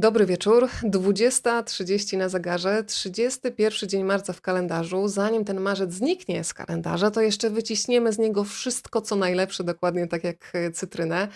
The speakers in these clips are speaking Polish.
Dobry wieczór, 20.30 na zegarze, 31 dzień marca w kalendarzu. Zanim ten marzec zniknie z kalendarza, to jeszcze wyciśniemy z niego wszystko, co najlepsze, dokładnie tak jak e, cytrynę.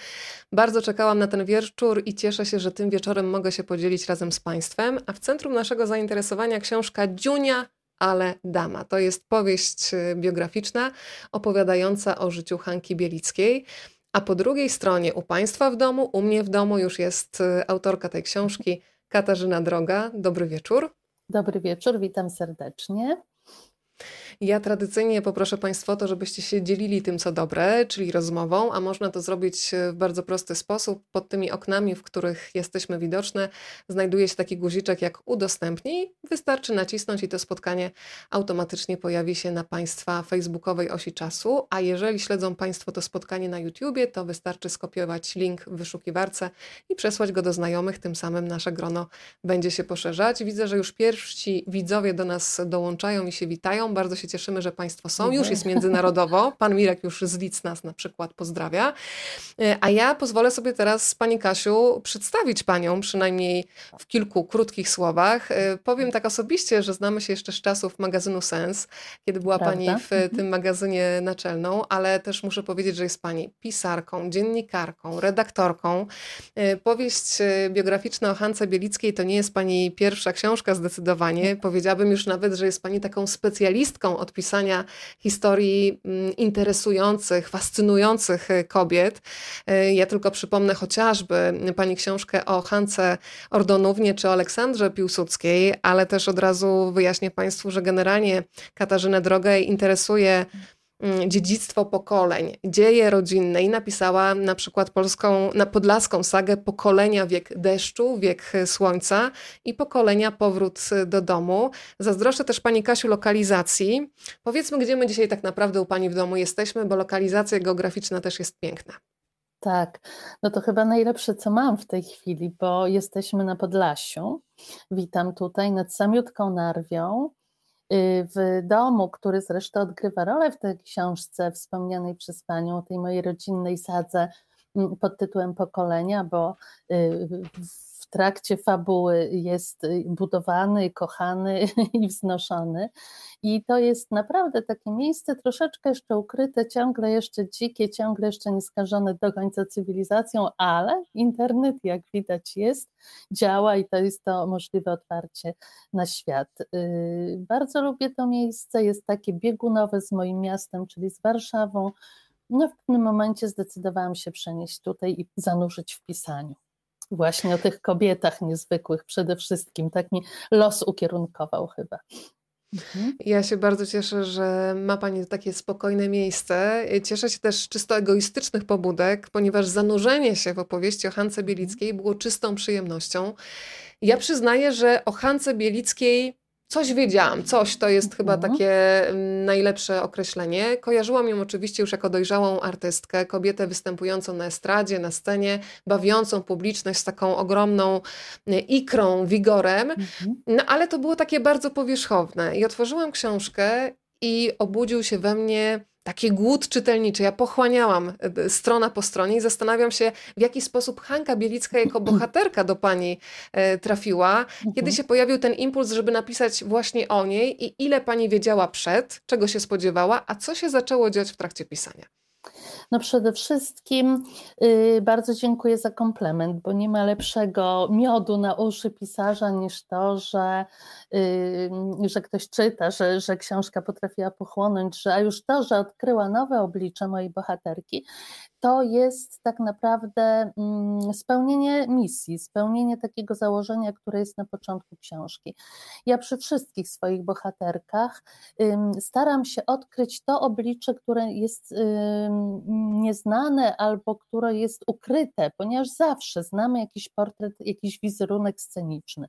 Bardzo czekałam na ten wieczór i cieszę się, że tym wieczorem mogę się podzielić razem z Państwem. A w centrum naszego zainteresowania książka Dziunia ale dama. To jest powieść e, biograficzna opowiadająca o życiu Hanki Bielickiej. A po drugiej stronie, u Państwa w domu, u mnie w domu już jest y, autorka tej książki, Katarzyna Droga. Dobry wieczór. Dobry wieczór, witam serdecznie. Ja tradycyjnie poproszę Państwa o to, żebyście się dzielili tym, co dobre, czyli rozmową, a można to zrobić w bardzo prosty sposób. Pod tymi oknami, w których jesteśmy widoczne, znajduje się taki guziczek jak udostępnij. Wystarczy nacisnąć i to spotkanie automatycznie pojawi się na Państwa facebookowej osi czasu, a jeżeli śledzą Państwo to spotkanie na YouTubie, to wystarczy skopiować link w wyszukiwarce i przesłać go do znajomych, tym samym nasze grono będzie się poszerzać. Widzę, że już pierwsi widzowie do nas dołączają i się witają. Bardzo się cieszymy, że Państwo są. Już jest międzynarodowo. Pan Mirek już z Lidz nas na przykład pozdrawia. E, a ja pozwolę sobie teraz Pani Kasiu przedstawić Panią przynajmniej w kilku krótkich słowach. E, powiem tak osobiście, że znamy się jeszcze z czasów magazynu Sens, kiedy była Prawda? Pani w mhm. tym magazynie naczelną, ale też muszę powiedzieć, że jest Pani pisarką, dziennikarką, redaktorką. E, powieść biograficzna o Hance Bielickiej to nie jest Pani pierwsza książka zdecydowanie. Powiedziałabym już nawet, że jest Pani taką specjalistką od pisania historii mm, interesujących, fascynujących e, kobiet. E, ja tylko przypomnę chociażby pani książkę o Hance Ordonównie czy Aleksandrze Piłsudskiej, ale też od razu wyjaśnię Państwu, że generalnie Katarzynę Drogę interesuje dziedzictwo pokoleń, dzieje rodzinne i napisała na przykład polską, na podlaską sagę Pokolenia wiek deszczu, wiek słońca i pokolenia powrót do domu. Zazdroszczę też Pani Kasiu lokalizacji. Powiedzmy, gdzie my dzisiaj tak naprawdę u Pani w domu jesteśmy, bo lokalizacja geograficzna też jest piękna. Tak, no to chyba najlepsze, co mam w tej chwili, bo jesteśmy na Podlasiu. Witam tutaj nad samiutką Narwią. Y, w domu, który zresztą odgrywa rolę w tej książce wspomnianej przez Panią, tej mojej rodzinnej sadze mm, pod tytułem Pokolenia, bo y, w trakcie fabuły jest y, budowany, kochany i wznoszony. I to jest naprawdę takie miejsce troszeczkę jeszcze ukryte, ciągle jeszcze dzikie, ciągle jeszcze nieskażone do końca cywilizacją, ale internet, jak widać, jest, działa i to jest to możliwe otwarcie na świat. Y, bardzo lubię to miejsce, jest takie biegunowe z moim miastem, czyli z Warszawą. No w pewnym momencie zdecydowałam się przenieść tutaj i zanurzyć w pisaniu. Właśnie o tych kobietach niezwykłych przede wszystkim. Tak mi los ukierunkował chyba. Mhm. Ja się bardzo cieszę, że ma Pani takie spokojne miejsce. Cieszę się też czysto egoistycznych pobudek, ponieważ zanurzenie się w opowieści o Hance Bielickiej było czystą przyjemnością. Ja przyznaję, że o Hance Bielickiej Coś wiedziałam, coś to jest chyba mhm. takie mm, najlepsze określenie. Kojarzyłam ją oczywiście już jako dojrzałą artystkę, kobietę występującą na estradzie, na scenie, bawiącą publiczność z taką ogromną y, ikrą, wigorem, mhm. no ale to było takie bardzo powierzchowne. I otworzyłam książkę i obudził się we mnie taki głód czytelniczy. Ja pochłaniałam e, strona po stronie i zastanawiam się, w jaki sposób Hanka Bielicka jako bohaterka do pani e, trafiła. Kiedy mhm. się pojawił ten impuls, żeby napisać właśnie o niej i ile pani wiedziała przed, czego się spodziewała, a co się zaczęło dziać w trakcie pisania? No przede wszystkim yy, bardzo dziękuję za komplement, bo nie ma lepszego miodu na uszy pisarza niż to, że, yy, że ktoś czyta, że, że książka potrafiła pochłonąć, że, a już to, że odkryła nowe oblicze mojej bohaterki, to jest tak naprawdę mm, spełnienie misji, spełnienie takiego założenia, które jest na początku książki. Ja przy wszystkich swoich bohaterkach staram się odkryć to oblicze, które jest nieznane albo które jest ukryte, ponieważ zawsze znamy jakiś portret, jakiś wizerunek sceniczny.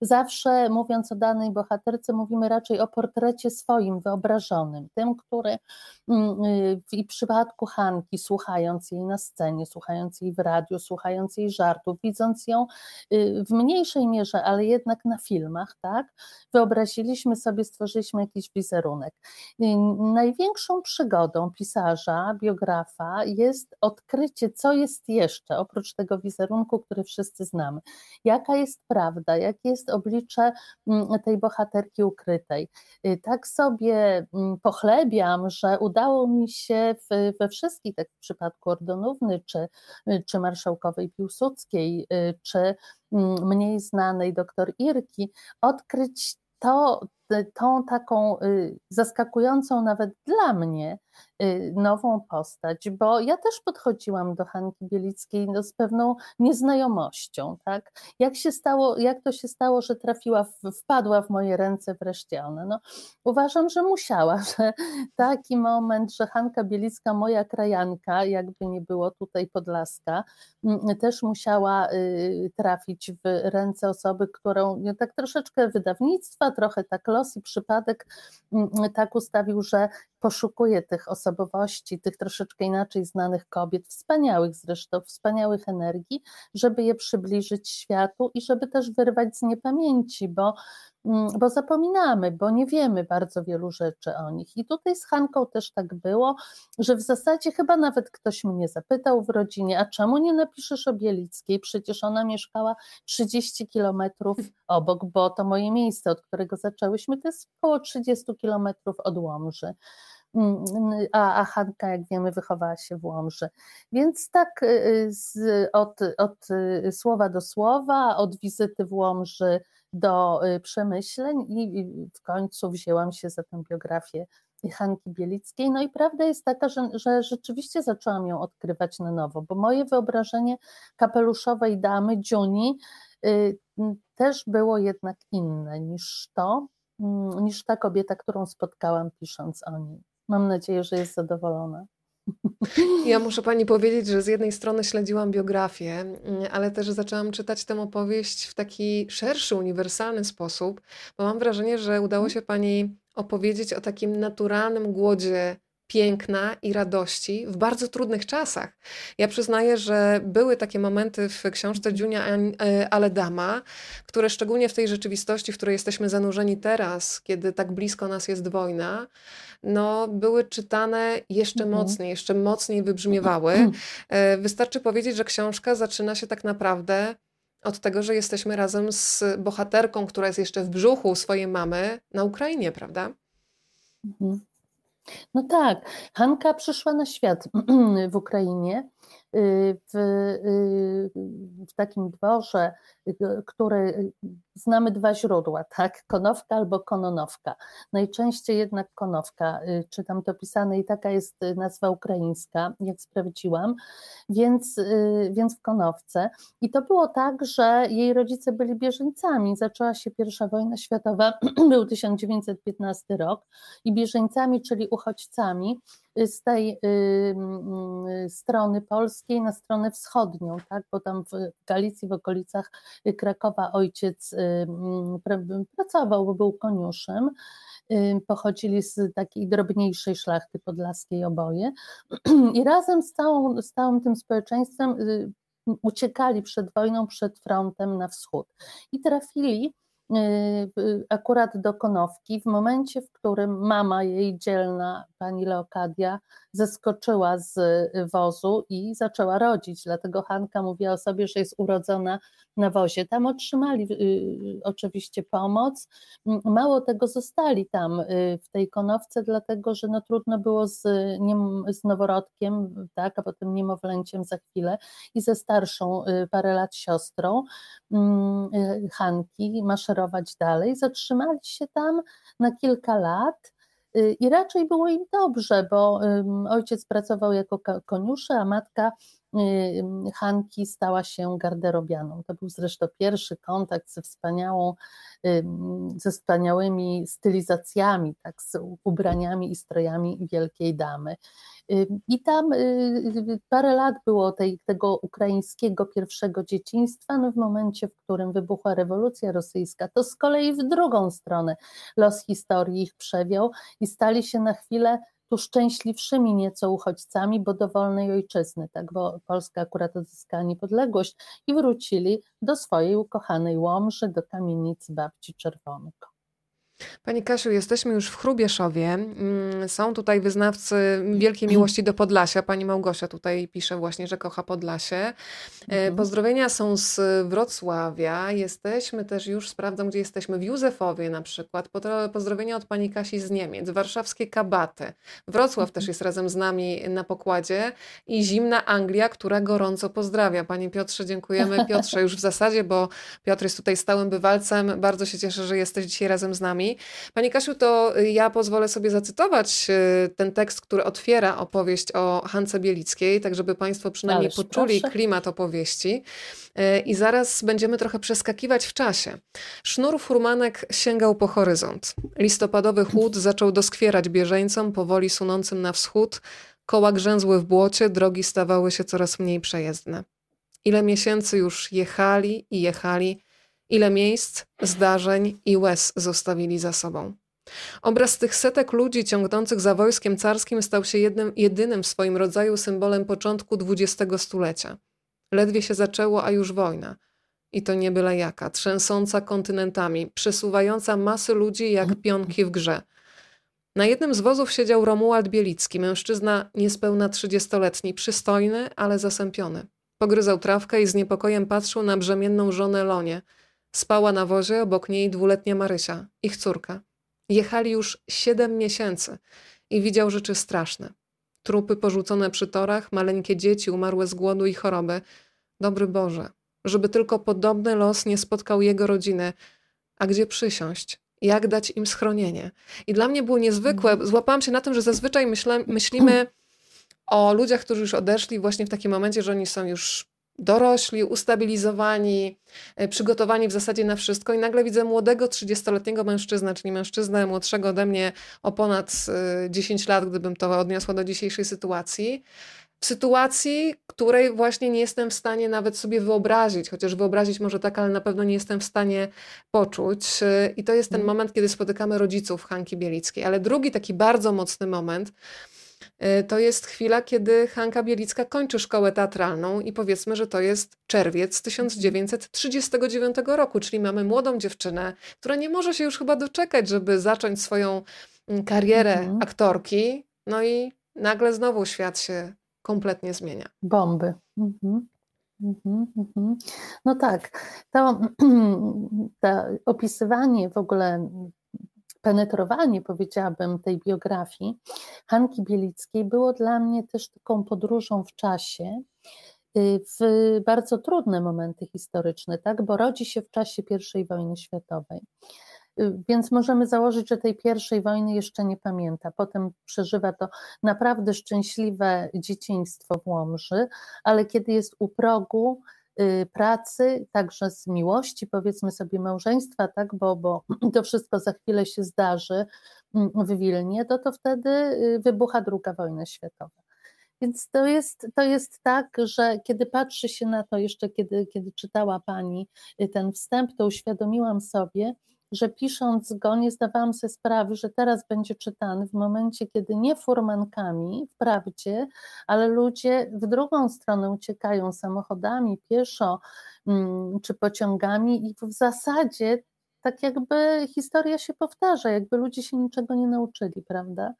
Zawsze mówiąc o danej bohaterce, mówimy raczej o portrecie swoim, wyobrażonym, tym, który mm, y, w przypadku Hanki, słuchając jej na scenie, słuchając jej w radiu, słuchając jej żartów, widząc ją y, w mniejszej mierze, ale jednak na filmach, tak, wyobraziliśmy sobie, stworzyliśmy jakiś wizerunek. Największą przygodą pisarza, biografa jest odkrycie, co jest jeszcze oprócz tego wizerunku, który wszyscy znamy. Jaka jest prawda, jakie jest oblicze mm, tej bohaterki ukrytej. Y, tak sobie mm, pochlebiam, że udało mi się we wszystkich, tak w przypadku Ordonówny, czy, y, czy marszałkowej Piłsudskiej, y, czy mm, mniej znanej doktor Irki, odkryć to, tą taką zaskakującą nawet dla mnie nową postać, bo ja też podchodziłam do Hanki Bielickiej no, z pewną nieznajomością, tak? Jak się stało, jak to się stało, że trafiła, w, wpadła w moje ręce wreszcie ona? No, uważam, że musiała, że taki moment, że Hanka Bielicka, moja krajanka, jakby nie było tutaj Podlaska, też musiała y, trafić w ręce osoby, którą tak troszeczkę wydawnictwa, trochę tak los i przypadek tak ustawił, że poszukuje tych osobowości, tych troszeczkę inaczej znanych kobiet, wspaniałych zresztą, wspaniałych energii, żeby je przybliżyć światu i żeby też wyrwać z niepamięci, bo bo zapominamy, bo nie wiemy bardzo wielu rzeczy o nich. I tutaj z Hanką też tak było, że w zasadzie chyba nawet ktoś mnie zapytał w rodzinie, a czemu nie napiszesz o Bielickiej? Przecież ona mieszkała 30 kilometrów obok, bo to moje miejsce, od którego zaczęłyśmy, to jest około 30 kilometrów od Łomży. Mm, a, a Hanka, jak wiemy, wychowała się w Łomży. Więc tak y, y, z, od, od y, słowa do słowa, od wizyty w Łomży do przemyśleń i w końcu wzięłam się za tę biografię Hanki Bielickiej. No i prawda jest taka, że, że rzeczywiście zaczęłam ją odkrywać na nowo, bo moje wyobrażenie kapeluszowej damy, Dziuni, też było jednak inne niż to, mm, niż ta kobieta, którą spotkałam pisząc o niej. Mam nadzieję, że jest zadowolona. Ja muszę pani powiedzieć, że z jednej strony śledziłam biografię, mm, ale też zaczęłam czytać tę opowieść w taki szerszy, uniwersalny sposób, bo mam wrażenie, że udało mhm. się pani opowiedzieć o takim naturalnym głodzie piękna i radości w bardzo trudnych czasach. Ja przyznaję, że były takie momenty w książce Dziunia e, Aledama, które szczególnie w tej rzeczywistości, w której jesteśmy zanurzeni teraz, kiedy tak blisko nas jest wojna, no, były czytane jeszcze mhm. mocniej, jeszcze mocniej wybrzmiewały. E, wystarczy powiedzieć, że książka zaczyna się tak naprawdę od tego, że jesteśmy razem z bohaterką, która jest jeszcze w brzuchu swojej mamy na Ukrainie, prawda? Mhm. No tak, Hanka przyszła na świat w Ukrainie w, y, w takim dworze, y, który znamy dwa źródła, tak? Konowka albo kononowka. Najczęściej jednak konowka, czytam to pisane i taka jest nazwa ukraińska, jak sprawdziłam, więc, więc w konowce. I to było tak, że jej rodzice byli bieżeńcami. Zaczęła się pierwsza wojna światowa, był 1915 rok i bieżeńcami, czyli uchodźcami, z tej y, strony polskiej na stronę wschodnią, tak? bo tam w Galicji, w okolicach Krakowa ojciec pracował, był koniuszym pochodzili z takiej drobniejszej szlachty podlaskiej oboje. I razem z, całą, z całym tym społeczeństwem y, uciekali przed wojną, przed frontem na wschód. I trafili y, akurat do Konowki w momencie, w którym mama jej dzielna pani Leokadia zeskoczyła z wozu i zaczęła rodzić. Dlatego Hanka mówiła o sobie, że jest urodzona na wozie. Tam otrzymali y, oczywiście pomoc. Mało tego, zostali tam y, w tej konowce, dlatego że no, trudno było z, nie, z noworodkiem, tak, a potem niemowlęciem za chwilę i ze starszą y, parę lat siostrą Hanki maszerować dalej. Zatrzymali się tam na kilka lat. Y, I raczej było im dobrze, bo ojciec pracował jako koniuszy, a matka Hanki stała się garderobianą. To był zresztą pierwszy kontakt ze wspaniałą, ze wspaniałymi stylizacjami, tak, z ubraniami i strojami wielkiej damy. I tam parę lat było tej, tego ukraińskiego pierwszego dzieciństwa, no w momencie, w którym wybuchła rewolucja rosyjska, to z kolei w drugą stronę los historii ich przewiał i stali się na chwilę tu szczęśliwszymi nieco uchodźcami, bo do wolnej ojczyzny, tak, bo Polska akurat odzyskała niepodległość i wrócili do swojej ukochanej Łomży, do kamienicy babci Czerwonko. Pani Kasiu, jesteśmy już w Chrubieszowie. Mm, są tutaj wyznawcy wielkiej miłości do Podlasia. Pani Małgosia tutaj pisze właśnie, że kocha Podlasie. E, mhm. Pozdrowienia są z Wrocławia. Jesteśmy też już, sprawdzam gdzie jesteśmy, w Józefowie na przykład. Pozdrowienia od pani Kasi z Niemiec. Warszawskie Kabaty. Wrocław też mhm. jest razem z nami na pokładzie. I zimna Anglia, która gorąco pozdrawia. Panie Piotrze, dziękujemy. Piotrze już w zasadzie, bo Piotr jest tutaj stałym bywalcem. Bardzo się cieszę, że jesteś dzisiaj razem z nami. Pani Kasiu, to ja pozwolę sobie zacytować y, ten tekst, który otwiera opowieść o Hance Bielickiej, tak żeby Państwo przynajmniej Ależ poczuli proszę. klimat opowieści. Y, I zaraz będziemy trochę przeskakiwać w czasie. Sznur furmanek sięgał po horyzont. Listopadowy chłód zaczął doskwierać bieżeńcom powoli sunącym na wschód. Koła grzęzły w błocie, drogi stawały się coraz mniej przejezdne. Ile miesięcy już jechali i jechali, ile miejsc, zdarzeń i łez zostawili za sobą. Obraz tych setek ludzi ciągnących za wojskiem carskim stał się jednym, jedynym w swoim rodzaju symbolem początku XX stulecia. Ledwie się zaczęło, a już wojna. I to nie byle jaka, trzęsąca kontynentami, przesuwająca masy ludzi jak pionki w grze. Na jednym z wozów siedział Romuald Bielicki, mężczyzna niespełna trzydziestoletni, przystojny, ale zasępiony. Pogryzał trawkę i z niepokojem patrzył na brzemienną żonę Lonię – Spała na wozie, obok niej dwuletnia Marysia, ich córka. Jechali już siedem miesięcy i widział rzeczy straszne. Trupy porzucone przy torach, maleńkie dzieci umarłe z głodu i choroby. Dobry Boże, żeby tylko podobny los nie spotkał jego rodziny. A gdzie przysiąść? Jak dać im schronienie? I dla mnie było niezwykłe. Mhm. Złapałam się na tym, że zazwyczaj myślę, myślimy o ludziach, którzy już odeszli właśnie w takim momencie, że oni są już dorośli, ustabilizowani, e, przygotowani w zasadzie na wszystko i nagle widzę młodego 30-letniego mężczyznę, czyli mężczyznę młodszego ode mnie o ponad 10 e, lat, gdybym to odniosła do dzisiejszej sytuacji. W sytuacji, której właśnie nie jestem w stanie nawet sobie wyobrazić, chociaż wyobrazić może tak, ale na pewno nie jestem w stanie poczuć. E, I to jest ten mhm. moment, kiedy spotykamy rodziców Hanki Bielickiej. Ale drugi taki bardzo mocny moment, to jest chwila, kiedy Hanka Bielicka kończy szkołę teatralną i powiedzmy, że to jest czerwiec 1939 roku, czyli mamy młodą dziewczynę, która nie może się już chyba doczekać, żeby zacząć swoją mm, karierę mhm. aktorki. No i nagle znowu świat się kompletnie zmienia. Bomby. Mhm. Mhm, mhm. No tak, to, to opisywanie w ogóle penetrowanie, powiedziałabym, tej biografii Hanki Bielickiej było dla mnie też taką podróżą w czasie, y, w bardzo trudne momenty historyczne, tak? bo rodzi się w czasie I wojny światowej. Y, więc możemy założyć, że tej pierwszej wojny jeszcze nie pamięta. Potem przeżywa to naprawdę szczęśliwe dzieciństwo w Łomży, ale kiedy jest u progu, pracy, także z miłości, powiedzmy sobie małżeństwa, tak, bo, bo to wszystko za chwilę się zdarzy mm, w Wilnie, to, to wtedy y, wybucha druga wojna światowa. Więc to jest, to jest tak, że kiedy patrzy się na to, jeszcze kiedy, kiedy czytała Pani y, ten wstęp, to uświadomiłam sobie, że pisząc go nie zdawałam sobie sprawy, że teraz będzie czytany w momencie, kiedy nie furmankami, wprawdzie, ale ludzie w drugą stronę uciekają samochodami, pieszo mm, czy pociągami i w zasadzie tak jakby historia się powtarza, jakby ludzie się niczego nie nauczyli, prawda?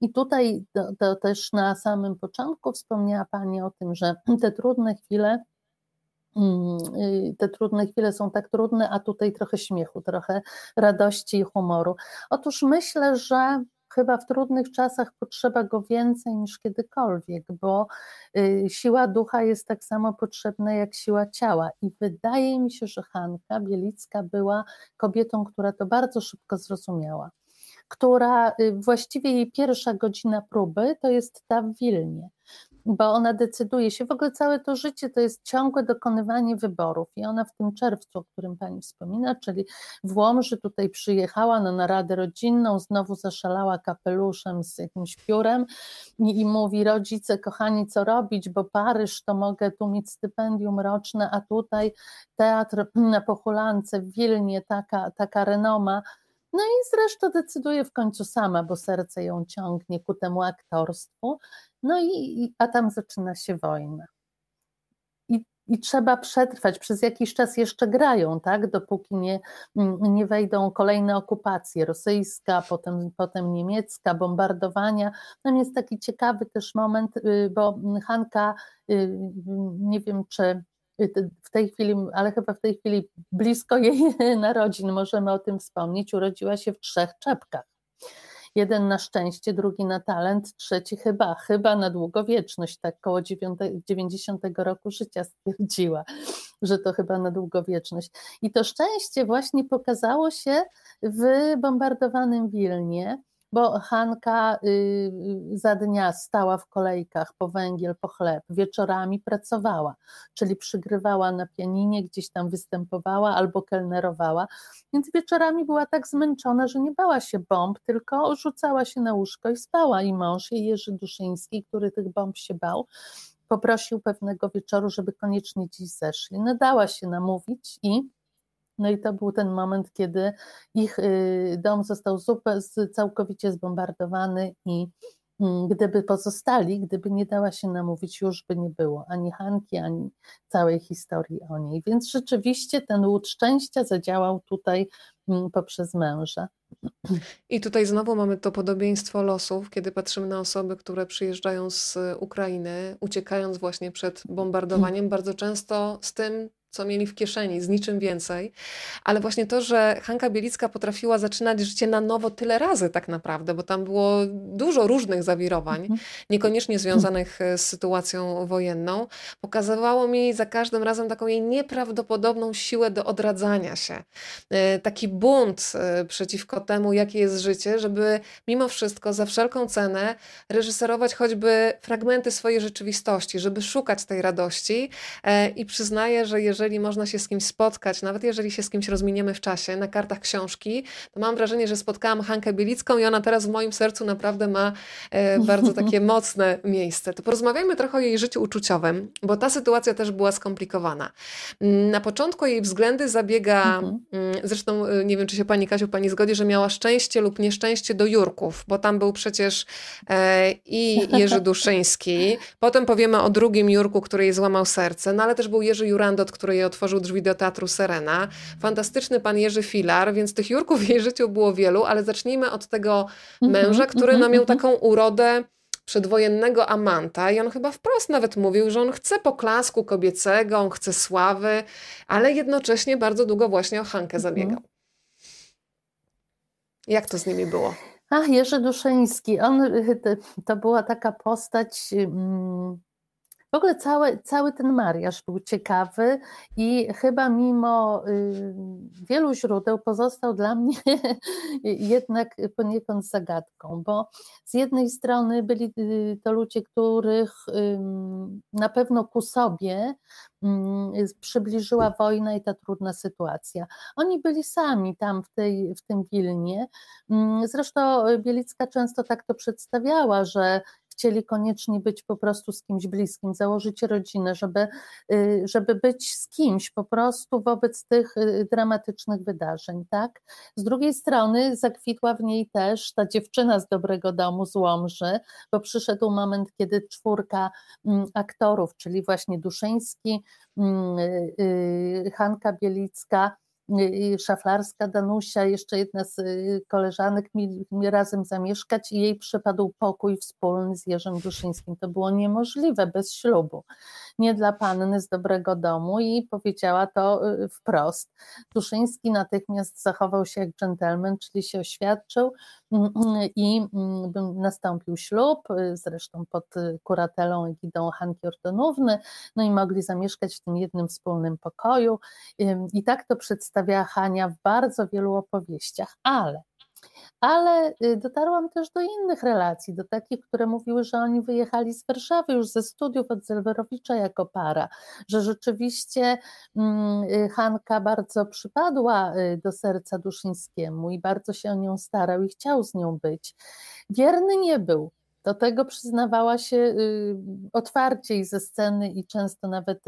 I tutaj to, to też na samym początku wspomniała Pani o tym, że te trudne chwile te trudne chwile są tak trudne, a tutaj trochę śmiechu, trochę radości i humoru. Otóż myślę, że chyba w trudnych czasach potrzeba go więcej niż kiedykolwiek, bo y, siła ducha jest tak samo potrzebna jak siła ciała. I wydaje mi się, że Hanka Bielicka była kobietą, która to bardzo szybko zrozumiała. Która y, właściwie jej pierwsza godzina próby to jest ta w Wilnie bo ona decyduje się, w ogóle całe to życie to jest ciągłe dokonywanie wyborów i ona w tym czerwcu, o którym Pani wspomina, czyli w Łomży tutaj przyjechała na naradę rodzinną, znowu zaszalała kapeluszem z jakimś piórem i, i mówi rodzice kochani co robić, bo Paryż to mogę tu mieć stypendium roczne, a tutaj teatr na Pochulance w Wilnie, taka, taka renoma, no i zresztą decyduje w końcu sama, bo serce ją ciągnie ku temu aktorstwu. No i, a tam zaczyna się wojna. I, I trzeba przetrwać, przez jakiś czas jeszcze grają, tak, dopóki nie, nie wejdą kolejne okupacje, rosyjska, potem, potem niemiecka, bombardowania. Tam jest taki ciekawy też moment, y, bo Hanka, y, nie wiem czy w tej chwili, ale chyba w tej chwili blisko jej narodzin, możemy o tym wspomnieć, urodziła się w trzech czepkach. Jeden na szczęście, drugi na talent, trzeci chyba, chyba na długowieczność, tak koło 90 roku życia stwierdziła, że to chyba na długowieczność. I to szczęście właśnie pokazało się w bombardowanym Wilnie, bo Hanka y, y, za dnia stała w kolejkach po węgiel, po chleb, wieczorami pracowała, czyli przygrywała na pianinie, gdzieś tam występowała albo kelnerowała, więc wieczorami była tak zmęczona, że nie bała się bomb, tylko rzucała się na łóżko i spała. I mąż jej Jerzy Duszyński, który tych bomb się bał, poprosił pewnego wieczoru, żeby koniecznie dziś zeszli. Nadała się namówić i no i to był ten moment, kiedy ich y, dom został całkowicie zbombardowany i mm, gdyby pozostali, gdyby nie dała się namówić, już by nie było ani Hanki, ani całej historii o niej. Więc rzeczywiście ten łód szczęścia zadziałał tutaj mm, poprzez męża. I tutaj znowu mamy to podobieństwo losów, kiedy patrzymy na osoby, które przyjeżdżają z Ukrainy, uciekając właśnie przed bombardowaniem, bardzo często z tym co mieli w kieszeni, z niczym więcej. Ale właśnie to, że Hanka Bielicka potrafiła zaczynać życie na nowo tyle razy tak naprawdę, bo tam było dużo różnych zawirowań, mhm. niekoniecznie związanych e, z sytuacją wojenną, pokazywało mi za każdym razem taką jej nieprawdopodobną siłę do odradzania się. E, taki bunt e, przeciwko temu, jakie jest życie, żeby mimo wszystko, za wszelką cenę reżyserować choćby fragmenty swojej rzeczywistości, żeby szukać tej radości i przyznaję, że jeżeli jeżeli można się z kimś spotkać, nawet jeżeli się z kimś rozminiemy w czasie, na kartach książki, to mam wrażenie, że spotkałam Hankę Bielicką i ona teraz w moim sercu naprawdę ma e, bardzo takie mocne miejsce. To porozmawiajmy trochę o jej życiu uczuciowym, bo ta sytuacja też była skomplikowana. Mm, na początku jej względy zabiega, mhm. mm, zresztą e, nie wiem, czy się pani Kasiu, pani zgodzi, że miała szczęście lub nieszczęście do Jurków, bo tam był przecież e, i Jerzy Duszyński, potem powiemy o drugim Jurku, który jej złamał serce, no ale też był Jerzy Jurandot, który jej otworzył drzwi do Teatru Serena. Fantastyczny pan Jerzy Filar, więc tych Jurków w jej życiu było wielu, ale zacznijmy od tego mhm, męża, który no, miał mhm. taką urodę przedwojennego amanta i on chyba wprost nawet mówił, że on chce poklasku kobiecego, on chce sławy, ale jednocześnie bardzo długo właśnie o Hankę zabiegał. Jak to z nimi było? Ach, Jerzy Duszyński, on, to była taka postać... W ogóle cały, cały ten mariaż był ciekawy i chyba mimo y, wielu źródeł pozostał dla mnie jednak poniekąd zagadką, bo z jednej strony byli y, to ludzie, których na pewno ku sobie przybliżyła wojna i ta trudna sytuacja. Oni byli sami tam w, tej, w tym Wilnie. Zresztą Bielicka często tak to przedstawiała, że chcieli koniecznie być po prostu z kimś bliskim, założyć rodzinę, żeby, y, żeby być z kimś po prostu wobec tych y, dramatycznych wydarzeń, tak? Z drugiej strony zakwitła w niej też ta dziewczyna z dobrego domu z Łomży, bo przyszedł moment, kiedy czwórka mm, aktorów, czyli właśnie Duszyński, mm, y, Hanka Bielicka, szaflarska Danusia, jeszcze jedna z y, koleżanek mieli razem zamieszkać i jej przypadł pokój wspólny z Jerzym Duszyńskim. To było niemożliwe bez ślubu. Nie dla panny z dobrego domu i powiedziała to y, wprost. Duszyński natychmiast zachował się jak dżentelmen, czyli się oświadczył i mm, nastąpił ślub, y, zresztą pod kuratelą egidą Hanki Ordonówny, no i mogli zamieszkać w tym jednym wspólnym pokoju. I tak to przedstawia Hania w bardzo wielu opowieściach, ale ale y, dotarłam też do innych relacji, do takich, które mówiły, że oni wyjechali z Warszawy już ze studiów od Zelwerowicza jako para, że rzeczywiście mm, y, Hanka bardzo przypadła y, do serca Duszyńskiemu i bardzo się o nią starał i chciał z nią być. Wierny nie był, do tego przyznawała się otwarcie i ze sceny i często nawet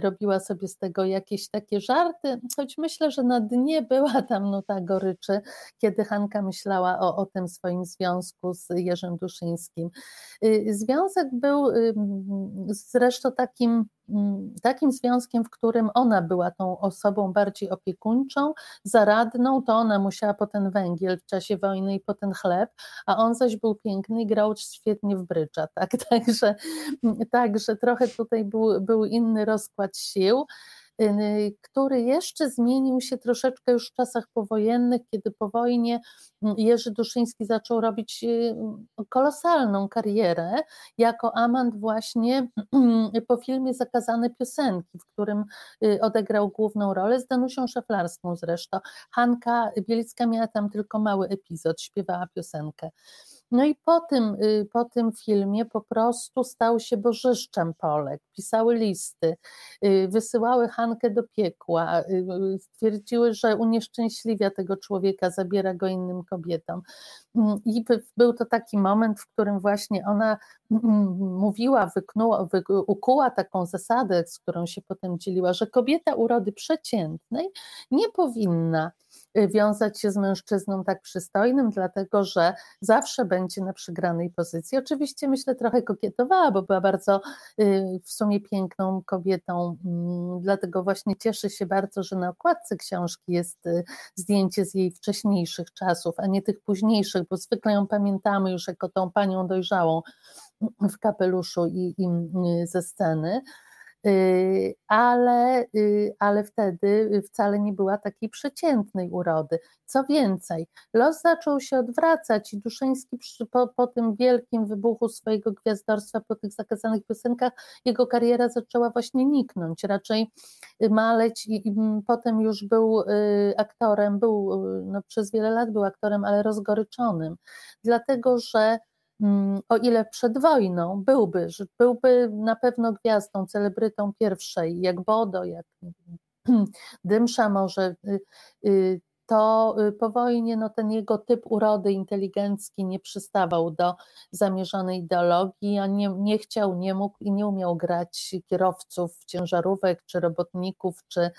robiła sobie z tego jakieś takie żarty, choć myślę, że na dnie była tam nuta goryczy, kiedy Hanka myślała o, o tym swoim związku z Jerzym Duszyńskim. Związek był zresztą takim Mm, takim związkiem, w którym ona była tą osobą bardziej opiekuńczą, zaradną, to ona musiała po ten węgiel w czasie wojny i po ten chleb, a on zaś był piękny i grał świetnie w brydża, tak? Także, także trochę tutaj był, był inny rozkład sił. Y, który jeszcze zmienił się troszeczkę już w czasach powojennych, kiedy po wojnie mm, Jerzy Duszyński zaczął robić y, kolosalną karierę jako amant właśnie po filmie Zakazane piosenki, w którym y, odegrał główną rolę z Danusią Szaflarską zresztą. Hanka Bielicka miała tam tylko mały epizod, śpiewała piosenkę. No i po tym, y, po tym filmie po prostu stał się bożyszczem Polek. Pisały listy, y, wysyłały Hankę do piekła, y, stwierdziły, że unieszczęśliwia tego człowieka, zabiera go innym kobietom. Mm, I był to taki moment, w którym właśnie ona mm, mówiła, wyknuła, ukuła taką zasadę, z którą się potem dzieliła, że kobieta urody przeciętnej nie powinna wiązać się z mężczyzną tak przystojnym, dlatego że zawsze będzie na przygranej pozycji. Oczywiście myślę trochę kokietowała, bo była bardzo y, w sumie piękną kobietą, mm, dlatego właśnie cieszę się bardzo, że na okładce książki jest y, zdjęcie z jej wcześniejszych czasów, a nie tych późniejszych, bo zwykle ją pamiętamy już jako tą panią dojrzałą w kapeluszu i, i y, ze sceny. Y, ale, y, ale wtedy wcale nie była takiej przeciętnej urody. Co więcej, los zaczął się odwracać i Duszyński po, po tym wielkim wybuchu swojego gwiazdorstwa, po tych zakazanych piosenkach, jego kariera zaczęła właśnie niknąć, raczej maleć i, i potem już był y, aktorem, był no, przez wiele lat był aktorem, ale rozgoryczonym, dlatego że o ile przed wojną byłby, byłby na pewno gwiazdą, celebrytą pierwszej, jak Bodo, jak Dymsza może, y, y, to y, po wojnie no, ten jego typ urody inteligencki nie przystawał do zamierzonej ideologii, a nie, nie chciał, nie mógł i nie umiał grać kierowców ciężarówek, czy robotników, czy,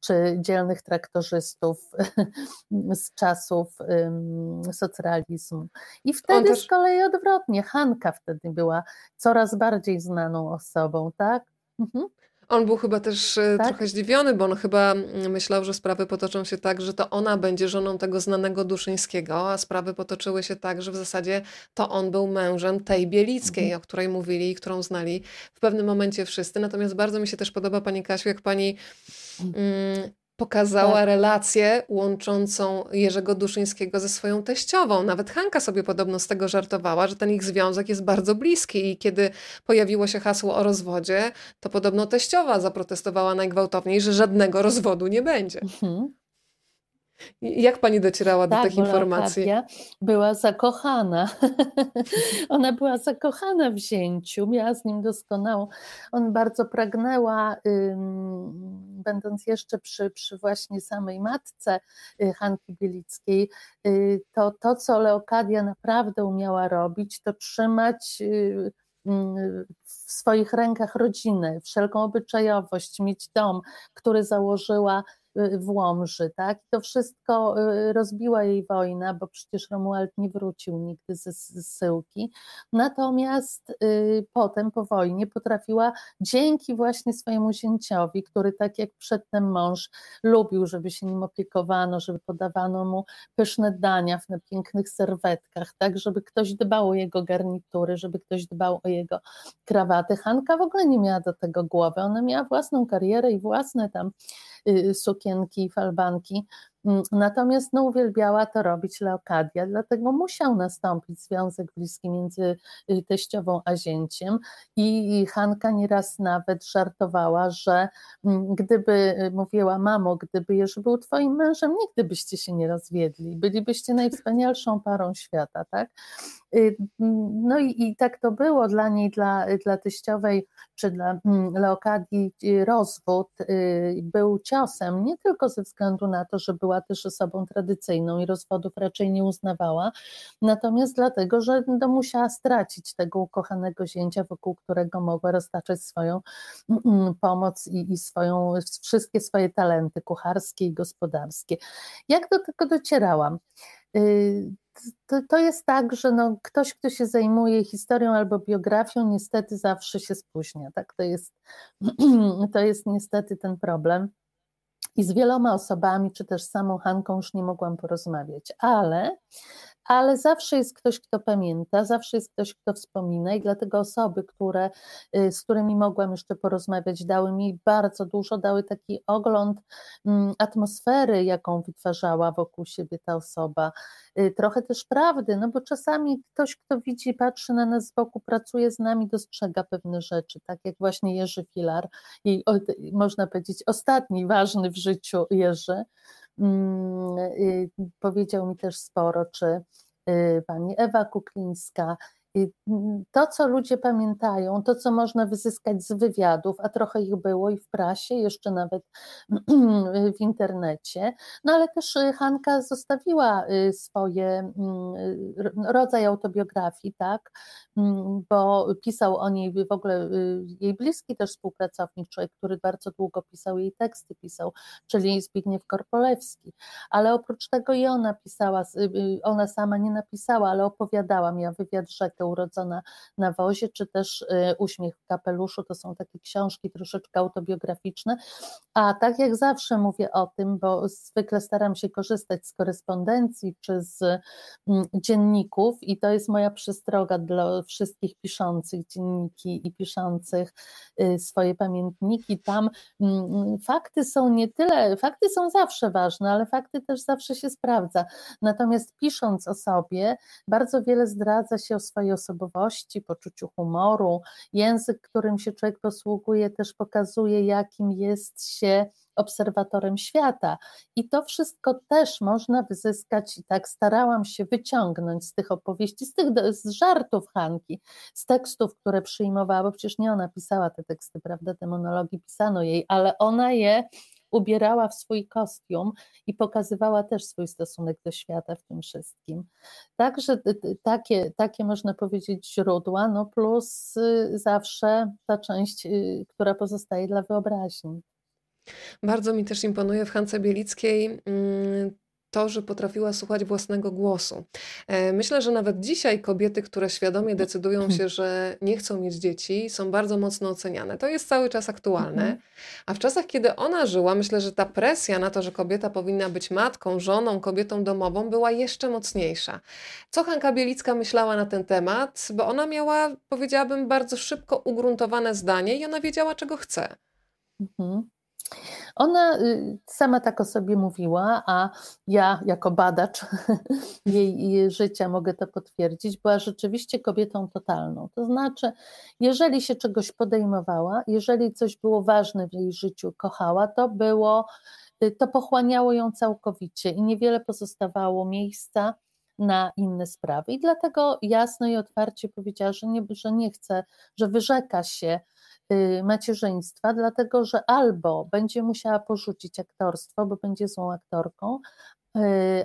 czy dzielnych traktorzystów z czasów um, socrealizmu. I wtedy też... z kolei odwrotnie, Hanka wtedy była coraz bardziej znaną osobą, tak? Mhm. On był chyba też e, tak? trochę zdziwiony, bo on chyba mm, myślał, że sprawy potoczą się tak, że to ona będzie żoną tego znanego Duszyńskiego, a sprawy potoczyły się tak, że w zasadzie to on był mężem tej Bielickiej, mhm. o której mówili i którą znali w pewnym momencie wszyscy. Natomiast bardzo mi się też podoba Pani Kasiu, jak Pani mm, pokazała tak. relację łączącą Jerzego Duszyńskiego ze swoją teściową. Nawet Hanka sobie podobno z tego żartowała, że ten ich związek jest bardzo bliski i kiedy pojawiło się hasło o rozwodzie, to podobno teściowa zaprotestowała najgwałtowniej, że żadnego rozwodu nie będzie. Mhm. Jak pani docierała tak, do tych informacji? była zakochana. Ona była zakochana w zięciu, miała z nim doskonałą. On bardzo pragnęła, ym, będąc jeszcze przy, przy właśnie samej matce y, Hanki Bielickiej, y, to to, co Leokadia naprawdę umiała robić, to trzymać y, w swoich rękach rodzinę, wszelką obyczajowość, mieć dom, który założyła Y, w Łomży, tak? I to wszystko y, rozbiła jej wojna, bo przecież Romuald nie wrócił nigdy ze zsyłki. Natomiast y, potem po wojnie potrafiła dzięki właśnie swojemu zięciowi, który tak jak przedtem mąż lubił, żeby się nim opiekowano, żeby podawano mu pyszne dania na pięknych serwetkach, tak, żeby ktoś dbał o jego garnitury, żeby ktoś dbał o jego krawaty. Hanka w ogóle nie miała do tego głowy, ona miała własną karierę i własne tam sukienki i falbanki, natomiast no, uwielbiała to robić Leokadia, dlatego musiał nastąpić związek bliski między y, teściową a zięciem i Hanka nieraz nawet żartowała, że mm, gdyby y, mówiła mamo, gdyby Jerzy był twoim mężem, nigdy byście się nie rozwiedli, bylibyście najwspanialszą parą świata, tak? Y, mm, no i, i tak to było dla niej, dla, dla teściowej czy dla Leokadii rozwód był ciosem, nie tylko ze względu na to, że była też osobą tradycyjną i rozwodów raczej nie uznawała, natomiast dlatego, że no, musiała stracić tego ukochanego zięcia, wokół którego mogła roztaczać swoją mm, mm, pomoc i, i swoją, wszystkie swoje talenty kucharskie i gospodarskie. Jak do tego docierałam? Y, to, to, jest tak, że no, ktoś, kto się zajmuje historią albo biografią, niestety zawsze się spóźnia. Tak? To, jest, to jest niestety ten problem i z wieloma osobami, czy też z samą Hanką już nie mogłam porozmawiać, ale ale zawsze jest ktoś, kto pamięta, zawsze jest ktoś, kto wspomina i dlatego osoby, które, y, z którymi mogłam jeszcze porozmawiać, dały mi bardzo dużo, dały taki ogląd mm, atmosfery, jaką wytwarzała wokół siebie ta osoba, y, trochę też prawdy, no bo czasami ktoś, kto widzi, patrzy na nas z boku, pracuje z nami, dostrzega pewne rzeczy, tak jak właśnie Jerzy Filar, i można powiedzieć ostatni ważny w życiu Jerzy, powiedział mi też sporo, czy y, pani Ewa Kuklińska, To, co ludzie pamiętają, to, co można wyzyskać z wywiadów, a trochę ich było i w prasie, jeszcze nawet w internecie, no ale też y, Hanka zostawiła y, swoje mm, rodzaj autobiografii, tak, mm, bo pisał o niej w ogóle y, jej bliski też współpracownik, człowiek, który bardzo długo pisał jej teksty, pisał, czyli Zbigniew Korpolewski, ale oprócz tego i ona pisała, ona sama nie napisała, ale opowiadała, miała wywiad urodzona na wozie, czy też y, Uśmiech w kapeluszu, to są takie książki troszeczkę autobiograficzne, a tak jak zawsze mówię o tym, bo zwykle staram się korzystać z korespondencji czy z mm, dzienników i to jest moja przestroga dla wszystkich piszących dzienniki i piszących y, swoje pamiętniki, tam mm, fakty są nie tyle, fakty są zawsze ważne, ale fakty też zawsze się sprawdza, natomiast pisząc o sobie, bardzo wiele zdradza się o swojej osobowości, poczuciu humoru. Język, którym się człowiek posługuje, też pokazuje, jakim jest się obserwatorem świata. I to wszystko też można wyzyskać, i tak starałam się wyciągnąć z tych opowieści, z tych z żartów Hanki, z tekstów, które przyjmowała, bo przecież nie ona pisała te teksty, prawda? Te monologi pisano jej, ale ona je ubierała w swój kostium i pokazywała też swój stosunek do świata w tym wszystkim. Także takie, takie można powiedzieć źródła, no plus y, zawsze ta część, y, która pozostaje dla wyobraźni. Bardzo mi też imponuje w Hance Bielickiej mm, to, że potrafiła słuchać własnego głosu. E, myślę, że nawet dzisiaj kobiety, które świadomie decydują mhm. się, że nie chcą mieć dzieci, są bardzo mocno oceniane. To jest cały czas aktualne. Mhm. A w czasach, kiedy ona żyła, myślę, że ta presja na to, że kobieta powinna być matką, żoną, kobietą domową, była jeszcze mocniejsza. Co Hanka Bielicka myślała na ten temat? Bo ona miała, powiedziałabym, bardzo szybko ugruntowane zdanie i ona wiedziała, czego chce. Mhm. Ona y, sama tak o sobie mówiła, a ja jako badacz jej życia mogę to potwierdzić, była rzeczywiście kobietą totalną. To znaczy, jeżeli się czegoś podejmowała, jeżeli coś było ważne w jej życiu, kochała, to było, y, to pochłaniało ją całkowicie i niewiele pozostawało miejsca na inne sprawy. I dlatego jasno i otwarcie powiedziała, że nie, że nie chce, że wyrzeka się Y, macierzyństwa, dlatego że albo będzie musiała porzucić aktorstwo, bo będzie złą aktorką, y,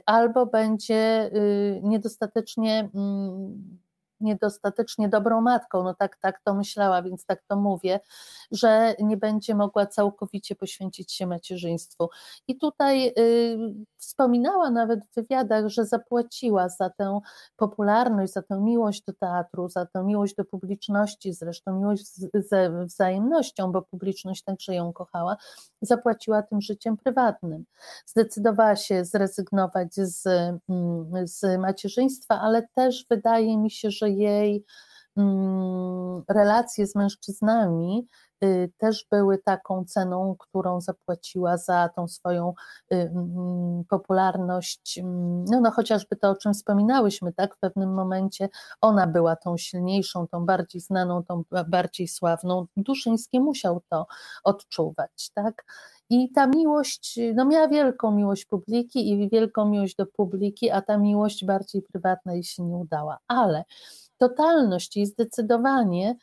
albo będzie y, niedostatecznie mm, niedostatecznie dobrą matką, no tak, tak to myślała, więc tak to mówię, że nie będzie mogła całkowicie poświęcić się macierzyństwu. I tutaj y, wspominała nawet w wywiadach, że zapłaciła za tę popularność, za tę miłość do teatru, za tę miłość do publiczności, zresztą miłość ze wzajemnością, bo publiczność także ją kochała, zapłaciła tym życiem prywatnym. Zdecydowała się zrezygnować z, mm, z macierzyństwa, ale też wydaje mi się, że jej mm, relacje z mężczyznami też były taką ceną, którą zapłaciła za tą swoją popularność. No, no chociażby to, o czym wspominałyśmy, tak? W pewnym momencie ona była tą silniejszą, tą bardziej znaną, tą bardziej sławną. Duszyński musiał to odczuwać, tak? I ta miłość, no miała wielką miłość publiki i wielką miłość do publiki, a ta miłość bardziej prywatna jej się nie udała. Ale totalność i zdecydowanie y,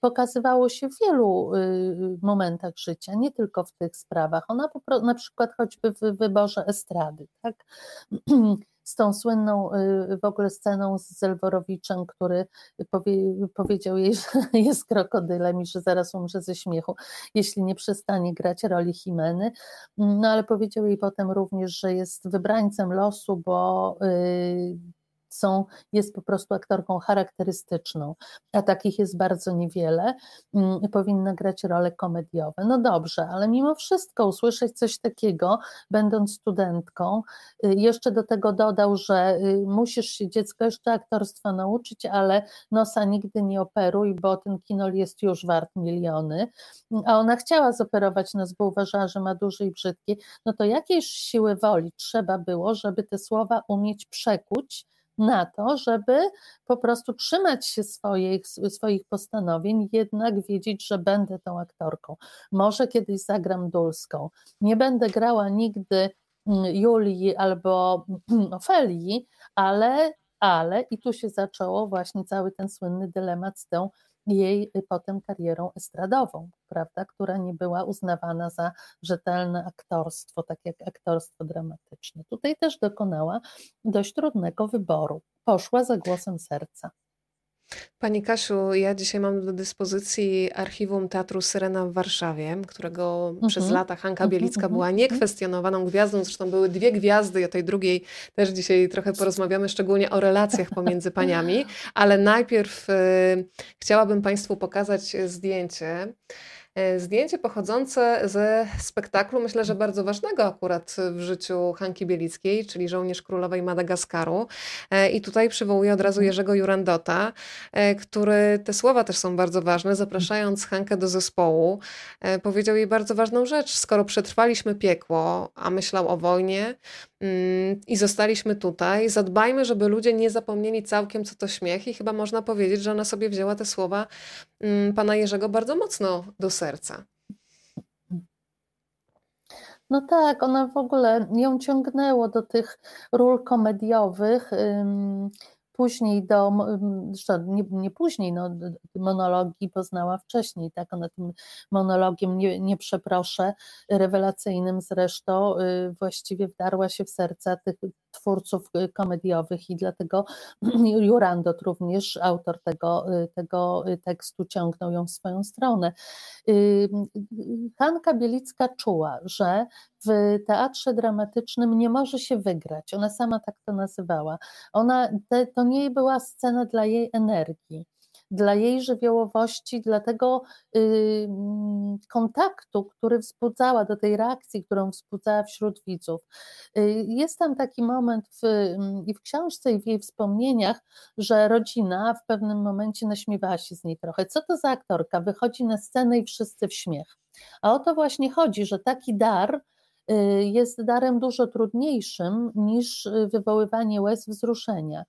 pokazywało się w wielu y, momentach życia, nie tylko w tych sprawach. Ona na przykład choćby w wyborze estrady, tak? z tą słynną y, w ogóle sceną z Zelworowiczem, który powie, powiedział jej, że jest krokodylem i że zaraz umrze ze śmiechu, jeśli nie przestanie grać roli Himeny. No ale powiedział jej potem również, że jest wybrańcem losu, bo y, są, jest po prostu aktorką charakterystyczną, a takich jest bardzo niewiele, mm, powinna grać role komediowe. No dobrze, ale mimo wszystko usłyszeć coś takiego, będąc studentką, y, jeszcze do tego dodał, że y, musisz się dziecko jeszcze aktorstwa nauczyć, ale nosa nigdy nie operuj, bo ten kinol jest już wart miliony, a ona chciała zoperować nos, bo uważała, że ma duży i brzydki, no to jakiejś siły woli trzeba było, żeby te słowa umieć przekuć na to, żeby po prostu trzymać się swoich, swoich postanowień, jednak wiedzieć, że będę tą aktorką. Może kiedyś zagram Dulską. Nie będę grała nigdy mm, Julii albo Ofelii, ale, ale i tu się zaczęło właśnie cały ten słynny dylemat z tą jej y, potem karierą estradową, prawda, która nie była uznawana za rzetelne aktorstwo, tak jak aktorstwo dramatyczne. Tutaj też dokonała dość trudnego wyboru. Poszła za głosem serca. Pani Kasiu, ja dzisiaj mam do dyspozycji archiwum Teatru Syrena w Warszawie, którego mhm. przez lata Hanka mhm, Bielicka mhm, była niekwestionowaną gwiazdą. Zresztą były dwie gwiazdy i o tej drugiej też dzisiaj trochę porozmawiamy, szczególnie o relacjach pomiędzy paniami. Ale najpierw y, chciałabym Państwu pokazać zdjęcie. E, zdjęcie pochodzące ze spektaklu, myślę, że bardzo ważnego akurat w życiu Hanki Bielickiej, czyli Żołnierz Królowej Madagaskaru. E, I tutaj przywołuję od razu Jerzego Jurandota, e, który, te słowa też są bardzo ważne, zapraszając Hankę do zespołu, powiedział jej bardzo ważną rzecz. Skoro przetrwaliśmy piekło, a myślał o wojnie, i zostaliśmy tutaj. Zadbajmy, żeby ludzie nie zapomnieli całkiem, co to śmiech, i chyba można powiedzieć, że ona sobie wzięła te słowa mm, pana Jerzego bardzo mocno do serca. No tak, ona w ogóle ją ciągnęło do tych ról komediowych później do, nie, nie później, no, monologii poznała wcześniej, tak, ona tym monologiem nie, nie przeproszę, rewelacyjnym zresztą, y, właściwie wdarła się w serca tych twórców y, komediowych i dlatego Jurandot również, autor tego, y, tego tekstu, ciągnął ją w swoją stronę. Hanka Bielicka czuła, że w teatrze dramatycznym nie może się wygrać. Ona sama tak to nazywała. Ona, to nie była scena dla jej energii dla jej żywiołowości, dla tego y, kontaktu, który wzbudzała, do tej reakcji, którą wzbudzała wśród widzów. Y, jest tam taki moment w, i w książce, i w jej wspomnieniach, że rodzina w pewnym momencie naśmiewała się z niej trochę. Co to za aktorka? Wychodzi na scenę i wszyscy w śmiech. A o to właśnie chodzi, że taki dar jest darem dużo trudniejszym niż y, wywoływanie łez wzruszenia,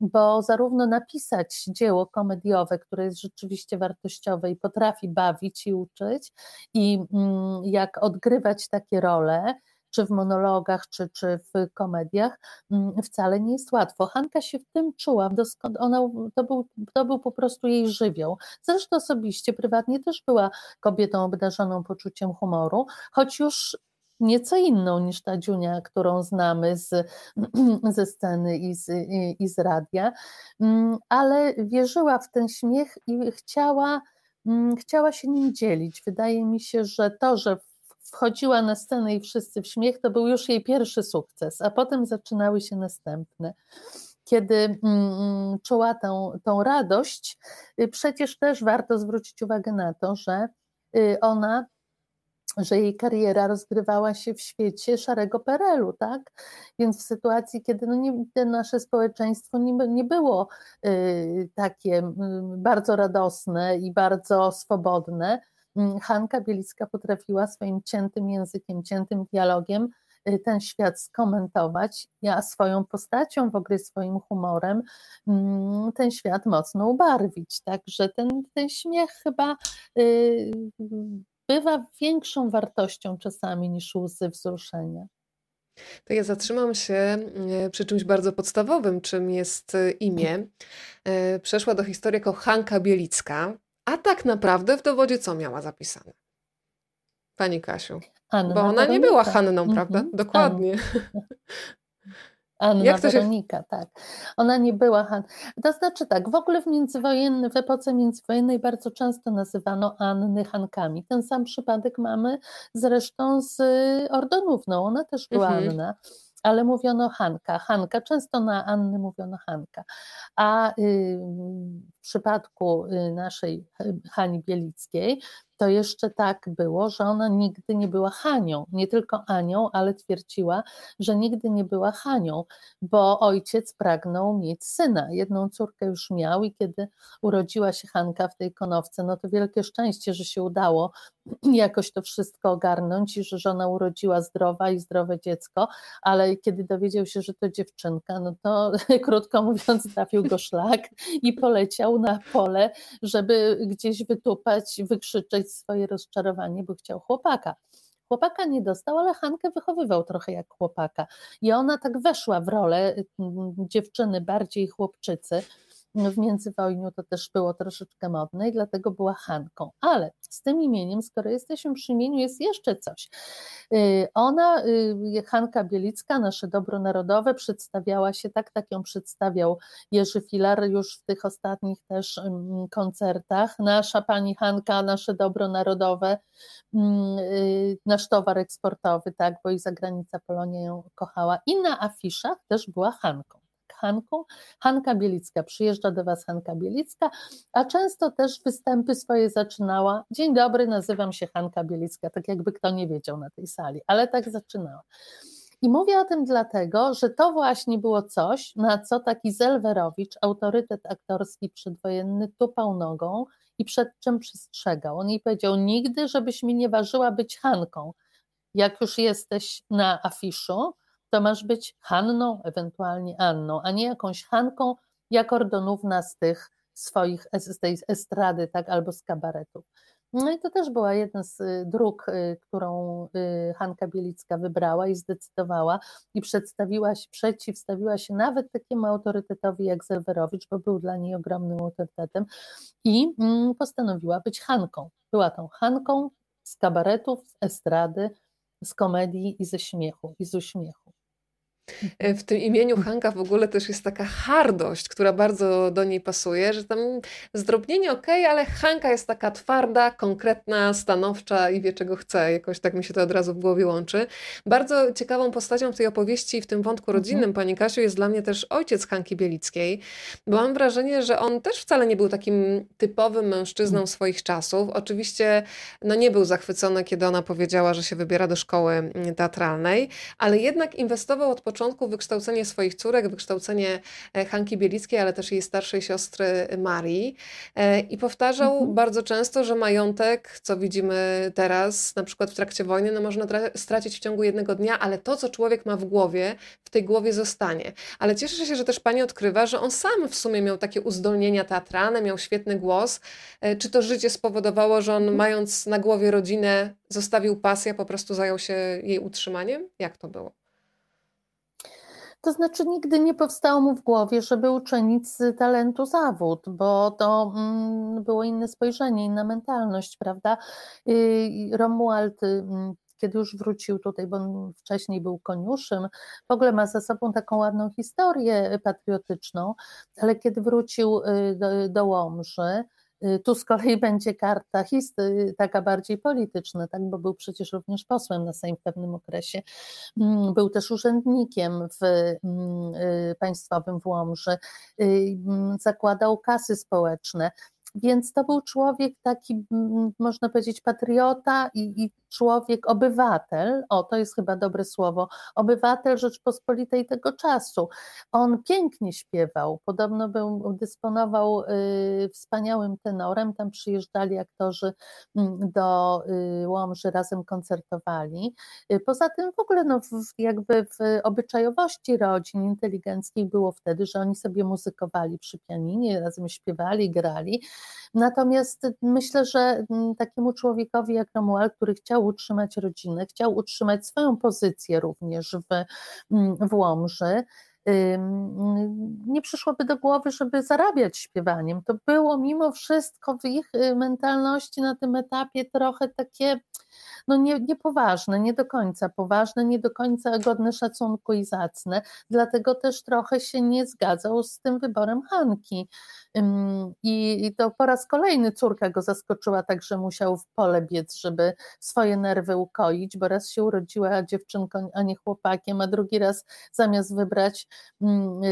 bo zarówno napisać dzieło komediowe, które jest rzeczywiście wartościowe i potrafi bawić i uczyć, i mm, jak odgrywać takie role, czy w monologach, czy, czy w komediach, mm, wcale nie jest łatwo. Hanka się w tym czuła, ona, to, był, to był po prostu jej żywioł. Zresztą osobiście, prywatnie też była kobietą obdarzoną poczuciem humoru, choć już nieco inną niż ta Dziunia, którą znamy z, ze sceny i z, i, z radia, mm, ale wierzyła w ten śmiech i chciała, mm, chciała się nim dzielić. Wydaje mi się, że to, że wchodziła na scenę i wszyscy w śmiech, to był już jej pierwszy sukces, a potem zaczynały się następne. Kiedy mm, czuła tą, tą radość, y, przecież też warto zwrócić uwagę na to, że y, ona że jej kariera rozgrywała się w świecie szarego Perelu, tak? Więc w sytuacji, kiedy no nie, nasze społeczeństwo nie, nie było y, takie y, bardzo radosne i bardzo swobodne, y, Hanka Bielicka potrafiła swoim ciętym językiem, ciętym dialogiem y, ten świat skomentować, a swoją postacią, w ogóle swoim humorem mm, ten świat mocno ubarwić. Także ten, ten śmiech chyba y, bywa większą wartością czasami niż łzy wzruszenia. To ja zatrzymam się e, przy czymś bardzo podstawowym, czym jest e, imię. E, przeszła do historii jako Hanka Bielicka, a tak naprawdę w dowodzie co miała zapisane? Pani Kasiu. Anna Bo ona nie była Hanną, prawda? -hmm. Dokładnie. Anna Jak to Weronika, się... tak. Ona nie była Han. To znaczy tak, w ogóle w międzywojennej, w epoce międzywojennej bardzo często nazywano Anny Hankami. Ten sam przypadek mamy zresztą z Ordonówną, ona też była mhm. Anna ale mówiono Hanka, Hanka, często na Anny mówiono Hanka, a y, przypadku y, naszej Hani Bielickiej to jeszcze tak było, że ona nigdy nie była Hanią, nie tylko Anią, ale twierdziła, że nigdy nie była Hanią, bo ojciec pragnął mieć syna. Jedną córkę już miał i kiedy urodziła się Hanka w tej konowce, no to wielkie szczęście, że się udało jakoś to wszystko ogarnąć i że żona urodziła zdrowa i zdrowe dziecko, ale kiedy dowiedział się, że to dziewczynka, no to krótko mówiąc trafił go szlak i poleciał na pole, żeby gdzieś wytupać, wykrzyczeć swoje rozczarowanie, bo chciał chłopaka. Chłopaka nie dostał, ale Hankę wychowywał trochę jak chłopaka. I ona tak weszła w rolę mm, dziewczyny bardziej chłopczycy, w międzywojniu to też było troszeczkę modne i dlatego była Hanką. Ale z tym imieniem, skoro jesteśmy przy imieniu, jest jeszcze coś. Y, ona, y, Hanka Bielicka, nasze dobro narodowe, przedstawiała się tak, tak ją przedstawiał Jerzy Filar już w tych ostatnich też mm, koncertach. Nasza pani Hanka, nasze dobro narodowe, mm, y, nasz towar eksportowy, tak, bo i zagranica Polonia ją kochała. I na afiszach też była Hanką. Hanką. Hanka Bielicka, przyjeżdża do Was Hanka Bielicka, a często też występy swoje zaczynała. Dzień dobry, nazywam się Hanka Bielicka, tak jakby kto nie wiedział na tej sali, ale tak zaczynała. I mówię o tym dlatego, że to właśnie było coś, na co taki Zelwerowicz, autorytet aktorski przedwojenny, tupał nogą i przed czym przestrzegał. On jej powiedział: Nigdy, żebyś mi nie ważyła być Hanką. Jak już jesteś na afiszu, to masz być Hanną, ewentualnie Anną, a nie jakąś Hanką, jak Ordonówna z tych swoich, z tej estrady, tak, albo z kabaretów. No i to też była jedna z y, dróg, y, którą y, Hanka Bielicka wybrała i zdecydowała i przedstawiła się, przeciwstawiła się nawet takiemu autorytetowi jak Zelwerowicz, bo był dla niej ogromnym autorytetem i mm, postanowiła być Hanką. Była tą Hanką z kabaretów, z estrady, z komedii i ze śmiechu, i z uśmiechu. E, w tym imieniu Hanka w ogóle też jest taka hardość, która bardzo do niej pasuje, że tam zdrobnienie ok, ale Hanka jest taka twarda, konkretna, stanowcza i wie czego chce. Jakoś tak mi się to od razu w głowie łączy. Bardzo ciekawą postacią w tej opowieści i w tym wątku mhm. rodzinnym, Pani Kasiu, jest dla mnie też ojciec Hanki Bielickiej, bo mam wrażenie, że on też wcale nie był takim typowym mężczyzną mhm. swoich czasów. Oczywiście no nie był zachwycony, kiedy ona powiedziała, że się wybiera do szkoły mm, teatralnej, ale jednak inwestował od początku wykształcenie swoich córek, wykształcenie e, Hanki Bielickiej, ale też jej starszej siostry Marii. E, I powtarzał mhm. bardzo często, że majątek, co widzimy teraz, na przykład w trakcie wojny, no można stracić w ciągu jednego dnia, ale to, co człowiek ma w głowie, w tej głowie zostanie. Ale cieszę się, że też pani odkrywa, że on sam w sumie miał takie uzdolnienia teatralne, miał świetny głos. E, czy to życie spowodowało, że on mając na głowie rodzinę, zostawił pasję, po prostu zajął się jej utrzymaniem? Jak to było? To znaczy, nigdy nie powstało mu w głowie, żeby uczynić z talentu zawód, bo to mm, było inne spojrzenie, inna mentalność, prawda? Romuald mm, kiedy już wrócił tutaj, bo on wcześniej był koniuszym, w ogóle ma za sobą taką ładną historię patriotyczną, ale kiedy wrócił y, do, do Łomży, tu z kolei będzie karta histy, taka bardziej polityczna, tak, bo był przecież również posłem na Sejm w pewnym okresie. Mm, był też urzędnikiem w mm, y, państwowym w Łomży, y, mm, zakładał kasy społeczne. Więc to był człowiek taki, można powiedzieć, patriota i, i człowiek, obywatel, o to jest chyba dobre słowo, obywatel Rzeczpospolitej tego czasu. On pięknie śpiewał, podobno był, dysponował y, wspaniałym tenorem, tam przyjeżdżali aktorzy mm, do y, Łomży, razem koncertowali. Y, poza tym w ogóle no, w, jakby w obyczajowości rodzin inteligenckich było wtedy, że oni sobie muzykowali przy pianinie, razem śpiewali, grali. Natomiast myślę, że mm, takiemu człowiekowi jak Romuald, który chciał utrzymać rodzinę, chciał utrzymać swoją pozycję również w, mm, w Łomży, nie przyszłoby do głowy, żeby zarabiać śpiewaniem. To było mimo wszystko w ich y, mentalności na tym etapie trochę takie no nie, niepoważne, nie do końca poważne, nie do końca godne szacunku i zacne, dlatego też trochę się nie zgadzał z tym wyborem Hanki. I to po raz kolejny córka go zaskoczyła tak, że musiał w pole biec, żeby swoje nerwy ukoić, bo raz się urodziła dziewczynką, a nie chłopakiem, a drugi raz zamiast wybrać mm, y,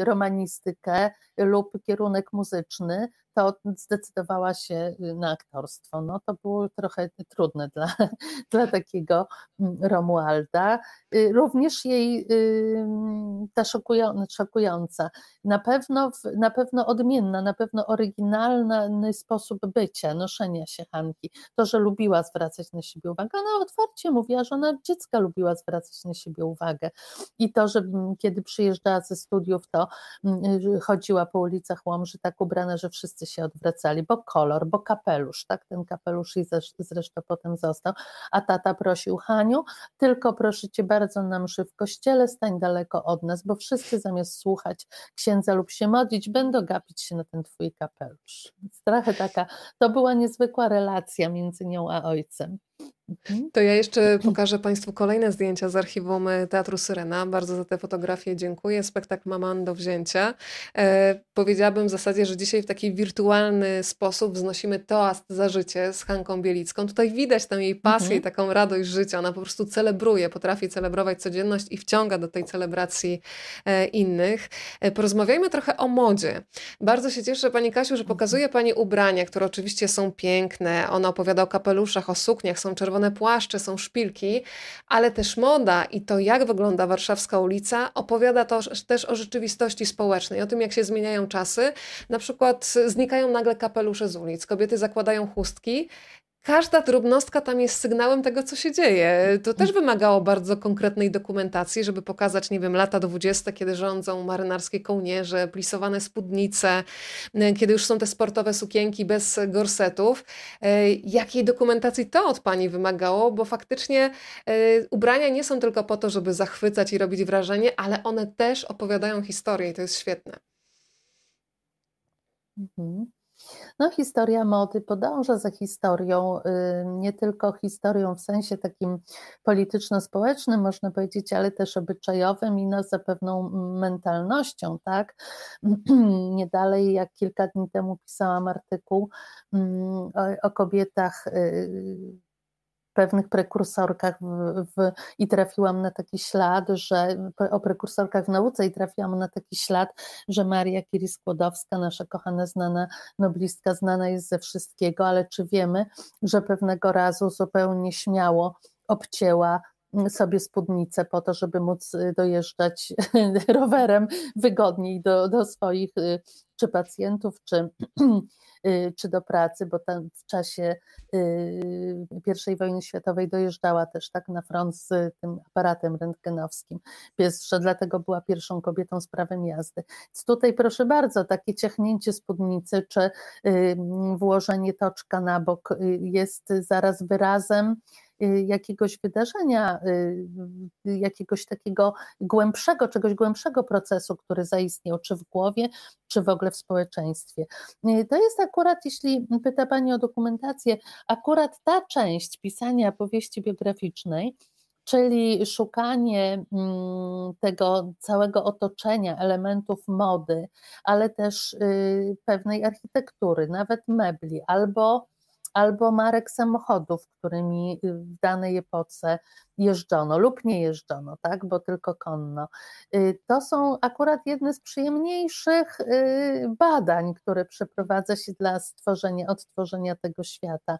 y, romanistykę lub kierunek muzyczny, to zdecydowała się y, na aktorstwo. No to było trochę trudne dla, dla takiego mm, Romualda. Y, również jej ta szokująca, na pewno, na pewno odmienna, na pewno oryginalny sposób bycia, noszenia się Hanki. To, że lubiła zwracać na siebie uwagę, ona otwarcie mówiła, że ona dziecka lubiła zwracać na siebie uwagę. I to, że mm, kiedy przyjeżdżała ze studiów, to mm, y, chodziła po ulicach Łomży tak ubrana, że wszyscy się odwracali, bo kolor, bo kapelusz, tak, ten kapelusz i zresztą potem został, a tata prosił Haniu, tylko proszę Cię bardzo na mszy w kościele, stań daleko od nas, bo wszyscy zamiast słuchać księdza lub się modlić, będą gapić się na ten Twój kapelusz. Trochę taka, to była niezwykła relacja między nią a ojcem. Mhm. To ja jeszcze pokażę Państwu kolejne zdjęcia z archiwum Teatru Syrena. Bardzo za te fotografie dziękuję. Spektakl Maman do wzięcia. E, powiedziałabym w zasadzie, że dzisiaj w taki wirtualny sposób wznosimy toast za życie z Hanką Bielicką. Tutaj widać tam jej pasję mhm. i taką radość życia. Ona po prostu celebruje, potrafi celebrować codzienność i wciąga do tej celebracji e, innych. E, porozmawiajmy trochę o modzie. Bardzo się cieszę, Pani Kasiu, że pokazuje Pani ubrania, które oczywiście są piękne. Ona opowiada o kapeluszach, o sukniach, są czerwone czerwone płaszcze, są szpilki, ale też moda i to, jak wygląda warszawska ulica, opowiada to też o rzeczywistości społecznej, o tym, jak się zmieniają czasy. Na przykład znikają nagle kapelusze z ulic, kobiety zakładają chustki każda drobnostka tam jest sygnałem tego, co się dzieje. To też wymagało bardzo konkretnej dokumentacji, żeby pokazać, nie wiem, lata dwudzieste, kiedy rządzą marynarskie kołnierze, plisowane spódnice, e, kiedy już są te sportowe sukienki bez gorsetów. E, jakiej dokumentacji to od Pani wymagało? Bo faktycznie e, ubrania nie są tylko po to, żeby zachwycać i robić wrażenie, ale one też opowiadają historię i to jest świetne. Mhm. No, historia mody podąża za historią, y, nie tylko historią w sensie takim polityczno-społecznym, można powiedzieć, ale też obyczajowym i no, za pewną mentalnością, tak? Nie dalej jak kilka dni temu pisałam artykuł mm, o, kobietach y, pewnych prekursorkach w, w, i trafiłam na taki ślad, że o prekursorkach w nauce i trafiłam na taki ślad, że Maria Curie-Skłodowska, nasza kochana, znana noblistka, znana jest ze wszystkiego, ale czy wiemy, że pewnego razu zupełnie śmiało obcięła sobie spódnicę po to, żeby móc dojeżdżać rowerem wygodniej do, do swoich y, czy pacjentów, czy Y, czy do pracy, bo tam w czasie y, I wojny światowej dojeżdżała też tak na front z tym aparatem rentgenowskim, że dlatego była pierwszą kobietą z prawem jazdy. Więc tutaj proszę bardzo, takie ciachnięcie spódnicy czy y, włożenie toczka na bok jest zaraz wyrazem jakiegoś wydarzenia, y, jakiegoś takiego głębszego, czegoś głębszego procesu, który zaistniał, czy w głowie, czy w ogóle w społeczeństwie. Y, to jest akurat, jeśli pyta Pani o dokumentację, akurat ta część pisania powieści biograficznej, czyli szukanie mm, tego całego otoczenia, elementów mody, ale też pewnej architektury, nawet mebli, albo albo marek samochodów, którymi w danej epoce jeżdżono lub nie jeżdżono, tak, bo tylko konno. Y, to są akurat jedne z przyjemniejszych y, badań, które przeprowadza się dla stworzenia, odtworzenia tego świata.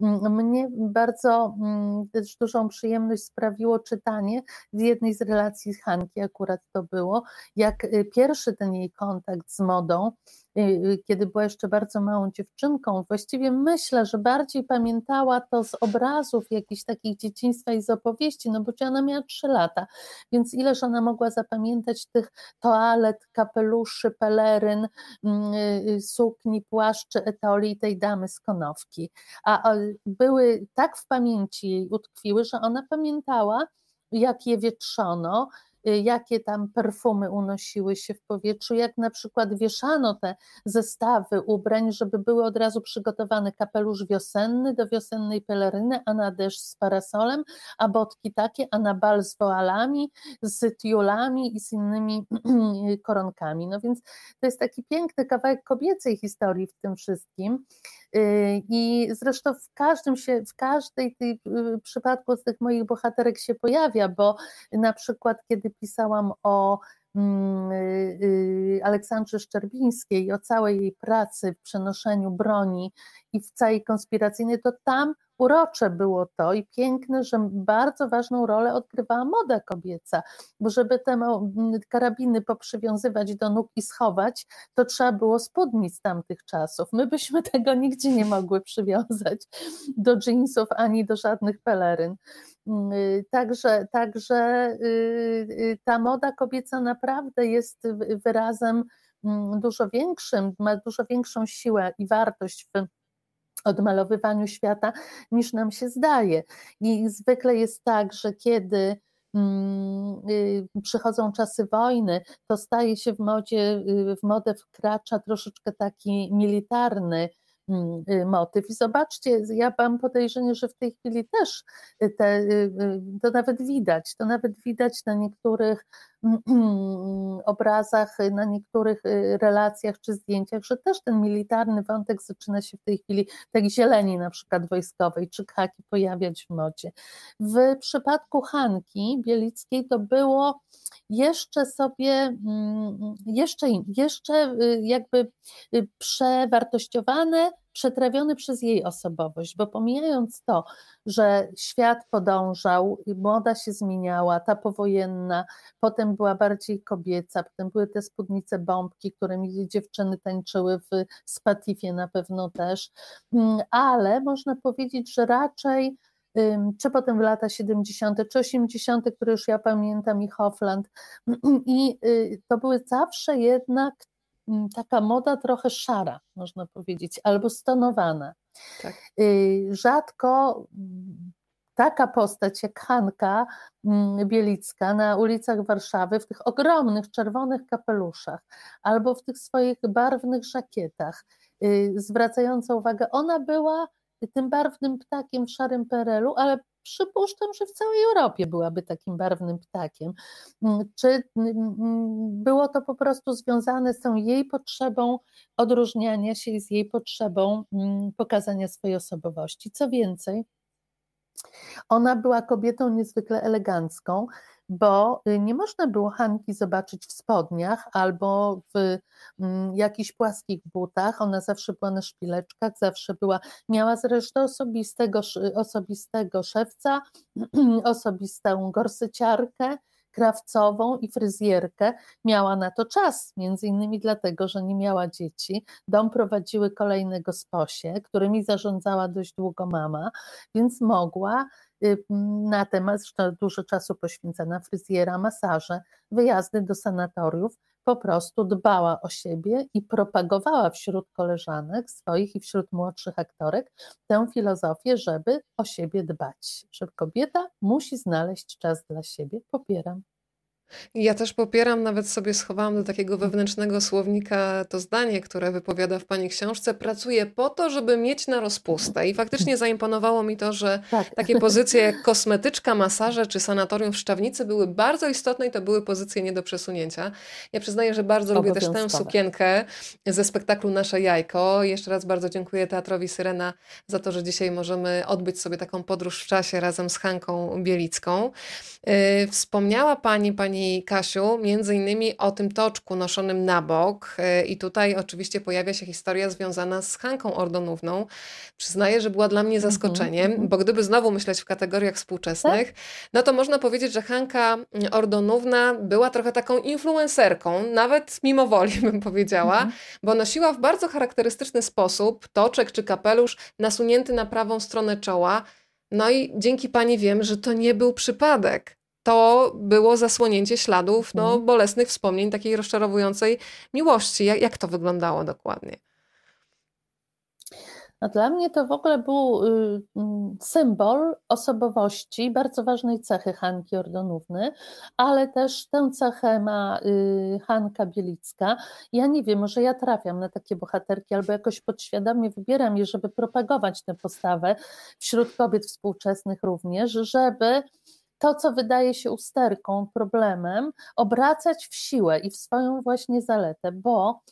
Mnie bardzo mm, też dużą przyjemność sprawiło czytanie w jednej z relacji Hanki, akurat to było, jak y, pierwszy ten jej kontakt z modą, kiedy była jeszcze bardzo małą dziewczynką, właściwie myślę, że bardziej pamiętała to z obrazów jakichś takich dzieciństwa i z opowieści, no bo ona miała trzy lata, więc ileż ona mogła zapamiętać tych toalet, kapeluszy, peleryn, mm, y, sukni, płaszczy, etoli tej damy z konowki. A były tak w pamięci jej utkwiły, że ona pamiętała, jak je wietrzono, Y, jakie tam perfumy unosiły się w powietrzu, jak na przykład wieszano te zestawy ubrań, żeby były od razu przygotowane kapelusz wiosenny do wiosennej peleryny, a na deszcz z parasolem, a botki takie, a na bal z woalami, z tiulami i z innymi koronkami. No więc to jest taki piękny kawałek kobiecej historii w tym wszystkim. Y, I zresztą w każdym się, w każdej tej y, przypadku z tych moich bohaterek się pojawia, bo na przykład kiedy pisałam o mm, y, Aleksandrze Szczerbińskiej, o całej jej pracy w przenoszeniu broni i w całej konspiracyjnej, to tam urocze było to i piękne, że bardzo ważną rolę odgrywała moda kobieca, bo żeby te karabiny poprzywiązywać do nóg i schować, to trzeba było spódnic tamtych czasów. My byśmy tego nigdzie nie mogły przywiązać do jeansów ani do żadnych peleryn. Mm, y, także, także y, y, ta moda kobieca naprawdę jest wyrazem mm, dużo większym, ma dużo większą siłę i wartość w odmalowywaniu świata niż nam się zdaje. I zwykle jest tak, że kiedy mm, y, przychodzą czasy wojny, to staje się w modzie, y, w modę wkracza troszeczkę taki militarny Mm, y, motyw. I zobaczcie, ja mam podejrzenie, że w tej chwili też te, to nawet widać, to nawet widać na niektórych obrazach, na niektórych relacjach czy zdjęciach, że też ten militarny wątek zaczyna się w tej chwili, tak zieleni na przykład wojskowej, czy khaki pojawiać w modzie. W przypadku Hanki Bielickiej to było jeszcze sobie, mm, jeszcze, jeszcze jakby przewartościowane przetrawiony przez jej osobowość, bo pomijając to, że świat podążał, moda się zmieniała, ta powojenna, potem była bardziej kobieca, potem były te spódnice bombki, którymi dziewczyny tańczyły w Spatifie na pewno też, mm, ale można powiedzieć, że raczej czy potem w lata 70., czy 80., które już ja pamiętam, i Hofland. I y, to były zawsze jednak taka moda trochę szara, można powiedzieć, albo stonowana. Tak. Y, rzadko mm, taka postać jak Hanka mm, Bielicka na ulicach Warszawy w tych ogromnych czerwonych kapeluszach albo w tych swoich barwnych żakietach, y, zwracająca uwagę, ona była tym barwnym ptakiem w szarym perelu, ale przypuszczam, że w całej Europie byłaby takim barwnym ptakiem. Mm, czy mm, mm, było to po prostu związane z tą jej potrzebą odróżniania się i z jej potrzebą pokazania swojej osobowości? Co więcej, ona była kobietą niezwykle elegancką, bo y, nie można było Hanki zobaczyć w spodniach albo w mm, jakichś płaskich butach. Ona zawsze była na szpileczkach, zawsze była, miała zresztą osobistego, osobistego szewca, osobistą gorsyciarkę, krawcową i fryzjerkę. Miała na to czas, między innymi dlatego, że nie miała dzieci. Dom prowadziły kolejne gosposie, którymi zarządzała dość długo mama, więc mogła na temat, dużo czasu poświęca na fryzjera, masaże, wyjazdy do sanatoriów, po prostu dbała o siebie i propagowała wśród koleżanek swoich i wśród młodszych aktorek tę filozofię, żeby o siebie dbać, że kobieta musi znaleźć czas dla siebie. Popieram. Ja też popieram, nawet sobie schowałam do takiego wewnętrznego słownika to zdanie, które wypowiada w Pani książce. Pracuję po to, żeby mieć na rozpustę. I faktycznie zaimponowało mi to, że tak. takie pozycje jak kosmetyczka, masaże czy sanatorium w Szczawnicy były bardzo istotne i to były pozycje nie do przesunięcia. Ja przyznaję, że bardzo lubię też tę sukienkę ze spektaklu Nasze Jajko. Jeszcze raz bardzo dziękuję Teatrowi Syrena za to, że dzisiaj możemy odbyć sobie taką podróż w czasie razem z Hanką Bielicką. Yy, wspomniała Pani, Pani Pani Kasiu, między innymi o tym toczku noszonym na bok. E, I tutaj oczywiście pojawia się historia związana z Hanką Ordonówną. Przyznaję, że była dla mnie mhm, zaskoczeniem, mm -hmm. bo gdyby znowu myśleć w kategoriach współczesnych, tak? no to można powiedzieć, że Hanka Ordonówna była trochę taką influencerką, nawet mimo woli bym powiedziała, mm -hmm. bo nosiła w bardzo charakterystyczny sposób toczek czy kapelusz nasunięty na prawą stronę czoła. No i dzięki pani wiem, że to nie był przypadek to było zasłonięcie śladów no, mhm. bolesnych wspomnień, takiej rozczarowującej miłości. Jak, jak to wyglądało dokładnie? No dla mnie to w ogóle był y, mm, symbol osobowości, bardzo ważnej cechy Hanki Ordonówny, ale też tę cechę ma y, Hanka Bielicka. Ja nie wiem, może ja trafiam na takie bohaterki albo jakoś podświadomie wybieram je, żeby propagować tę postawę wśród kobiet współczesnych również, żeby to, co wydaje się usterką, problemem, obracać w siłę i w swoją właśnie zaletę, bo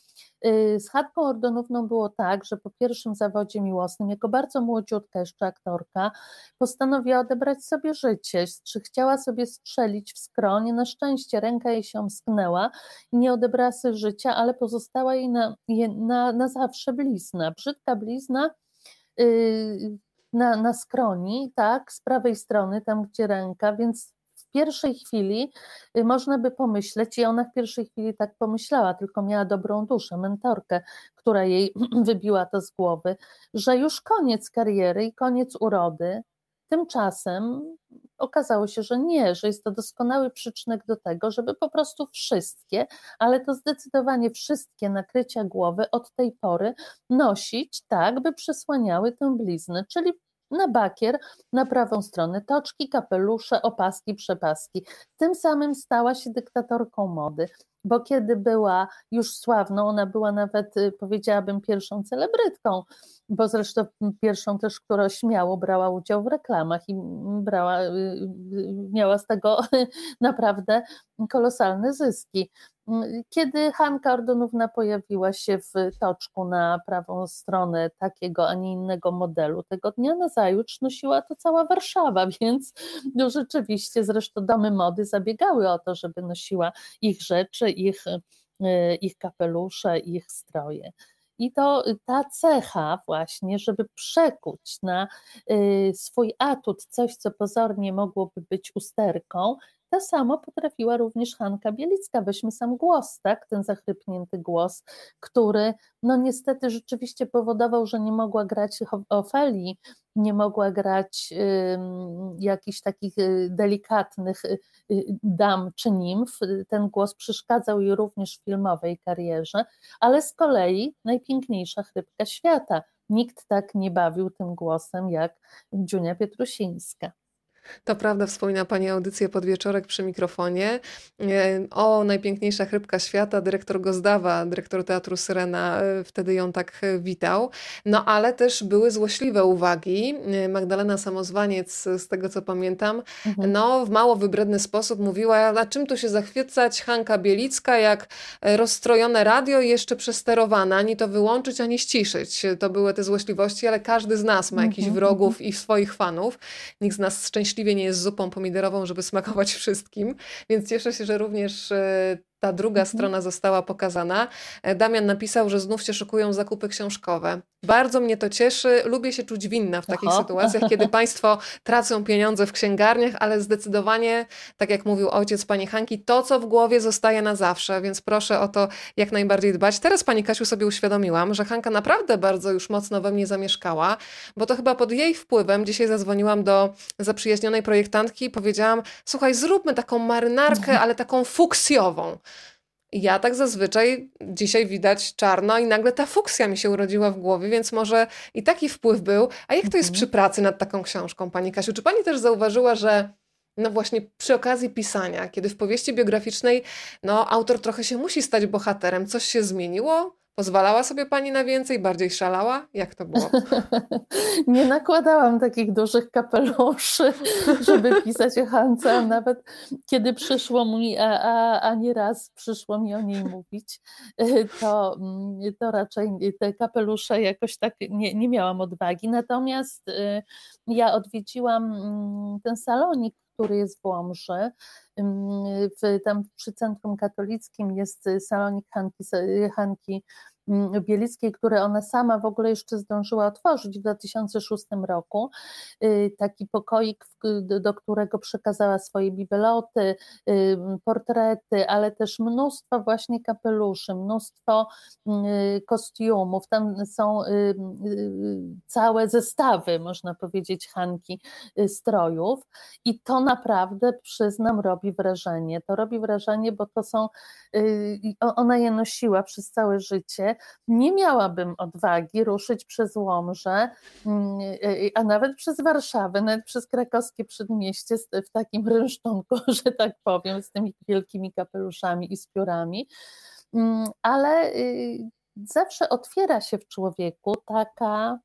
y, z Chatką Ordonówną było tak, że po pierwszym zawodzie miłosnym, jako bardzo młodziutka jeszcze aktorka, postanowiła odebrać sobie życie, chciała sobie strzelić w skronie. Na szczęście ręka jej się omsknęła i nie odebrała sobie życia, ale pozostała jej na, na, na zawsze blizna, brzydka blizna, yy, na, na skroni, tak, z prawej strony, tam gdzie ręka, więc w pierwszej chwili y, można by pomyśleć, i ona w pierwszej chwili tak pomyślała, tylko miała dobrą duszę, mentorkę, która jej wybiła to z głowy, że już koniec kariery i koniec urody. Tymczasem okazało się, że nie, że jest to doskonały przyczynek do tego, żeby po prostu wszystkie, ale to zdecydowanie wszystkie nakrycia głowy od tej pory nosić tak, by przesłaniały tę bliznę, czyli na bakier, na prawą stronę toczki, kapelusze, opaski, przepaski. Tym samym stała się dyktatorką mody bo kiedy była już sławną, ona była nawet, y, powiedziałabym, pierwszą celebrytką, bo zresztą pierwszą też, która śmiało brała udział w reklamach i brała, y, y, miała z tego naprawdę kolosalne zyski. Kiedy Hanka Ordonówna pojawiła się w toczku na prawą stronę takiego, a nie innego modelu, tego dnia na zajutrz nosiła to cała Warszawa, więc no rzeczywiście zresztą domy mody zabiegały o to, żeby nosiła ich rzeczy, ich, ich kapelusze, ich stroje. I to ta cecha właśnie, żeby przekuć na swój atut coś, co pozornie mogłoby być usterką, to samo potrafiła również Hanka Bielicka. Weźmy sam głos, tak? ten zachrypnięty głos, który no niestety rzeczywiście powodował, że nie mogła grać Ofelii, nie mogła grać y, jakichś takich y, delikatnych y, dam czy nimf. Ten głos przeszkadzał jej również w filmowej karierze, ale z kolei najpiękniejsza chrypka świata. Nikt tak nie bawił tym głosem jak Dziunia Pietrusińska. To prawda, wspomina Pani audycję Podwieczorek przy mikrofonie. E, o, najpiękniejsza chrypka świata, dyrektor Gozdawa, dyrektor Teatru Syrena, e, wtedy ją tak e, witał. No ale też były złośliwe uwagi. Magdalena Samozwaniec, z tego co pamiętam, mhm. no w mało wybredny sposób mówiła, na czym tu się zachwycać, Hanka Bielicka, jak rozstrojone radio jeszcze przesterowane, ani to wyłączyć, ani ściszyć. To były te złośliwości, ale każdy z nas ma jakichś mhm. wrogów mhm. i swoich fanów. Nikt z nas szczęśliwie szczęśliwie nie jest zupą pomidorową, żeby smakować wszystkim, więc cieszę się, że również e, ta druga mhm. strona została pokazana. E, Damian napisał, że znów się szykują zakupy książkowe. Bardzo mnie to cieszy. Lubię się czuć winna w takich Aha. sytuacjach, kiedy państwo tracą pieniądze w księgarniach, ale zdecydowanie, tak jak mówił ojciec pani Hanki, to, co w głowie zostaje na zawsze, więc proszę o to jak najbardziej dbać. Teraz pani Kasiu sobie uświadomiłam, że Hanka naprawdę bardzo już mocno we mnie zamieszkała, bo to chyba pod jej wpływem dzisiaj zadzwoniłam do zaprzyjaźnionej projektantki i powiedziałam, słuchaj, zróbmy taką marynarkę, ale taką fuksjową. Ja tak zazwyczaj dzisiaj widać czarno i nagle ta fuksja mi się urodziła w głowie, więc może i taki wpływ był. A jak to jest mhm. przy pracy nad taką książką, Pani Kasiu? Czy Pani też zauważyła, że No właśnie przy okazji pisania, kiedy w powieści biograficznej no, autor trochę się musi stać bohaterem, coś się zmieniło? Pozwalała sobie pani na więcej, bardziej szalała? Jak to było? Nie nakładałam takich dużych kapeluszy, żeby pisać o Hance, nawet kiedy przyszło mi, a, a, a nie raz przyszło mi o niej mówić, to, mm, to raczej te kapelusze jakoś tak nie, nie miałam odwagi. Natomiast y, ja odwiedziłam mm, ten salonik, który jest w Łomży. W, tam przy Centrum Katolickim jest salonik Hanki, Hanki Mm, Bielickiej, które ona sama w ogóle jeszcze zdążyła otworzyć w 2006 roku. Y, taki pokoik, do którego przekazała swoje bibeloty, y, portrety, ale też mnóstwo właśnie kapeluszy, mnóstwo y, kostiumów. Tam są całe zestawy, można powiedzieć, Hanki strojów i to naprawdę, przyznam, robi wrażenie. To robi wrażenie, bo to są, ona je nosiła przez całe życie nie miałabym odwagi ruszyć przez Łomże, mm, e, e, a nawet przez Warszawę, nawet przez krakowskie przedmieście w takim rynsztunku, że tak powiem, z tymi wielkimi kapeluszami i z piórami, mm, ale y, zawsze otwiera się w człowieku taka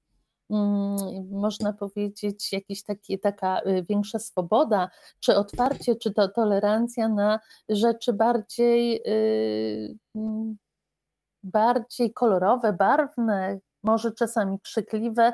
mm, można powiedzieć, jakaś taka y, większa swoboda, czy otwarcie, czy to tolerancja na rzeczy bardziej y, bardziej kolorowe, barwne, może czasami krzykliwe.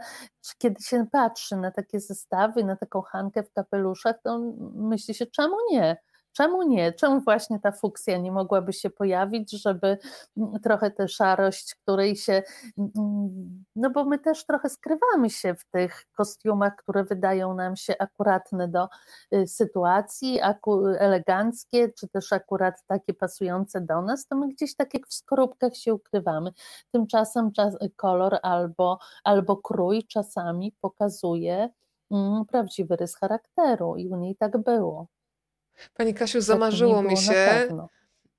Kiedy się patrzy na takie zestawy, na taką Hankę w kapeluszach, to myśli się, czemu nie? Czemu nie? Czemu właśnie ta fuksja nie mogłaby się pojawić, żeby mm, trochę tę szarość, której się. Mm, no bo my też trochę skrywamy się w tych kostiumach, które wydają nam się akuratne do y, sytuacji, eleganckie, czy też akurat takie pasujące do nas, to my gdzieś tak jak w skorupkach się ukrywamy. Tymczasem czas, kolor albo, albo krój czasami pokazuje mm, prawdziwy rys charakteru i u niej tak było. Pani Kasiu, zamarzyło mi się,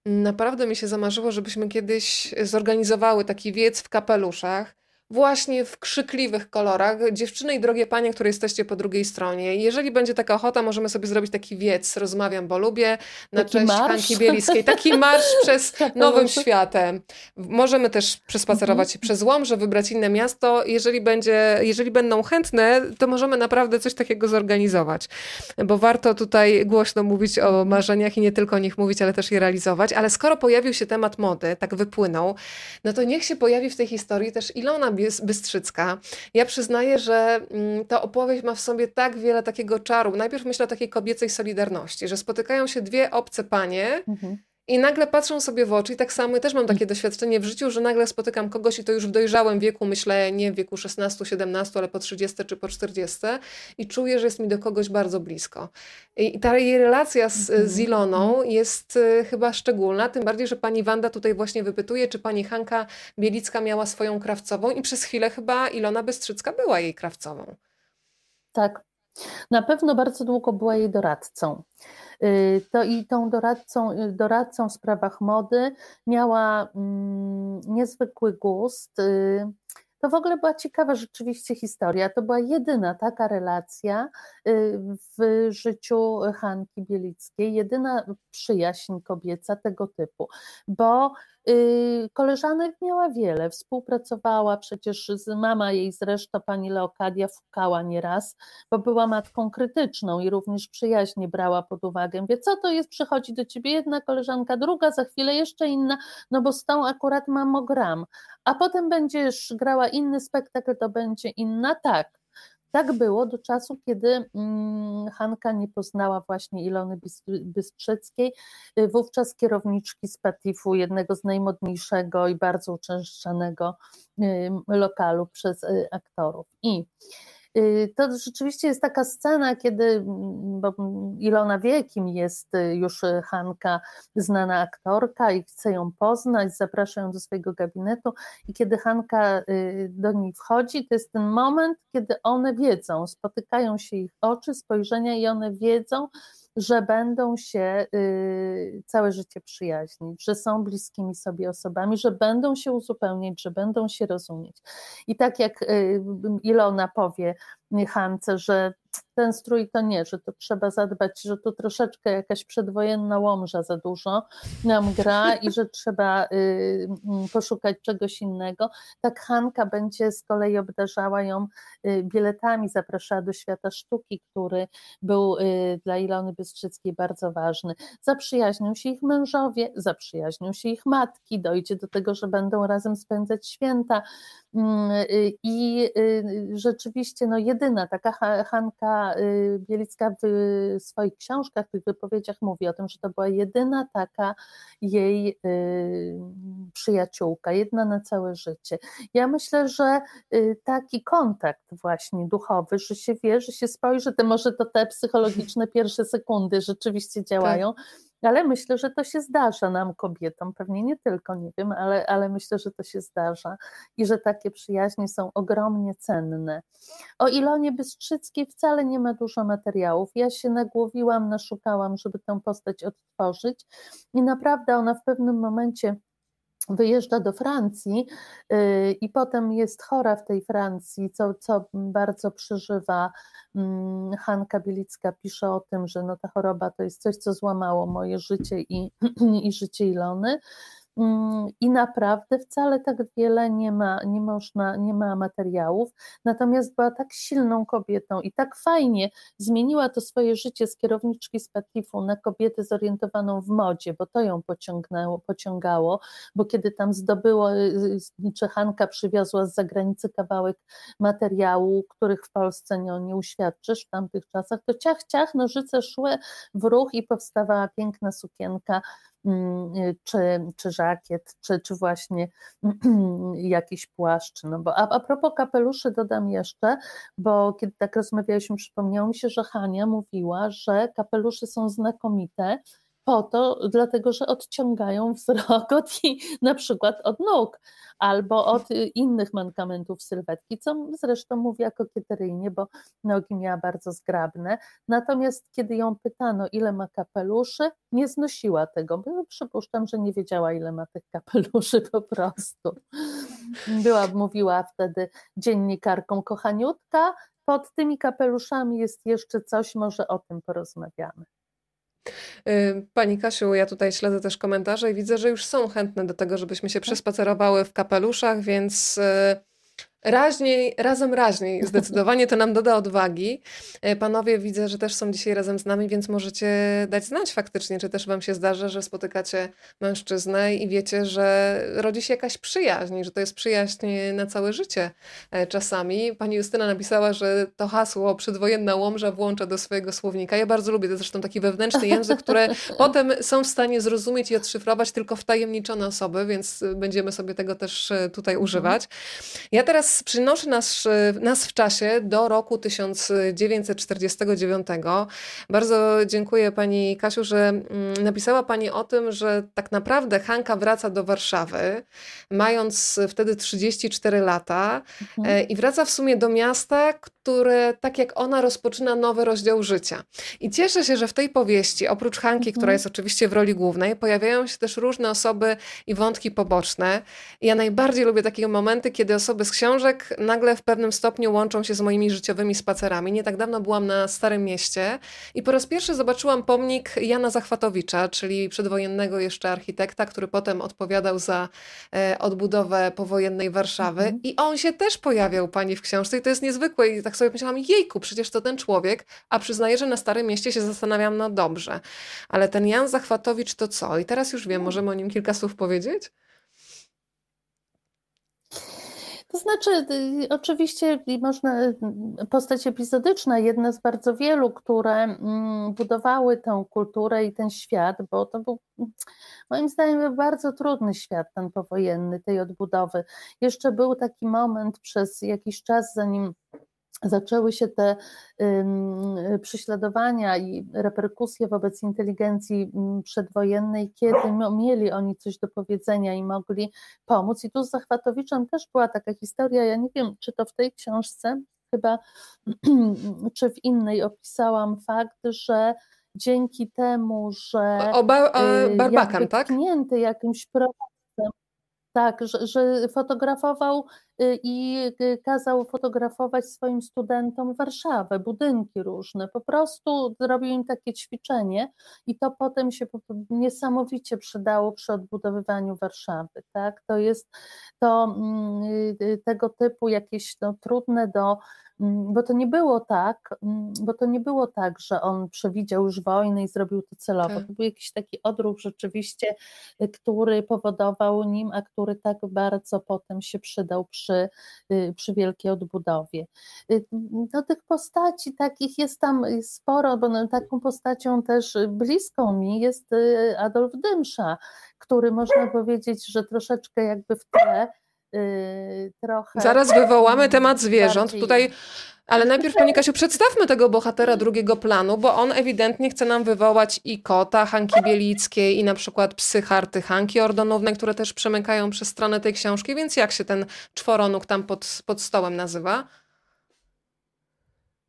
naprawdę mi się zamarzyło, żebyśmy kiedyś zorganizowały taki wiec w kapeluszach właśnie w krzykliwych kolorach. Dziewczyny i drogie panie, które jesteście po drugiej stronie. Jeżeli będzie taka ochota, możemy sobie zrobić taki wiec, rozmawiam, bo lubię, na taki cześć marsz? Hanki Bieliskiej. Taki marsz przez Nowym Światem. Możemy też przespacerować się mhm. przez Łomże, wybrać inne miasto. Jeżeli, będzie, jeżeli będą chętne, to możemy naprawdę coś takiego zorganizować. Bo warto tutaj głośno mówić o marzeniach i nie tylko o nich mówić, ale też je realizować. Ale skoro pojawił się temat mody, tak wypłynął, no to niech się pojawi w tej historii też Ilona Bystrzycka. Ja przyznaję, że mm, ta opowieść ma w sobie tak wiele takiego czaru. Najpierw myślę o takiej kobiecej solidarności, że spotykają się dwie obce panie, mhm. I nagle patrzą sobie w oczy, i tak samo ja też mam takie doświadczenie w życiu, że nagle spotykam kogoś i to już w dojrzałym wieku, myślę nie w wieku 16, 17, ale po 30 czy po 40 i czuję, że jest mi do kogoś bardzo blisko. I ta jej relacja z, z mhm. Iloną jest y, chyba szczególna, tym bardziej, że pani Wanda tutaj właśnie wypytuje, czy pani Hanka Bielicka miała swoją krawcową i przez chwilę chyba Ilona Bystrzycka była jej krawcową. Tak, na pewno bardzo długo była jej doradcą. Y, to i tą doradcą, y, doradcą w sprawach mody miała mm, niezwykły gust. Y, to w ogóle była ciekawa rzeczywiście historia. To była jedyna taka relacja w życiu Hanki Bielickiej, jedyna przyjaźń kobieca tego typu, bo koleżanek miała wiele, współpracowała przecież mama jej zresztą, pani Leokadia fukała nieraz, bo była matką krytyczną i również przyjaźnie brała pod uwagę. Wie, co to jest, przychodzi do ciebie jedna koleżanka, druga, za chwilę jeszcze inna, no bo z tą akurat mamogram, a potem będziesz grała inny spektakl, to będzie inna, tak. Tak było do czasu, kiedy mm, Hanka nie poznała właśnie Ilony Bystrzeckiej, y, wówczas kierowniczki z Patifu, jednego z najmodniejszego i bardzo uczęszczanego lokalu przez y, aktorów. I Y, to rzeczywiście jest taka scena, kiedy, bo Ilona wie, kim jest y, już Hanka, znana aktorka i chce ją poznać, zaprasza ją do swojego gabinetu i kiedy Hanka y, do niej wchodzi, to jest ten moment, kiedy one wiedzą, spotykają się ich oczy, spojrzenia i one wiedzą, że będą się y, całe życie przyjaźnić, że są bliskimi sobie osobami, że będą się uzupełniać, że będą się rozumieć. I tak jak y, Ilona powie, Hance, że ten strój to nie, że to trzeba zadbać, że tu troszeczkę jakaś przedwojenna łomża za dużo nam gra i że trzeba y, mm, poszukać czegoś innego. Tak Hanka będzie z kolei obdarzała ją y, biletami, zapraszała do świata sztuki, który był y, dla Ilony Bystrzyckiej bardzo ważny. Zaprzyjaźnią się ich mężowie, zaprzyjaźnią się ich matki, dojdzie do tego, że będą razem spędzać święta mm, i rzeczywiście no jedyna taka Hanka Y, Bielicka w swoich książkach, w tych wypowiedziach mówi o tym, że to była jedyna taka jej y, przyjaciółka, jedna na całe życie. Ja myślę, że y, taki kontakt właśnie duchowy, że się wie, że się spojrzy, to może to te psychologiczne pierwsze sekundy rzeczywiście działają, tak ale myślę, że to się zdarza nam, kobietom, pewnie nie tylko, nie wiem, ale, ale myślę, że to się zdarza i że takie przyjaźnie są ogromnie cenne. O Ilonie Bystrzyckiej wcale nie ma dużo materiałów. Ja się nagłowiłam, naszukałam, żeby tę postać odtworzyć i naprawdę ona w pewnym momencie wyjeżdża do Francji y, i potem jest chora w tej Francji, co, co bardzo przeżywa. Mm, Hanka Bielicka pisze o tym, że no ta choroba to jest coś, co złamało moje życie i, i życie Ilony. Mm, i naprawdę wcale tak wiele nie ma, nie można, nie ma materiałów, natomiast była tak silną kobietą i tak fajnie zmieniła to swoje życie z kierowniczki z Patifu na kobietę zorientowaną w modzie, bo to ją pociągnęło, pociągało, bo kiedy tam zdobyło, y, y, Czechanka przywiozła z zagranicy kawałek materiału, których w Polsce nie, nie uświadczysz w tamtych czasach, to ciach, ciach, nożyce szły w ruch i powstawała piękna sukienka czy, czy żakiet, czy, czy właśnie jakiś płaszcz. No bo, a, a propos kapeluszy dodam jeszcze, bo kiedy tak rozmawialiśmy, przypomniało mi się, że Hania mówiła, że kapelusze są znakomite, po to, dlatego że odciągają wzrok od, na przykład od nóg albo od y, innych mankamentów sylwetki, co zresztą mówiła kokieteryjnie, bo nogi miała bardzo zgrabne. Natomiast kiedy ją pytano, ile ma kapeluszy, nie znosiła tego, bo przypuszczam, że nie wiedziała, ile ma tych kapeluszy po prostu. Była, mówiła wtedy dziennikarką kochaniutka, pod tymi kapeluszami jest jeszcze coś, może o tym porozmawiamy. Y, pani Kasiu, ja tutaj śledzę też komentarze i widzę, że już są chętne do tego, żebyśmy się przespacerowały w kapeluszach, więc y, Raźniej, razem raźniej, zdecydowanie to nam doda odwagi. E, panowie widzę, że też są dzisiaj razem z nami, więc możecie dać znać faktycznie, czy też wam się zdarza, że spotykacie mężczyznę i wiecie, że rodzi się jakaś przyjaźń, że to jest przyjaźń na całe życie e, czasami. Pani Justyna napisała, że to hasło przedwojenna łomża włącza do swojego słownika. Ja bardzo lubię, to zresztą taki wewnętrzny język, które potem są w stanie zrozumieć i odszyfrować tylko wtajemniczone osoby, więc będziemy sobie tego też e, tutaj używać. Ja teraz teraz przynoszę nas, nas w czasie do roku 1949. Bardzo dziękuję Pani Kasiu, że mm, napisała Pani o tym, że tak naprawdę Hanka wraca do Warszawy, mając wtedy 34 lata mhm. E, i wraca w sumie do miasta, które tak jak ona rozpoczyna nowy rozdział życia. I cieszę się, że w tej powieści, oprócz Hanki, mhm. która jest oczywiście w roli głównej, pojawiają się też różne osoby i wątki poboczne. Ja najbardziej lubię takie momenty, kiedy osoby z książek książek nagle w pewnym stopniu łączą się z moimi życiowymi spacerami. Nie tak dawno byłam na Starym Mieście i po raz pierwszy zobaczyłam pomnik Jana Zachwatowicza, czyli przedwojennego jeszcze architekta, który potem odpowiadał za e, odbudowę powojennej Warszawy. Mhm. I on się też pojawiał pani w książce i to jest niezwykłe. I tak sobie myślałam, jejku, przecież to ten człowiek, a przyznaję, że na Starym Mieście się zastanawiam, no dobrze, ale ten Jan Zachwatowicz to co? I teraz już wiem, no. możemy o nim kilka słów powiedzieć? To znaczy, y, oczywiście można, y, postać epizodyczna, jedna z bardzo wielu, które mm, budowały tę kulturę i ten świat, bo to był moim zdaniem bardzo trudny świat ten powojenny, tej odbudowy. Jeszcze był taki moment przez jakiś czas, zanim zaczęły się te prześladowania i reperkusje wobec inteligencji przedwojennej, kiedy mieli oni coś do powiedzenia i mogli pomóc. I tu z Zachwatowiczem też była taka historia, ja nie wiem, czy to w tej książce, chyba, czy w innej opisałam fakt, że dzięki temu, że o, o y, Barbakan, tak? jakimś projektem, tak, że, że fotografował i kazał fotografować swoim studentom Warszawę, budynki różne. Po prostu zrobił im takie ćwiczenie i to potem się niesamowicie przydało przy odbudowywaniu Warszawy. Tak? To jest to mm, tego typu jakieś no, trudne do Mm, bo to nie było tak, mm, bo to nie było tak, że on przewidział już wojnę i zrobił to celowo. Tak. To był jakiś taki odruch rzeczywiście, y, który powodował nim, a który tak bardzo potem się przydał przy, y, przy wielkiej odbudowie. Y, do tych postaci takich jest tam sporo, bo taką postacią też bliską mi jest Adolf Dymsza, który można powiedzieć, że troszeczkę jakby w tle trochę. Zaraz wywołamy temat zwierząt. Bardziej... Tutaj ale najpierw, Pani Kasiu, przedstawmy tego bohatera drugiego planu, bo on ewidentnie chce nam wywołać i kota Hanki Bielickiej, i na przykład psy Harty Hanki Ordonównej, które też przemykają przez stronę tej książki, więc jak się ten czworonóg tam pod, pod stołem nazywa?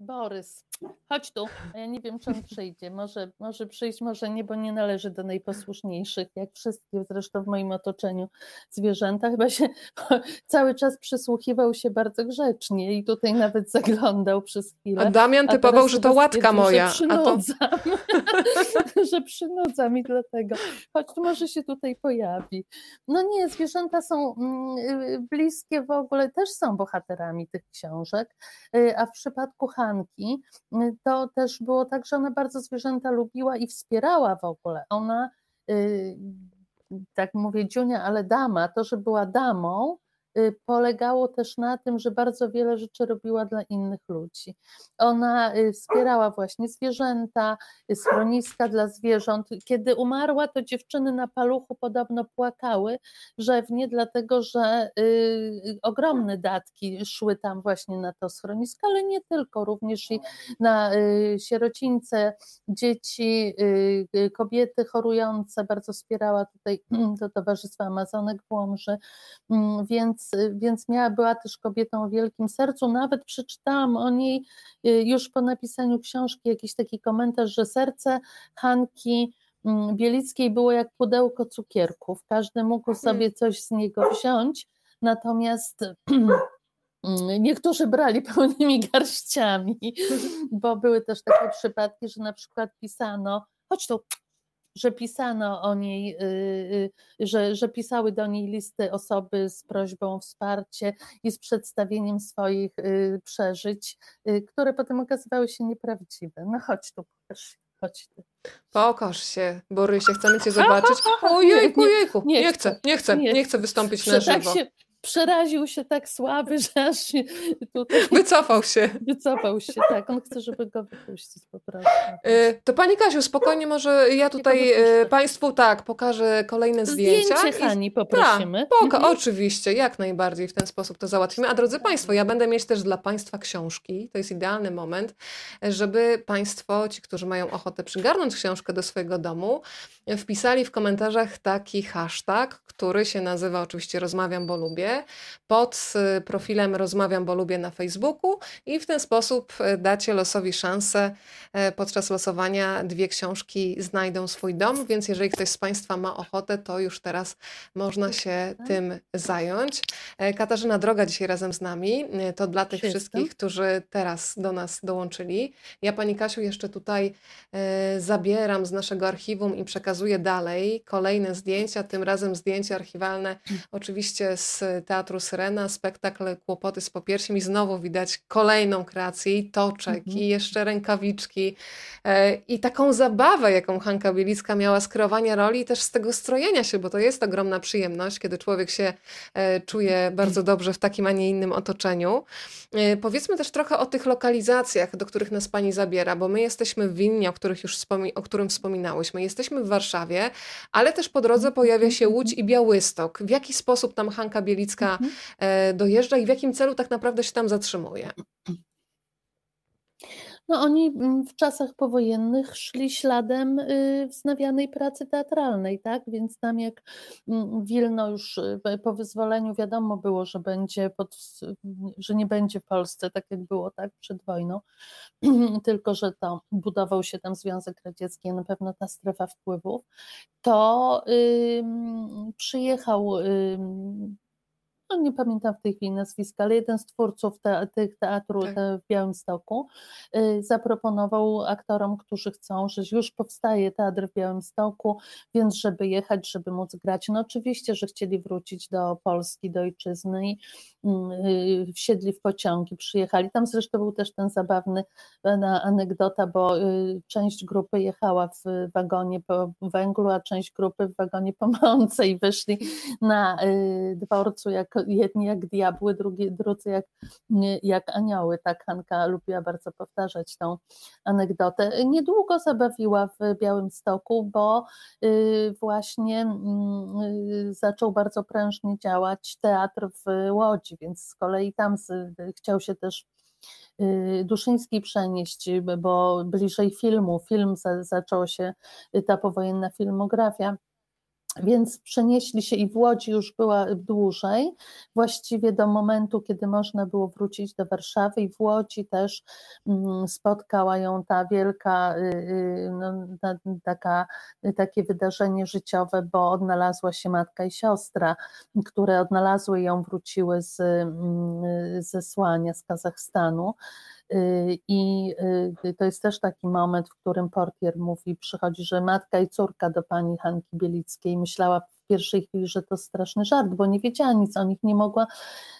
Borys, chodź tu. Ja nie wiem, czy on przyjdzie. Może, może przyjść, może nie, bo nie należy do najposłuszniejszych, jak wszystkie zresztą w moim otoczeniu zwierzęta. Chyba się cały czas przysłuchiwał się bardzo grzecznie i tutaj nawet zaglądał przez chwilę. A Damian typował, że to łatka moja. Że przynudzam, a to... że przynudzam i dlatego. Chodź, tu może się tutaj pojawi. No nie, zwierzęta są mm, bliskie w ogóle, też są bohaterami tych książek, y, a w przypadku Hanki to też było tak, że ona bardzo zwierzęta lubiła i wspierała w ogóle. Ona, y, tak mówię Dziunia, ale dama, to, że była damą, polegało też na tym, że bardzo wiele rzeczy robiła dla innych ludzi. Ona y, wspierała właśnie zwierzęta, y, schroniska dla zwierząt. Kiedy umarła, to dziewczyny na paluchu podobno płakały rzewnie, dlatego że ogromne datki szły tam właśnie na to schronisko, ale nie tylko, również i na sierocińce, dzieci, kobiety chorujące, bardzo wspierała tutaj to Towarzystwo Amazonek w Łomży, mm, więc więc, więc miała, była też kobietą o wielkim sercu. Nawet przeczytałam o niej y, już po napisaniu książki jakiś taki komentarz, że serce Hanki mm, Bielickiej było jak pudełko cukierków. Każdy mógł hmm. sobie coś z niego wziąć, natomiast niektórzy brali pełnymi garściami, bo były też takie przypadki, że na przykład pisano, chodź tu, że pisano o niej, y, y, że, że pisały do niej listy osoby z prośbą o wsparcie i z przedstawieniem swoich y, przeżyć, które potem okazywały się nieprawdziwe. No chodź tu, pokaż Chodź tu. Pokaż się, Borysie, chcemy cię zobaczyć. Ojejku, jejku, nie, nie chcę, nie chcę, nie chcę wystąpić na żywo. Tak się, przeraził się tak słaby, że aż tutaj... Wycofał się. Wycofał się, tak. On chce, żeby go wypuścić po prostu. Y, to Pani Kasiu, spokojnie może ja tutaj y, Państwu tak pokażę kolejne zdjęcia. Zdjęcie Hani poprosimy. Tak, poka, mhm. oczywiście, jak najbardziej w ten sposób to załatwimy. A drodzy Państwo, ja będę mieć też dla Państwa książki. To jest idealny moment, żeby Państwo, ci, którzy mają ochotę przygarnąć książkę do swojego domu, wpisali w komentarzach taki hashtag, który się nazywa oczywiście Rozmawiam, bo lubię, pod y, profilem Rozmawiam, bo lubię na Facebooku i w ten sposób y, dacie losowi szansę. Y, podczas losowania dwie książki znajdą swój dom, więc jeżeli ktoś z Państwa ma ochotę, to już teraz można się tym zająć. Katarzyna Droga dzisiaj razem z nami. To dla tych wszystkich, którzy teraz do nas dołączyli. Ja Pani Kasiu jeszcze tutaj zabieram z naszego archiwum i przekazuję dalej kolejne zdjęcia, tym razem zdjęcia archiwalne oczywiście z Teatru Syrena, spektakl Kłopoty z popiersiem i znowu widać kolejną kreację i toczek mhm. i jeszcze rękawiczki e, i taką zabawę, jaką Hanka Bielicka miała z kreowania roli i też z tego strojenia się, bo to jest ogromna przyjemność, kiedy człowiek się e, czuje bardzo dobrze w takim, a nie innym otoczeniu. E, powiedzmy też trochę o tych lokalizacjach, do których nas Pani zabiera, bo my jesteśmy w Wilnie, o, których już o którym wspominałyśmy, jesteśmy w Warszawie, ale też po drodze pojawia się Łódź i Białystok. W jaki sposób tam Hanka Bielicka mhm. e, dojeżdża i w jakim celu tak naprawdę się tam zatrzymuje? No oni mm, w czasach powojennych szli śladem y, wznawianej pracy teatralnej, tak? Więc tam jak mm, Wilno już y, po wyzwoleniu wiadomo było, że będzie pod, że nie będzie w Polsce tak jak było tak przed wojną, tylko że to budował się tam Związek Radziecki, na pewno ta strefa wpływów, to y, przyjechał no nie pamiętam w tej chwili nazwiska, ale jeden z twórców te, tych teatru Tak. te w Białymstoku y, zaproponował aktorom, którzy chcą, że już powstaje teatr w Białymstoku, więc żeby jechać, żeby móc grać. No oczywiście, że chcieli wrócić do Polski, do ojczyzny i y, wsiedli w pociągi, przyjechali. Tam zresztą był też ten zabawny na anegdota, bo y, część grupy jechała w wagonie po węglu, a część grupy w wagonie po mące i wyszli na y, dworcu jak jedni jak diabły, drugi, drudzy jak, jak anioły. Tak Hanka lubiła bardzo powtarzać tą anegdotę. Niedługo zabawiła w Białymstoku, bo y, właśnie mm, zaczął bardzo prężnie działać teatr w Łodzi, więc z kolei tam chciał się też Y, Duszyński przenieść, bo bliżej filmu, film za, zaczął się, ta powojenna filmografia, więc przenieśli się i w Łodzi już była dłużej, właściwie do momentu, kiedy można było wrócić do Warszawy i w Łodzi też mm, spotkała ją ta wielka, y, y, no, taka, takie wydarzenie życiowe, bo odnalazła się matka i siostra, które odnalazły ją, wróciły z mm, zesłania z Kazachstanu. Y, I y, to jest też taki moment, w którym portier mówi, przychodzi, że matka i córka do pani Hanki Bielickiej myślała w pierwszej chwili, że to straszny żart, bo nie wiedziała nic o nich, nie mogła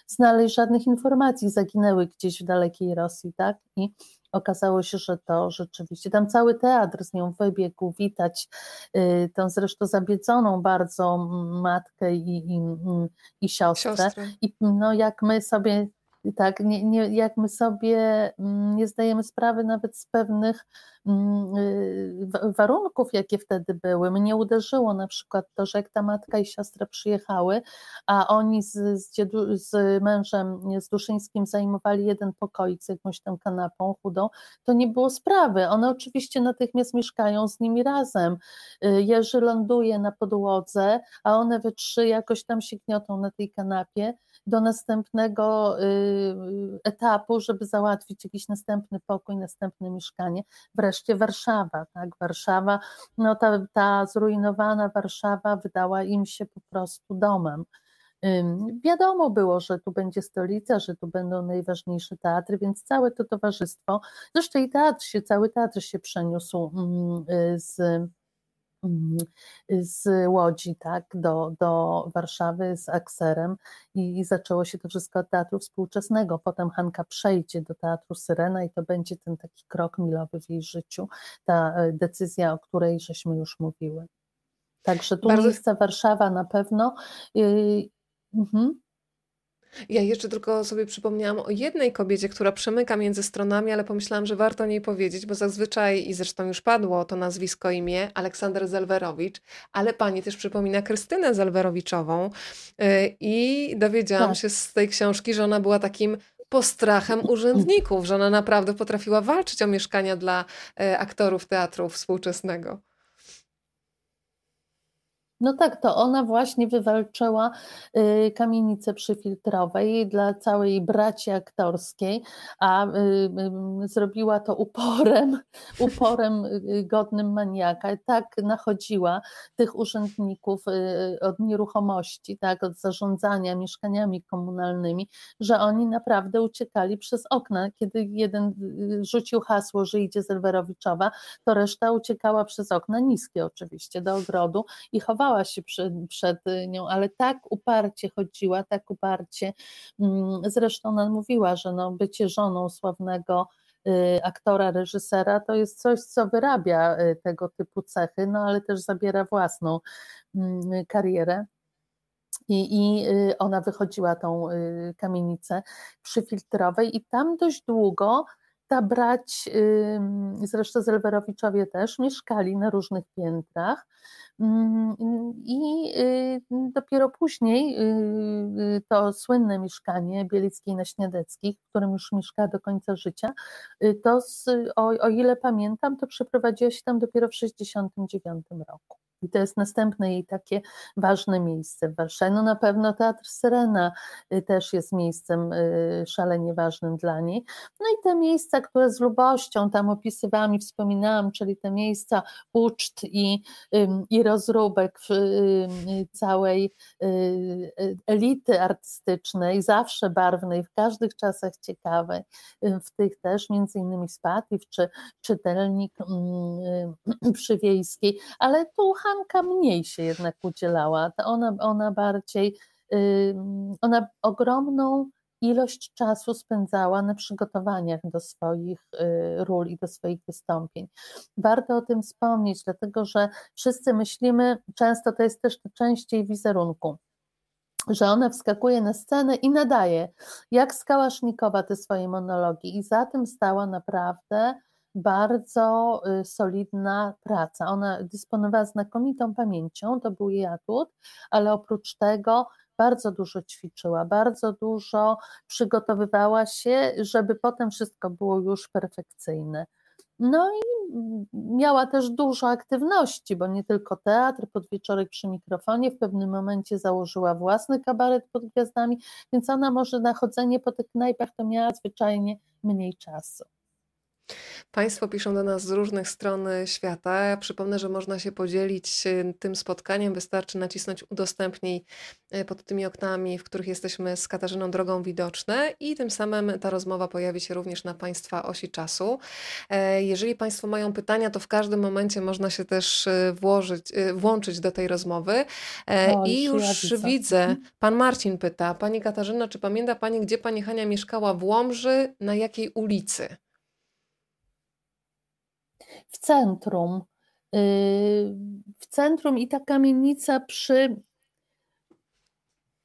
znaleźć żadnych informacji, zaginęły gdzieś w dalekiej Rosji, tak? I okazało się, że to rzeczywiście, tam cały teatr z nią wybiegł, witać y, tą zresztą zabiedzoną bardzo matkę i, i, i siostrę. siostrę. I no jak my sobie tak, nie, nie, jak my sobie mm, nie zdajemy sprawy nawet z pewnych mm, y, warunków, jakie wtedy były. Mnie uderzyło na przykład to, że jak ta matka i siostra przyjechały, a oni z, z, dziedu, z mężem, z Duszyńskim zajmowali jeden pokój z jakąś tam kanapą chudą, to nie było sprawy. One oczywiście natychmiast mieszkają z nimi razem. Y, Jerzy ląduje na podłodze, a one we trzy jakoś tam się gniotą na tej kanapie do następnego y, etapu, żeby załatwić jakiś następny pokój, następne mieszkanie. Wreszcie Warszawa, tak, Warszawa, no ta, ta zrujnowana Warszawa wydała im się po prostu domem. Wiadomo było, że tu będzie stolica, że tu będą najważniejsze teatry, więc całe to towarzystwo, zresztą i teatr się, cały teatr się przeniósł mm, y, z z Łodzi tak, do, do Warszawy z Akserem i, zaczęło się to wszystko od teatru współczesnego. Potem Hanka przejdzie do teatru Syrena i to będzie ten taki krok milowy w jej życiu, ta e, decyzja, o której żeśmy już mówiły. Także tu Bardzo... miejsce Warszawa na pewno. Yy, ja jeszcze tylko sobie przypomniałam o jednej kobiecie, która przemyka między stronami, ale pomyślałam, że warto o niej powiedzieć, bo zazwyczaj, i zresztą już padło to nazwisko, imię, Aleksander Zelwerowicz, ale pani też przypomina Krystynę Zelwerowiczową y, i dowiedziałam tak. się z tej książki, że ona była takim postrachem urzędników, że ona naprawdę potrafiła walczyć o mieszkania dla y, aktorów teatru współczesnego. No tak, to ona właśnie wywalczyła y, kamienicę przyfiltrowej dla całej braci aktorskiej, a y, y, zrobiła to uporem, uporem godnym maniaka. Tak nachodziła tych urzędników od nieruchomości, tak, od zarządzania mieszkaniami komunalnymi, że oni naprawdę uciekali przez okna. Kiedy jeden rzucił hasło, że idzie Zelwerowiczowa, to reszta uciekała przez okna, niskie oczywiście, do ogrodu i chowała się przed, przed nią, ale tak uparcie chodziła, tak uparcie. Mm, zresztą ona mówiła, że no, bycie żoną sławnego y, aktora, reżysera, to jest coś, co wyrabia y, tego typu cechy, no ale też zabiera własną mm, karierę. I, I, y, ona wychodziła tą kamienicę przyfiltrowej i tam dość długo ta brać, zresztą Zelwerowiczowie też, mieszkali na różnych piętrach. Mm, I y, dopiero później y, y, to słynne mieszkanie Bielickiej na Śniadeckich, w którym już mieszka do końca życia, to z, o, o ile pamiętam, to przeprowadziła się tam dopiero w 1969 roku. I to jest następne jej takie ważne miejsce w Warszawie. No na pewno Teatr Syrena y, też jest miejscem y, szalenie ważnym dla niej. No i te miejsca, które z lubością tam opisywałam i wspominałam, czyli te miejsca uczt i, i rozróbek całej y, elity artystycznej, zawsze barwnej, w każdych czasach ciekawej, w tych też między innymi Spatif czy czytelnik przywiejskiej, ale tu Hanka mniej się jednak udzielała. Ona, ona bardziej, ona ogromną ilość czasu spędzała na przygotowaniach do swoich y, ról i do swoich wystąpień. Warto o tym wspomnieć, dlatego że wszyscy myślimy, często to jest też częściej wizerunku, że ona wskakuje na scenę i nadaje, jak Skałasznikowa te swoje monologi i za tym stała naprawdę bardzo y, solidna praca. Ona dysponowała znakomitą pamięcią, to był jej atut, ale oprócz tego bardzo dużo ćwiczyła, bardzo dużo przygotowywała się, żeby potem wszystko było już perfekcyjne. No i miała też dużo aktywności, bo nie tylko teatr, podwieczorek przy mikrofonie, w pewnym momencie założyła własny kabaret pod gwiazdami, więc ona może na chodzenie po tych knajpach to miała zwyczajnie mniej czasu. Państwo piszą do nas z różnych stron świata. Ja przypomnę, że można się podzielić e, tym spotkaniem. Wystarczy nacisnąć udostępnij e, pod tymi oknami, w których jesteśmy z Katarzyną Drogą Widoczne i tym samym ta rozmowa pojawi się również na Państwa osi czasu. E, jeżeli Państwo mają pytania, to w każdym momencie można się też włożyć, włączyć do tej rozmowy. O, I już ja widzę, mhm. Pan Marcin pyta, Pani Katarzyna, czy pamięta Pani, gdzie Pani Hania mieszkała w Łomży, na jakiej ulicy? W centrum. Y, w centrum i ta kamienica przy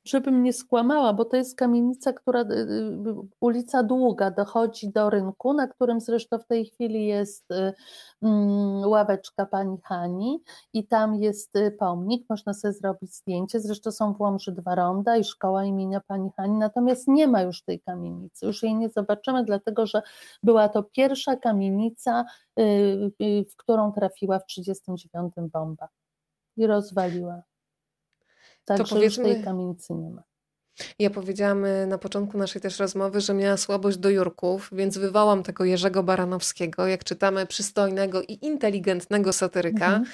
żebym nie skłamała, bo to jest kamienica, która, y, y, ulica Długa dochodzi do rynku, na którym zresztą w tej chwili jest y, mm, ławeczka pani Hani i tam jest pomnik, można sobie zrobić zdjęcie, zresztą są w Łomży dwa ronda i szkoła imienia pani Hani, natomiast nie ma już tej kamienicy, już jej nie zobaczymy, dlatego że była to pierwsza kamienica, w którą trafiła w 1939 bomba i rozwaliła. Także to już tej kamienicy nie ma. Ja powiedziałam y, na początku naszej też rozmowy, że miała słabość do Jurków, więc wywołam tego Jerzego Baranowskiego, jak czytamy przystojnego i inteligentnego satyryka. Mhm.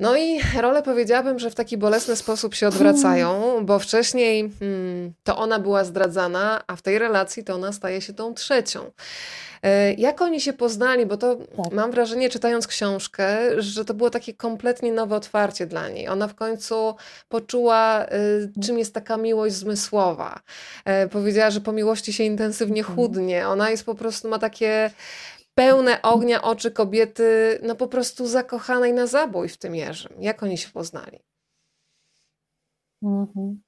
No i role powiedziałabym, że w taki bolesny sposób się odwracają, bo wcześniej hmm, to ona była zdradzana, a w tej relacji to ona staje się tą trzecią. E, jak oni się poznali? Bo to tak. mam wrażenie, czytając książkę, że to było takie kompletnie nowe otwarcie dla niej. Ona w końcu poczuła, e, czym jest taka miłość zmysłowa. E, powiedziała, że po miłości się intensywnie mhm. chudnie. Ona jest po prostu, ma takie pełne ognia oczy kobiety, no po prostu zakochanej na zabój w tym Jerzym. Jak oni się poznali? Mhm.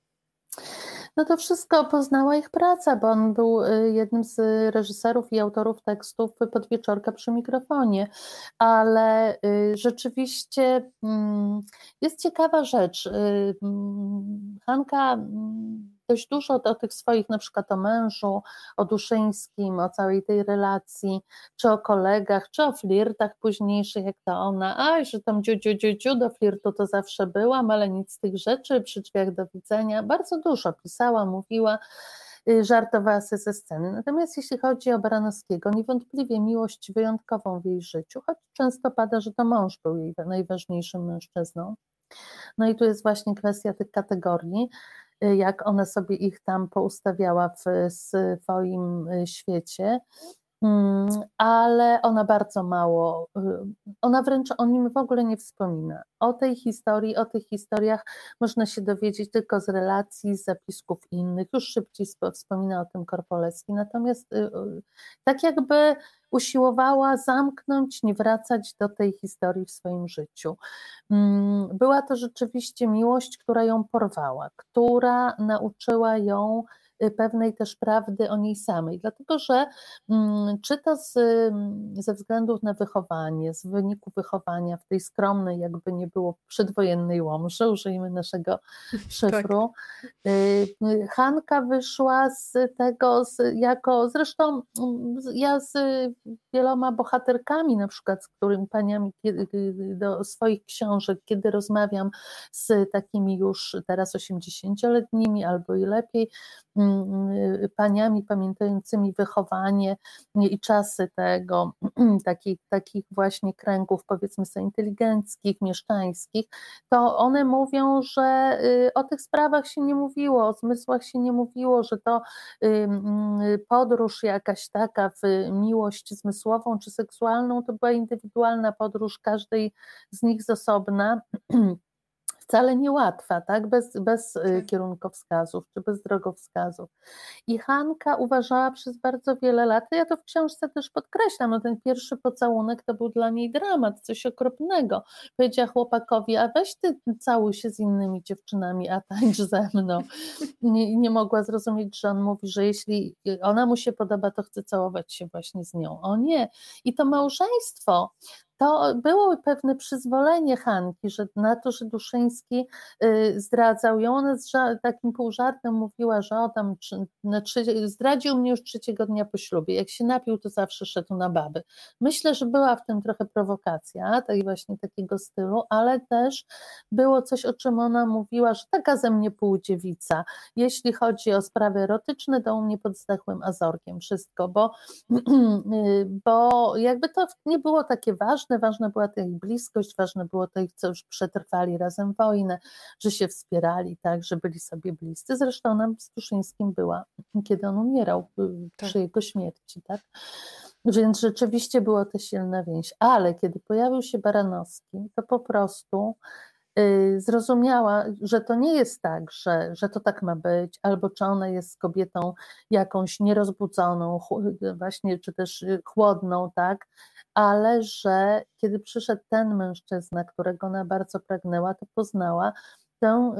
No to wszystko poznała ich praca, bo on był y, jednym z reżyserów i autorów tekstów Podwieczorka przy mikrofonie, ale y, rzeczywiście mm, jest ciekawa rzecz. Y, mm, Hanka mm, dość dużo o, tych swoich, na przykład o mężu, o Duszyńskim, o całej tej relacji, czy o kolegach, czy o flirtach późniejszych, jak to ona, a że tam dziu, dziu, dziu, dziu, do flirtu to zawsze byłam, ale nic z tych rzeczy, przy drzwiach do widzenia, bardzo dużo pisała, mówiła, y, żartowała sobie ze sceny. Natomiast jeśli chodzi o Baranowskiego, niewątpliwie miłość wyjątkową w jej życiu, choć często pada, że to mąż był jej najważniejszym mężczyzną. No i tu jest właśnie kwestia tych kategorii. Jak ona sobie ich tam poustawiała w swoim y, świecie, ale ona bardzo mało, y, ona wręcz o nim w ogóle nie wspomina. O tej historii, o tych historiach można się dowiedzieć tylko z relacji, z zapisków innych. Już szybciej wspomina o tym Korpolecki. Natomiast tak jakby usiłowała zamknąć, nie wracać do tej historii w swoim życiu. Mm, była to rzeczywiście miłość, która ją porwała, która nauczyła ją y, pewnej też prawdy o niej samej, dlatego że mm, czy to z, mm, ze względów na wychowanie, z wyniku wychowania w tej skromnej, jakby nie było przedwojennej Łomży, użyjmy naszego szyfru, tak. Hanka wyszła z tego z, jako, zresztą mm, ja z wieloma bohaterkami, na przykład z którymi paniami do swoich książek, kiedy rozmawiam z takimi już teraz 80-letnimi albo i lepiej paniami pamiętającymi wychowanie i czasy tego, takich, takich właśnie kręgów powiedzmy sobie inteligenckich, mieszczańskich, to one mówią, że y, o tych sprawach się nie mówiło, o zmysłach się nie mówiło, że to podróż jakaś taka w miłość zmysłową czy seksualną to była indywidualna podróż każdej z nich z osobna wcale niełatwa, tak? bez, bez y, tak. kierunkowskazów czy bez drogowskazów. I Hanka uważała przez bardzo wiele lat, ja to w książce też podkreślam, no ten pierwszy pocałunek to był dla niej dramat, coś okropnego. Powiedziała chłopakowi, a weź ty całuj się z innymi dziewczynami, a tańcz ze mną. Nie, nie mogła zrozumieć, że on mówi, że jeśli ona mu się podoba, to chce całować się właśnie z nią. O nie. I to małżeństwo to było pewne przyzwolenie Hanki, że na to, że Duszyński y, zdradzał ją, ona z takim półżartem mówiła, że o tam zdradził mnie już trzeciego dnia po ślubie, jak się napił, to zawsze szedł na baby. Myślę, że była w tym trochę prowokacja, tak właśnie takiego stylu, ale też było coś, o czym ona mówiła, że taka ze mnie półdziewica, jeśli chodzi o sprawy erotyczne, to u mnie pod zdechłym azorkiem wszystko, bo, y, bo jakby to nie było takie ważne, ważne, ważna była ta ich bliskość, ważne było to ich, co już przetrwali razem wojnę, że się wspierali, tak, że byli sobie bliscy. Zresztą nam z Tuszyńskim była, kiedy on umierał y, tak. przy jego śmierci, tak. Więc rzeczywiście było to silna więź. Ale kiedy pojawił się Baranowski, to po prostu zrozumiała, że to nie jest tak, że, że to tak ma być, albo czy ona jest kobietą jakąś nierozbudzoną, właśnie, czy też y, chłodną, tak, ale że kiedy przyszedł ten mężczyzna, którego ona bardzo pragnęła, to poznała, tę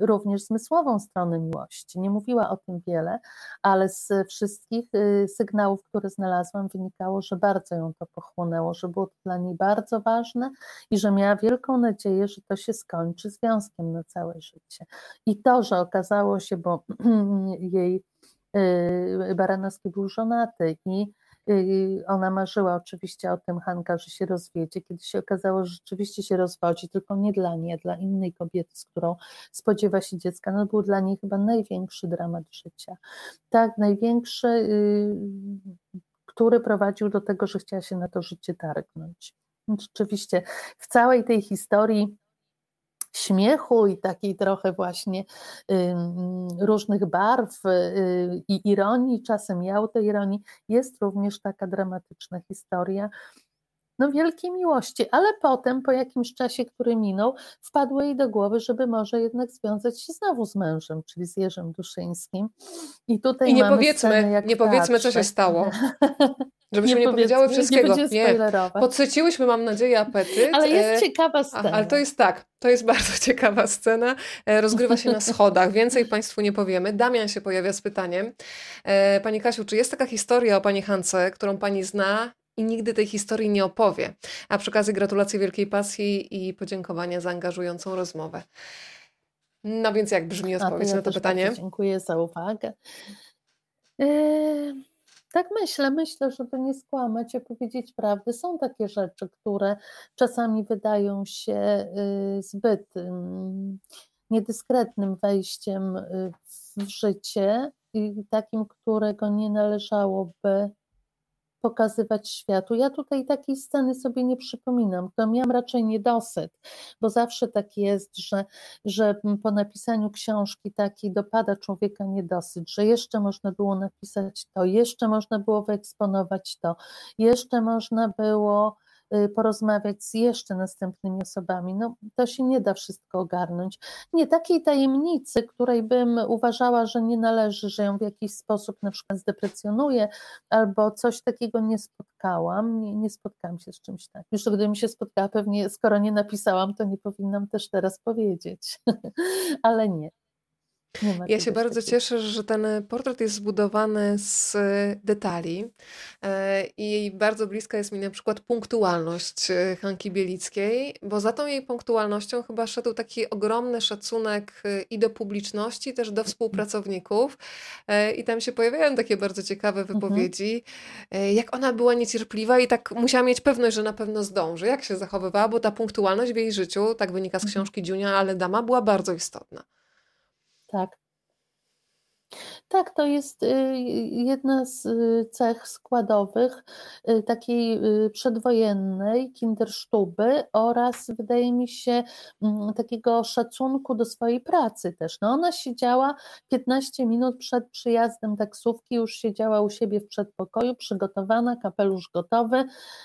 również zmysłową stronę miłości. Nie mówiła o tym wiele, ale z wszystkich y, sygnałów, które znalazłam, wynikało, że bardzo ją to pochłonęło, że było to dla niej bardzo ważne i że miała wielką nadzieję, że to się skończy związkiem na całe życie. I to, że okazało się, bo jej y, Baranowski był żonaty i ona marzyła oczywiście o tym, Hanka, że się rozwiedzie, kiedy się okazało, że rzeczywiście się rozwodzi, tylko nie dla niej, dla innej kobiety, z którą spodziewa się dziecka. No był dla niej chyba największy dramat życia. Tak, największy, y, który prowadził do tego, że chciała się na to życie targnąć. Rzeczywiście w całej tej historii śmiechu i takiej trochę właśnie różnych barw y, i ironii, czasem tej ironii, jest również taka dramatyczna historia, no wielkiej miłości, ale potem po jakimś czasie, który minął, wpadło jej do głowy, żeby może jednak związać się znowu z mężem, czyli z Jerzym Duszyńskim. I tutaj I nie mamy powiedzmy, scenę, nie powiedzmy, co się stało. Żebyśmy nie, nie powiedziały wszystkiego. Nie, nie. Podsyciłyśmy, mam nadzieję, apetyt. Ale jest e, ciekawa scena. ale to jest tak, to jest bardzo ciekawa scena. E, rozgrywa się na schodach. Więcej Państwu nie powiemy. Damian się pojawia z pytaniem. E, pani Kasiu, czy jest taka historia o Pani Hance, którą Pani zna i nigdy tej historii nie opowie? A przy okazji gratulacje wielkiej pasji i podziękowania za angażującą rozmowę. No więc jak brzmi odpowiedź ja na to pytanie? Dziękuję za uwagę. Yy... Tak myślę, myślę, żeby nie skłamać i powiedzieć prawdę. Są takie rzeczy, które czasami wydają się y, zbyt niedyskretnym wejściem y, w życie i takim, którego nie należałoby pokazywać światu. Ja tutaj takiej sceny sobie nie przypominam, to miałam raczej niedosyt, bo zawsze tak jest, że, że po napisaniu książki takiej dopada człowieka niedosyt, że jeszcze można było napisać to, jeszcze można było wyeksponować to, jeszcze można było porozmawiać z jeszcze następnymi osobami. No, to się nie da wszystko ogarnąć. Nie takiej tajemnicy, której bym uważała, że nie należy, że ją w jakiś sposób na przykład zdeprecjonuję, albo coś takiego nie spotkałam, nie, nie spotkałam się z czymś takim. Już gdybym się spotkała, pewnie skoro nie napisałam, to nie powinnam też teraz powiedzieć, ale nie. Ja się bardzo cieszę, że ten portret jest zbudowany z detali e, i bardzo bliska jest mi na przykład punktualność e, Hanki Bielickiej, bo za tą jej punktualnością chyba szedł taki ogromny szacunek e, i do publiczności, też do współpracowników i tam się pojawiają takie bardzo ciekawe mhm. wypowiedzi, jak ona była niecierpliwa i tak musiała mieć pewność, że na pewno zdąży, jak się zachowywała, bo ta punktualność w jej życiu, tak wynika z mhm. książki Dziunia, ale dama była bardzo istotna. Tak. Tak, to jest y, jedna z y, cech składowych y, takiej przedwojennej Kindersztuby oraz wydaje mi się mm, takiego szacunku do swojej pracy też. No ona siedziała 15 minut przed przyjazdem taksówki, już siedziała u siebie w przedpokoju, przygotowana, kapelusz gotowy,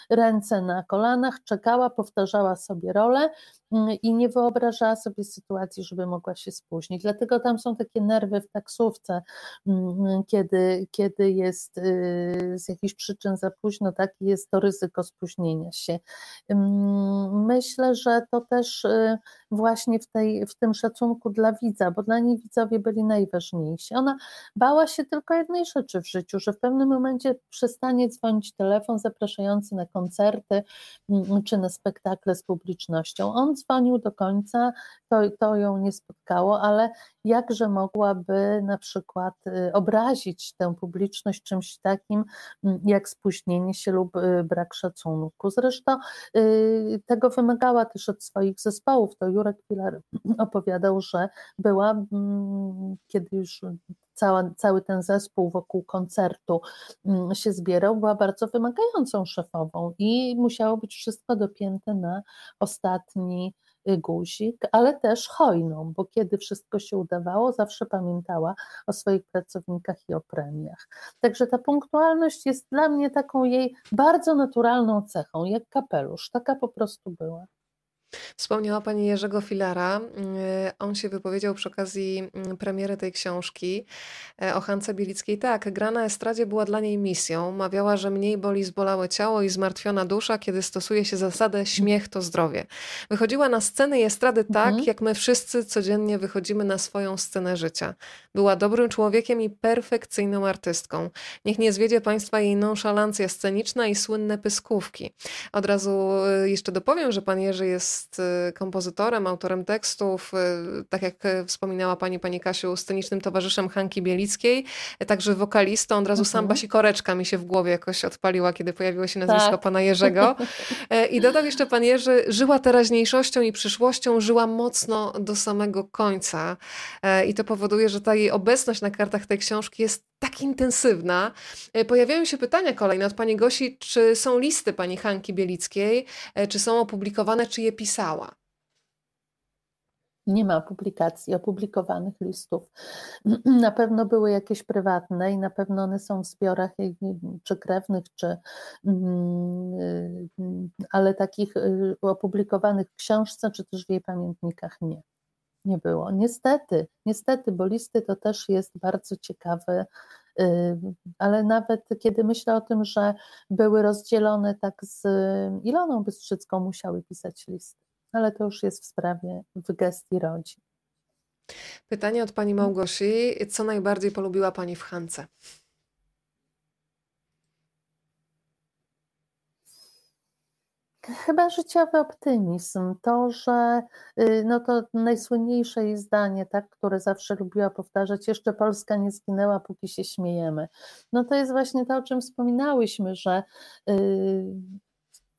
ręce na kolanach, czekała, powtarzała sobie rolę i nie wyobrażała sobie sytuacji, żeby mogła się spóźnić. Dlatego tam są takie nerwy w taksówce, Mm, kiedy, kiedy jest y, z jakichś przyczyn za późno, tak, jest to ryzyko spóźnienia się. Mm, myślę, że to też y, właśnie w, tej, w tym szacunku dla widza, bo dla niej widzowie byli najważniejsi. Ona bała się tylko jednej rzeczy w życiu, że w pewnym momencie przestanie dzwonić telefon zapraszający na koncerty mm, czy na spektakle z publicznością. On dzwonił do końca, to, to ją nie spotkało, ale jakże mogłaby na przykład y, obrazić tę publiczność czymś takim mm, jak spóźnienie się lub y, brak szacunku. Zresztą y, tego wymagała też od swoich zespołów. To Jurek Pilar opowiadał, że była, mm, kiedy już cała, cały ten zespół wokół koncertu mm, się zbierał, była bardzo wymagającą szefową i musiało być wszystko dopięte na ostatni Y, guzik, ale też hojną, bo kiedy wszystko się udawało, zawsze pamiętała o swoich pracownikach i o premiach. Także ta punktualność jest dla mnie taką jej bardzo naturalną cechą, jak kapelusz, taka po prostu była. Wspomniała Pani Jerzego Filara. Y, on się wypowiedział przy okazji mm, premiery tej książki e, o Hance Bielickiej. Tak, gra na estradzie była dla niej misją. Mawiała, że mniej boli zbolałe ciało i zmartwiona dusza, kiedy stosuje się zasadę śmiech to zdrowie. Wychodziła na sceny i estrady tak, mhm. jak my wszyscy codziennie wychodzimy na swoją scenę życia. Była dobrym człowiekiem i perfekcyjną artystką. Niech nie zwiedzie Państwa jej nonszalancja sceniczna i słynne pyskówki. Od razu y, jeszcze dopowiem, że Pan Jerzy jest jest y, kompozytorem, autorem tekstów, y, tak jak wspominała pani, pani Kasiu, scenicznym towarzyszem Hanki Bielickiej, także wokalistą. Od razu mhm. sam Basi Koreczka mi się w głowie jakoś odpaliła, kiedy pojawiło się nazwisko tak. pana Jerzego. E, I dodał jeszcze pan Jerzy, żyła teraźniejszością i przyszłością, żyła mocno do samego końca. E, I to powoduje, że ta jej obecność na kartach tej książki jest tak intensywna. E, pojawiają się pytania kolejne od pani Gosi, czy są listy pani Hanki Bielickiej, czy są opublikowane, czy je pisała. Nie ma publikacji, opublikowanych listów. Na pewno były jakieś prywatne i na pewno one są w zbiorach czy krewnych, czy, mm, y, ale takich y, opublikowanych w książce, czy też w jej pamiętnikach nie. Nie było. Niestety, niestety, bo listy to też jest bardzo ciekawy y, ale nawet kiedy myślę o tym, że były rozdzielone tak z Iloną Bystrzycką, musiały pisać listy ale to już jest w sprawie, w gestii rodzin. Pytanie od pani Małgosi. Co najbardziej polubiła pani w Hance? Chyba życiowy optymizm. To, że y, no to najsłynniejsze jej zdanie, tak, które zawsze lubiła powtarzać, jeszcze Polska nie zginęła, póki się śmiejemy. No to jest właśnie to, o czym wspominałyśmy, że y,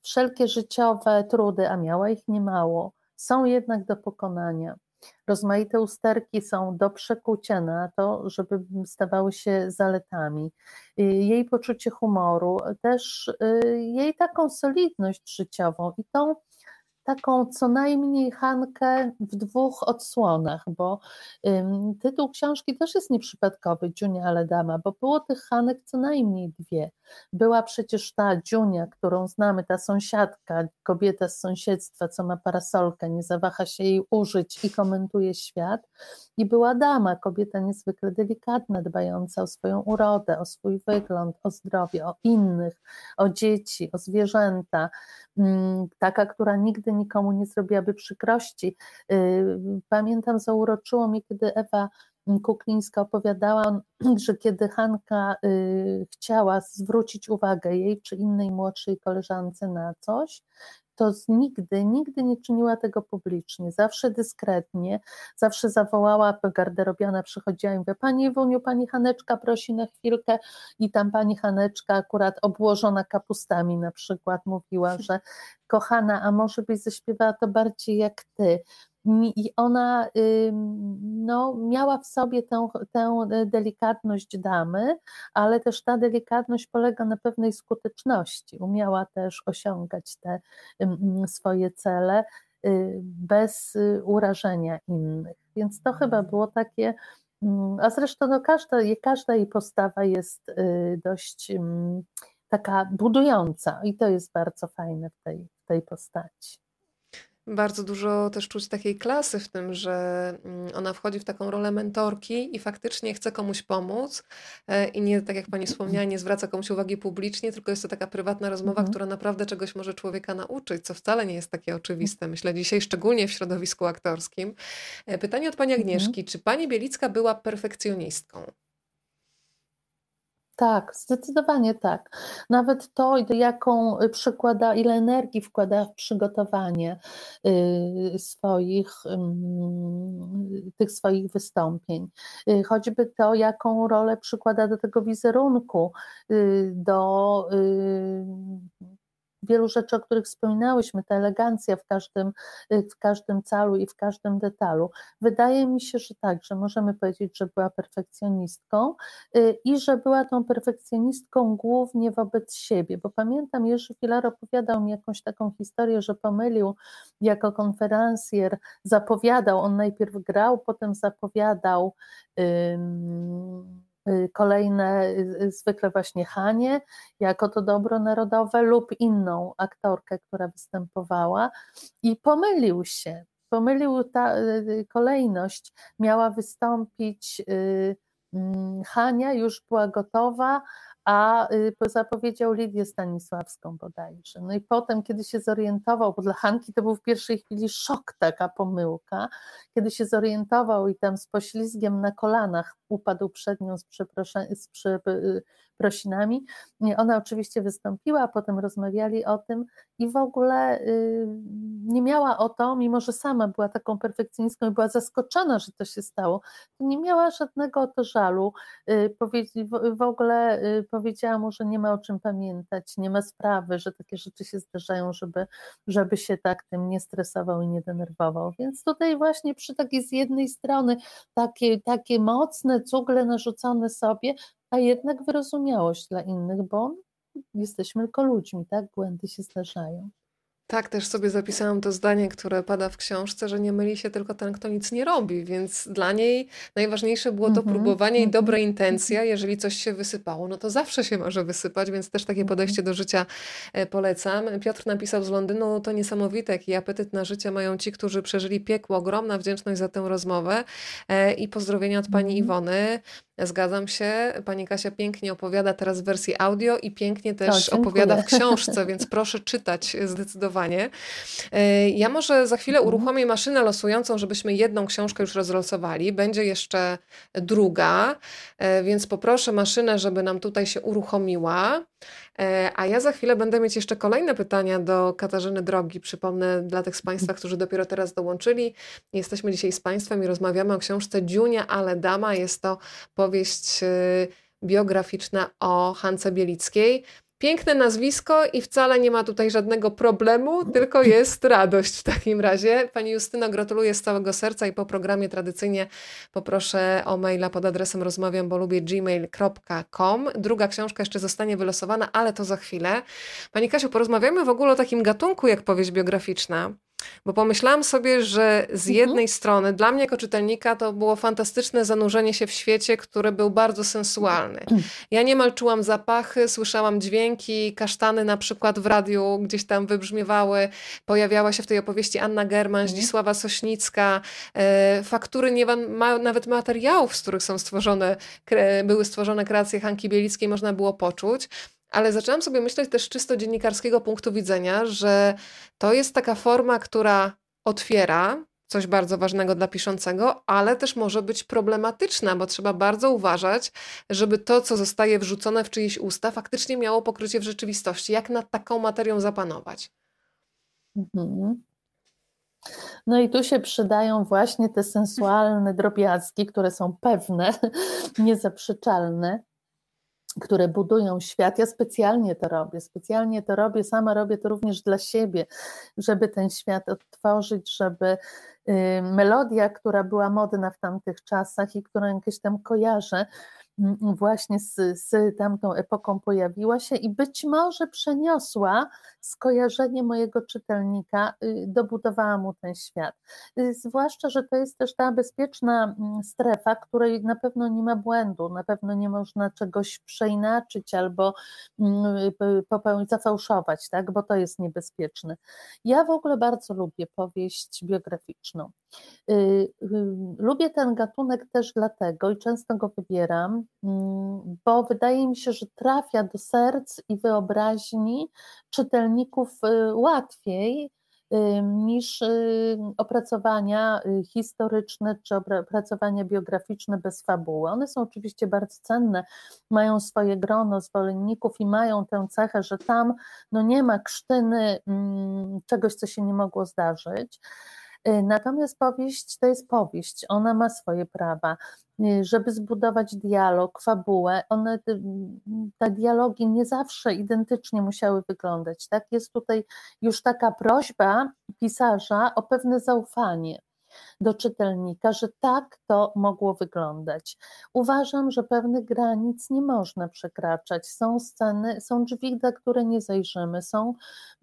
Wszelkie życiowe trudy, a miała ich niemało, są jednak do pokonania. Rozmaite usterki są do przekucia na to, żeby stawały się zaletami. Jej poczucie humoru, też y, jej taką solidność życiową i tą taką co najmniej Hankę w dwóch odsłonach, bo ym, tytuł książki też jest nieprzypadkowy, Dziunia ale dama, bo było tych Hanek co najmniej dwie. Była przecież ta Dziunia, którą znamy, ta sąsiadka, kobieta z sąsiedztwa, co ma parasolkę, nie zawaha się jej użyć i komentuje świat. I była dama, kobieta niezwykle delikatna, dbająca o swoją urodę, o swój wygląd, o zdrowie, o innych, o dzieci, o zwierzęta. Mm, taka, która nigdy nikomu nie zrobiłaby przykrości. Y, pamiętam, zauroczyło mnie, kiedy Ewa Kuklińska opowiadała, że kiedy Hanka y, chciała zwrócić uwagę jej czy innej młodszej koleżance na coś, to nigdy, nigdy nie czyniła tego publicznie, zawsze dyskretnie, zawsze zawołała, garderobiana przychodziła i mówiła, Pani Iwoniu, Pani Haneczka prosi na chwilkę. I tam Pani Haneczka akurat obłożona kapustami na przykład mówiła, że kochana, a może byś zaśpiewała to bardziej jak Ty, i ona no, miała w sobie tę, tę delikatność damy, ale też ta delikatność polega na pewnej skuteczności. Umiała też osiągać te swoje cele y, bez y, urażenia innych. Więc to chyba było takie. A zresztą no, każda, każda jej postawa jest y, dość taka budująca i to jest bardzo fajne w tej, w tej postaci. Bardzo dużo też czuć takiej klasy w tym, że mm, ona wchodzi w taką rolę mentorki i faktycznie chce komuś pomóc e, i nie, tak jak pani wspomniała, nie zwraca komuś uwagi publicznie, tylko jest to taka prywatna rozmowa, mhm. która naprawdę czegoś może człowieka nauczyć, co wcale nie jest takie oczywiste. Myślę dzisiaj szczególnie w środowisku aktorskim. E, pytanie od pani mhm. Agnieszki. Mhm. Czy pani Bielicka była perfekcjonistką? Tak, zdecydowanie tak. Nawet to, jaką y, przykłada, ile energii wkłada w przygotowanie y, swoich, tych swoich wystąpień, y, choćby to, jaką rolę przykłada do tego wizerunku, do wielu rzeczy, o których wspominałyśmy, ta elegancja w każdym, y, w każdym calu i w każdym detalu. Wydaje mi się, że tak, że możemy powiedzieć, że była perfekcjonistką y, i że była tą perfekcjonistką głównie wobec siebie, bo pamiętam, Jerzy Filar opowiadał mi jakąś taką historię, że pomylił jako konferencjer, zapowiadał, on najpierw grał, potem zapowiadał kolejne, y, y, zwykle właśnie Hanie, jako to dobro narodowe, lub inną aktorkę, która występowała, i pomylił się. Pomylił ta kolejność. Miała wystąpić mm, Hania, już była gotowa, a y, zapowiedział Lidię Stanisławską bodajże. No i potem, kiedy się zorientował, bo dla Hanki to był w pierwszej chwili szok, taka pomyłka, kiedy się zorientował i tam z poślizgiem na kolanach upadł przed nią z, z przeprosinami. Y, ona oczywiście wystąpiła, potem rozmawiali o tym i w ogóle y, nie miała o to, mimo że sama była taką perfekcjonistką i była zaskoczona, że to się stało, to nie miała żadnego o to żalu. W ogóle powiedziała mu, że nie ma o czym pamiętać, nie ma sprawy, że takie rzeczy się zdarzają, żeby, żeby się tak tym nie stresował i nie denerwował. Więc tutaj właśnie przy takiej z jednej strony takie, takie mocne cugle narzucone sobie, a jednak wyrozumiałość dla innych, bo jesteśmy tylko ludźmi, tak? Błędy się zdarzają. Tak, też sobie zapisałam to zdanie, które pada w książce, że nie myli się tylko ten, kto nic nie robi, więc dla niej najważniejsze było to -hmm. próbowanie i dobra mhm. intencja. Jeżeli coś się wysypało, no to zawsze się może wysypać, więc też takie podejście do życia e, polecam. Piotr napisał z Londynu, to niesamowite, jaki apetyt na życie mają ci, którzy przeżyli piekło. Ogromna wdzięczność za tę rozmowę e, i pozdrowienia od pani. Iwony. Zgadzam się. Pani Kasia pięknie opowiada teraz w wersji audio i pięknie też o, opowiada w książce, więc proszę czytać zdecydowanie. E, ja może za chwilę mhm. uruchomię maszynę losującą, żebyśmy jedną książkę już rozlosowali. Będzie jeszcze druga, e, więc poproszę maszynę, żeby nam tutaj się uruchomiła. E, a ja za chwilę będę mieć jeszcze kolejne pytania do Katarzyny Drogi. Przypomnę dla tych z Państwa, którzy dopiero teraz dołączyli. Jesteśmy dzisiaj z Państwem i rozmawiamy o książce Dziunia, ale dama. Jest to powieść y, biograficzna o Hance Bielickiej. Piękne nazwisko i wcale nie ma tutaj żadnego problemu, tylko jest radość w takim razie. Pani Justyno, gratuluję z całego serca i po programie tradycyjnie poproszę o maila pod adresem rozmawiam, bo lubię gmail.com. Druga książka jeszcze zostanie wylosowana, ale to za chwilę. Pani Kasiu, porozmawiajmy w ogóle o takim gatunku jak powieść biograficzna. Bo pomyślałam sobie, że z mhm. jednej strony dla mnie jako czytelnika to było fantastyczne zanurzenie się w świecie, który był bardzo sensualny. Ja niemal czułam zapachy, słyszałam dźwięki, kasztany na przykład w radiu gdzieś tam wybrzmiewały. Pojawiała się w tej opowieści Anna German, mhm. Zdzisława Sośnicka. E, faktury nie ma, nawet materiałów, z których są stworzone, były stworzone kreacje Hanki Bielickiej można było poczuć. Ale zaczęłam sobie myśleć też czysto dziennikarskiego punktu widzenia, że to jest taka forma, która otwiera, coś bardzo ważnego dla piszącego, ale też może być problematyczna, bo trzeba bardzo uważać, żeby to, co zostaje wrzucone w czyjeś usta, faktycznie miało pokrycie w rzeczywistości. Jak nad taką materią zapanować? Mhm. No i tu się przydają właśnie te sensualne drobiazgi, które są pewne, niezaprzeczalne, które budują świat. Ja specjalnie to robię, specjalnie to robię, sama robię to również dla siebie, żeby ten świat odtworzyć, żeby y, melodia, która była modna w tamtych czasach i którą jakieś tam kojarzę, właśnie z, z tamtą epoką pojawiła się i być może przeniosła skojarzenie mojego czytelnika, y, dobudowała mu ten świat. Y, zwłaszcza, że to jest też ta bezpieczna strefa, której na pewno nie ma błędu, na pewno nie można czegoś przeinaczyć albo popełnić, zafałszować, tak? bo to jest niebezpieczne. Ja w ogóle bardzo lubię powieść biograficzną. Y, lubię ten gatunek też dlatego i często go wybieram, mm, bo wydaje mi się, że trafia do serc i wyobraźni czytelników y, łatwiej y, niż opracowania historyczne czy opracowania biograficzne bez fabuły. One są oczywiście bardzo cenne, mają swoje grono zwolenników i mają tę cechę, że tam no nie ma krztyny mm, czegoś, co się nie mogło zdarzyć. Y, natomiast powieść to jest powieść, ona ma swoje prawa. Y, żeby zbudować dialog, fabułę, one, y, te dialogi nie zawsze identycznie musiały wyglądać. Tak? Jest tutaj już taka prośba pisarza o pewne zaufanie do czytelnika, że tak to mogło wyglądać. Uważam, że pewnych granic nie można przekraczać. Są sceny, są drzwi, za które nie zajrzymy, są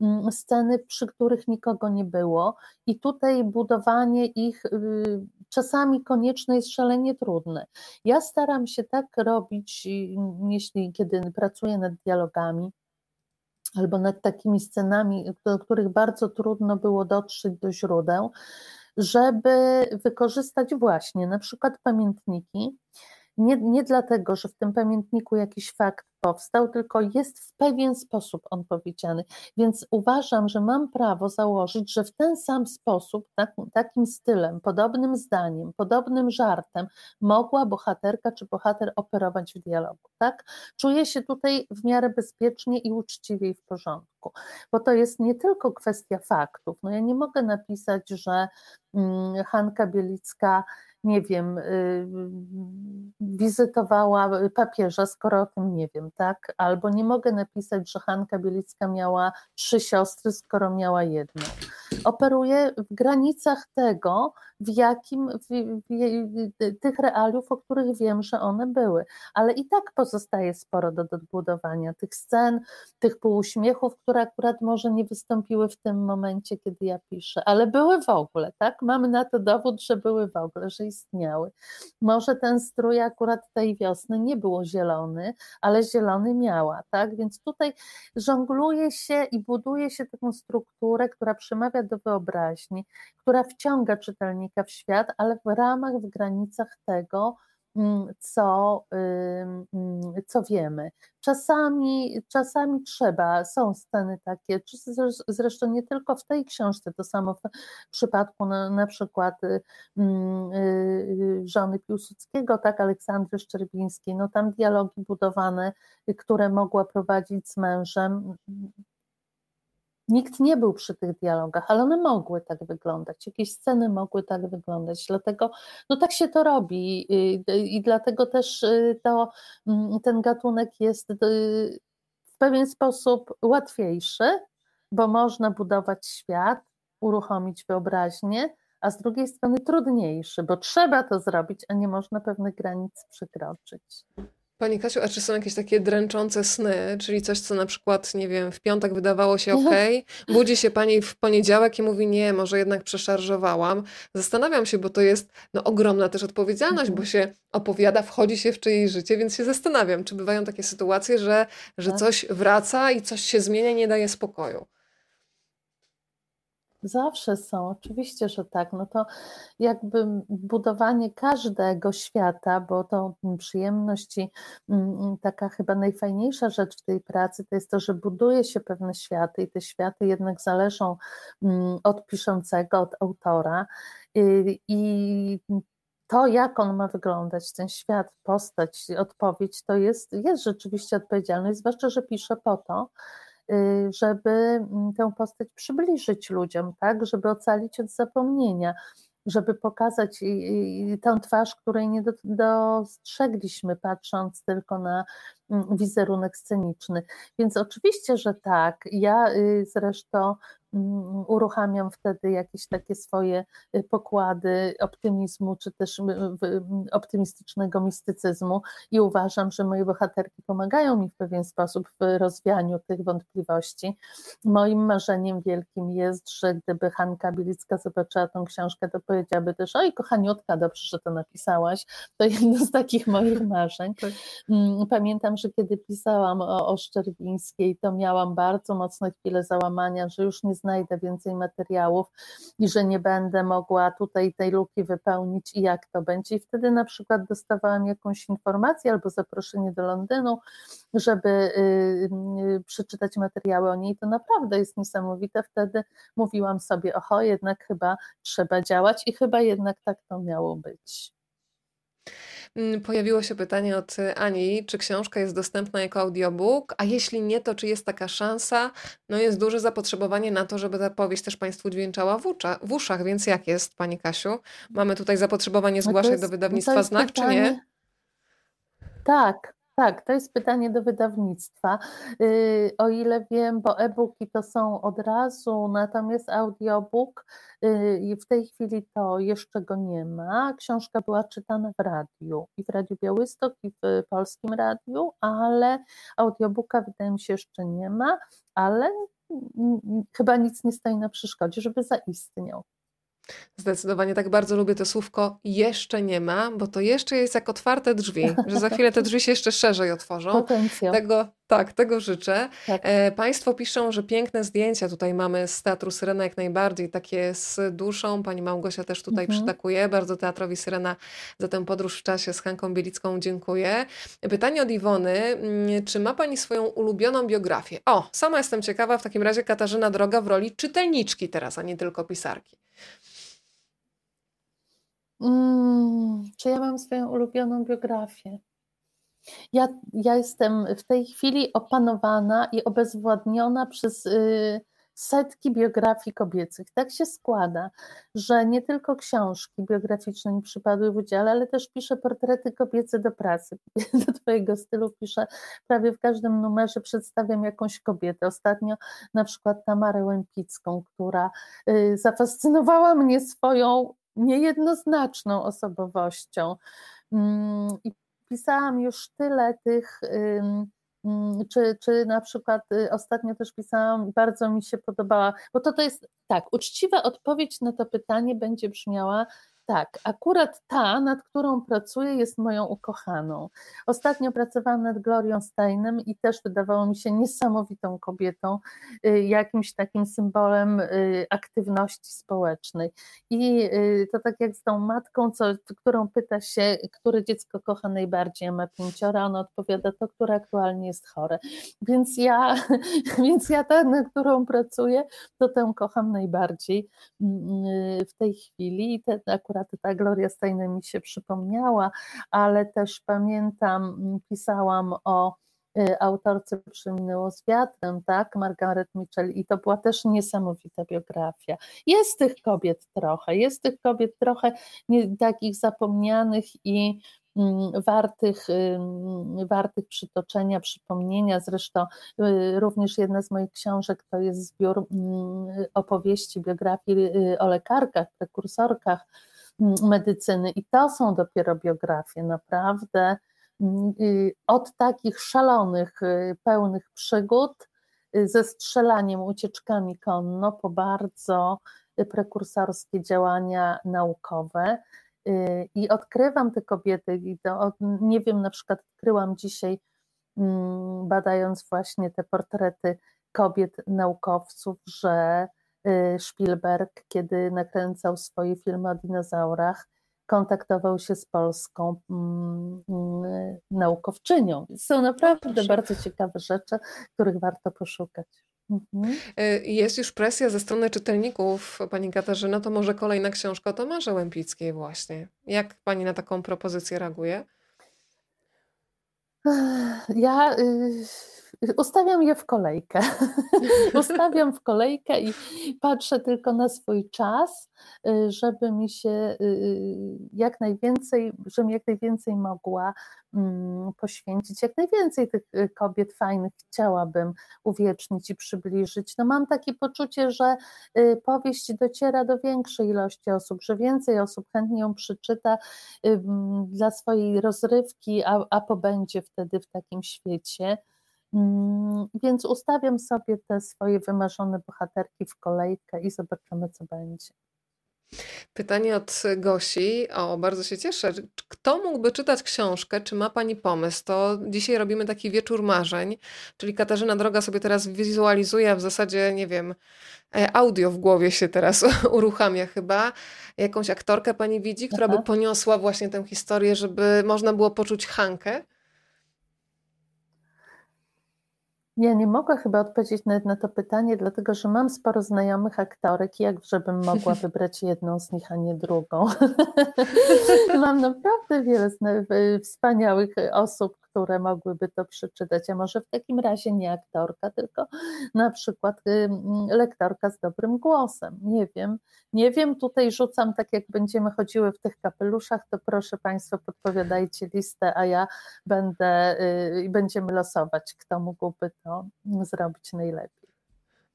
mm, sceny, przy których nikogo nie było, i tutaj budowanie ich y, czasami konieczne jest szalenie trudne. Ja staram się tak robić, jeśli kiedy pracuję nad dialogami, albo nad takimi scenami, do których bardzo trudno było dotrzeć do źródeł, żeby wykorzystać właśnie na przykład pamiętniki, nie, nie dlatego, że w tym pamiętniku jakiś fakt powstał, tylko jest w pewien sposób on powiedziany. Więc uważam, że mam prawo założyć, że w ten sam sposób, tak, takim stylem, podobnym zdaniem, podobnym żartem mogła bohaterka czy bohater operować w dialogu. Tak? Czuję się tutaj w miarę bezpiecznie i uczciwie i w porządku, bo to jest nie tylko kwestia faktów. No ja nie mogę napisać, że hmm, Hanka Bielicka nie wiem, y, wizytowała papieża, skoro o tym nie wiem, tak? Albo nie mogę napisać, że Hanka Bielicka miała trzy siostry, skoro miała jedną. Operuję w granicach tego, w jakim, w, w, tych realiów, o których wiem, że one były. Ale i tak pozostaje sporo do odbudowania tych scen, tych półuśmiechów, które akurat może nie wystąpiły w tym momencie, kiedy ja piszę, ale były w ogóle, tak? Mamy na to dowód, że były w ogóle, że istniały. Może ten strój akurat tej wiosny nie było zielony, ale zielony miała, tak? Więc tutaj żongluje się i buduje się taką strukturę, która przemawia do wyobraźni, która wciąga czytelnika w świat, ale w ramach, w granicach tego, co, co wiemy. Czasami, czasami trzeba, są sceny takie, zresztą nie tylko w tej książce, to samo w przypadku na, na przykład y, y, żony Piłsudskiego, tak, Aleksandry Szczerbińskiej, no tam dialogi budowane, które mogła prowadzić z mężem, Nikt nie był przy tych dialogach, ale one mogły tak wyglądać, jakieś sceny mogły tak wyglądać, dlatego no tak się to robi i, dlatego też y, to, mm, ten gatunek jest y, w pewien sposób łatwiejszy, bo można budować świat, uruchomić wyobraźnię, a z drugiej strony trudniejszy, bo trzeba to zrobić, a nie można pewnych granic przekroczyć. Pani Kasiu, a czy są jakieś takie dręczące sny, czyli coś, co na przykład, nie wiem, w piątek wydawało się ok, budzi się pani w poniedziałek i mówi, nie, może jednak przeszarżowałam. Zastanawiam się, bo to jest no, ogromna też odpowiedzialność, bo mhm. się opowiada, wchodzi się w czyjeś życie, więc się zastanawiam, czy bywają takie sytuacje, że, że tak. coś wraca i coś się zmienia i nie daje spokoju. Zawsze są, oczywiście, że tak. No to jakby budowanie każdego świata, bo to przyjemność i mm, mm, taka chyba najfajniejsza rzecz w tej pracy to jest to, że buduje się pewne światy i te światy jednak zależą mm, od piszącego, od autora I to, jak on ma wyglądać, ten świat, postać, odpowiedź, to jest, jest rzeczywiście odpowiedzialność, zwłaszcza, że pisze po to, żeby mm, tę postać przybliżyć ludziom, tak, żeby ocalić od zapomnienia żeby pokazać tę twarz, której nie dostrzegliśmy, patrząc tylko na mm, wizerunek sceniczny. Więc oczywiście, że tak. Ja y, zresztą uruchamiam wtedy jakieś takie swoje y, pokłady optymizmu, czy też optymistycznego mistycyzmu i uważam, że moje bohaterki pomagają mi w pewien sposób w rozwianiu tych wątpliwości. Moim marzeniem wielkim jest, że gdyby Hanka Bilicka zobaczyła tą książkę, to powiedziałaby też, oj kochaniutka, dobrze, że to napisałaś. To jedno z takich moich marzeń. Tak. Pamiętam, że kiedy pisałam o, o Szczerbińskiej, to miałam bardzo mocne chwile załamania, że już nie znajdę więcej materiałów i że nie będę mogła tutaj tej luki wypełnić i jak to będzie. I wtedy na przykład dostawałam jakąś informację albo zaproszenie do Londynu, żeby y, y, przeczytać materiały o niej. To naprawdę jest niesamowite. Wtedy mówiłam sobie, oho, jednak chyba trzeba działać i chyba jednak tak to miało być. Mm, pojawiło się pytanie od Ani, czy książka jest dostępna jako audiobook, a jeśli nie, to czy jest taka szansa? No jest duże zapotrzebowanie na to, żeby ta powieść też Państwu dźwięczała w, ucza, w uszach, więc jak jest Pani Kasiu? Mamy tutaj zapotrzebowanie no zgłaszać do wydawnictwa Znak, pytanie... czy nie? Tak, tak, to jest pytanie do wydawnictwa. Y, o ile wiem, bo e-booki to są od razu, natomiast audiobook y, w tej chwili to jeszcze go nie ma. Książka była czytana w radiu i w Radiu Białystok i w Polskim Radiu, ale audiobooka wydaje mi się jeszcze nie ma, ale chyba nic nie stoi na przeszkodzie, żeby zaistniał. Zdecydowanie tak bardzo lubię to słówko jeszcze nie ma, bo to jeszcze jest jak otwarte drzwi, że za chwilę te drzwi się jeszcze szerzej otworzą. Potencjał. Tego, tak, tego życzę. Tak. E, państwo piszą, że piękne zdjęcia tutaj mamy z Teatru Syrena jak najbardziej, takie z duszą. Pani Małgosia też tutaj mhm. przytakuje. Bardzo Teatrowi Syrena za tę podróż w czasie z Hanką Bielicką dziękuję. Pytanie od Iwony. Mm, czy ma Pani swoją ulubioną biografię? O, sama jestem ciekawa. W takim razie Katarzyna Droga w roli czytelniczki teraz, a nie tylko pisarki. Mm, czy ja mam swoją ulubioną biografię? Ja, ja jestem w tej chwili opanowana i obezwładniona przez y, setki biografii kobiecych. Tak się składa, że nie tylko książki biograficzne mi przypadły w udziale, ale też piszę portrety kobiece do pracy. Do Twojego stylu piszę prawie w każdym numerze, przedstawiam jakąś kobietę. Ostatnio na przykład Tamarę Łępicką, która y, zafascynowała mnie swoją niejednoznaczną osobowością. Mm, I pisałam już tyle tych, czy, czy na przykład y, ostatnio też pisałam, bardzo mi się podobała, bo to, to jest tak, uczciwa odpowiedź na to pytanie będzie brzmiała tak, akurat ta, nad którą pracuję, jest moją ukochaną. Ostatnio pracowałam nad Glorią Steinem i też wydawało mi się niesamowitą kobietą, y, jakimś takim symbolem y, aktywności społecznej. I y, to tak jak z tą matką, co, którą pyta się, które dziecko kocha najbardziej, ma pięciora, ona odpowiada to, które aktualnie jest chore. Więc ja, więc ja ta, nad którą pracuję, to tę kocham najbardziej mm, w tej chwili i te akurat akurat ta Gloria Steinem mi się przypomniała, ale też pamiętam, mm, pisałam o y, autorce Przyminęło z wiatrem, tak, Margaret Mitchell i to była też niesamowita biografia. Jest tych kobiet trochę, jest tych kobiet trochę nie, takich zapomnianych i mm, wartych, wartych przytoczenia, przypomnienia. Zresztą y, również jedna z moich książek to jest zbiór mm, opowieści, biografii y, o lekarkach, prekursorkach medycyny. I to są dopiero biografie, naprawdę od takich szalonych, y, pełnych przygód, y, ze strzelaniem, ucieczkami konno, po bardzo prekursorskie działania naukowe. Y, I odkrywam te kobiety, i to, nie wiem, na przykład odkryłam dzisiaj, mm, badając właśnie te portrety kobiet naukowców, że Y, Spielberg, kiedy nakręcał swoje filmy o dinozaurach, kontaktował się z polską mm, mm, naukowczynią. Są naprawdę bardzo ciekawe rzeczy, których warto poszukać. Mhm. Y, jest już presja ze strony czytelników, pani Katarzyna, to może kolejna książka o Tomarze Łępickiej właśnie. Jak pani na taką propozycję reaguje? Ja y, ustawiam je w kolejkę. ustawiam w kolejkę i patrzę tylko na swój czas, y, żeby mi się y, jak najwięcej, żebym jak najwięcej mogła mm, poświęcić. Jak najwięcej tych kobiet fajnych chciałabym uwiecznić i przybliżyć. No mam takie poczucie, że powieść dociera do większej ilości osób, że więcej osób chętnie ją przeczyta dla swojej rozrywki, a, a pobędzie wtedy w takim świecie. Mm, więc ustawiam sobie te swoje wymarzone bohaterki w kolejkę i zobaczymy, co będzie. Pytanie od Gosi. O, bardzo się cieszę. Kto mógłby czytać książkę? Czy ma Pani pomysł? To dzisiaj robimy taki wieczór marzeń, czyli Katarzyna Droga sobie teraz wizualizuje, a w zasadzie, nie wiem, e, audio w głowie się teraz uruchamia chyba. Jakąś aktorkę Pani widzi, która Aha. by poniosła właśnie tę historię, żeby można było poczuć Hankę? Ja nie mogę chyba odpowiedzieć nawet na to pytanie, dlatego że mam sporo znajomych aktorek i jak żebym mogła wybrać jedną z nich, a nie drugą. mam naprawdę wiele wspaniałych osób, które mogłyby to przeczytać, a może w takim razie nie aktorka, tylko na przykład lektorka z dobrym głosem. Nie wiem, nie wiem, tutaj rzucam tak jak będziemy chodziły w tych kapeluszach, to proszę Państwo podpowiadajcie listę, a ja będę y, i będziemy losować, kto mógłby to zrobić najlepiej.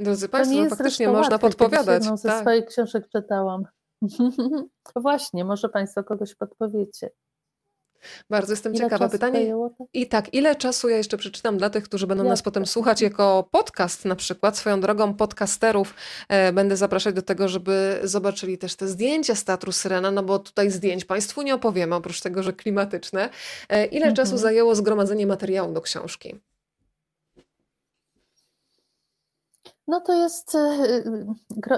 Drodzy Państwo, no faktycznie można łatwe, podpowiadać. Jedną ze tak. swoich książek czytałam. Właśnie, może Państwo kogoś podpowiecie. Bardzo jestem ile ciekawa. Pytanie. I tak, ile czasu ja jeszcze przeczytam dla tych, którzy będą nas potem słuchać jako podcast na przykład. Swoją drogą podcasterów e, będę zapraszać do tego, żeby zobaczyli też te zdjęcia z Teatru Syrena, no bo tutaj zdjęć Państwu nie opowiemy, oprócz tego, że klimatyczne. E, ile mhm. czasu zajęło zgromadzenie materiału do książki? No to jest y,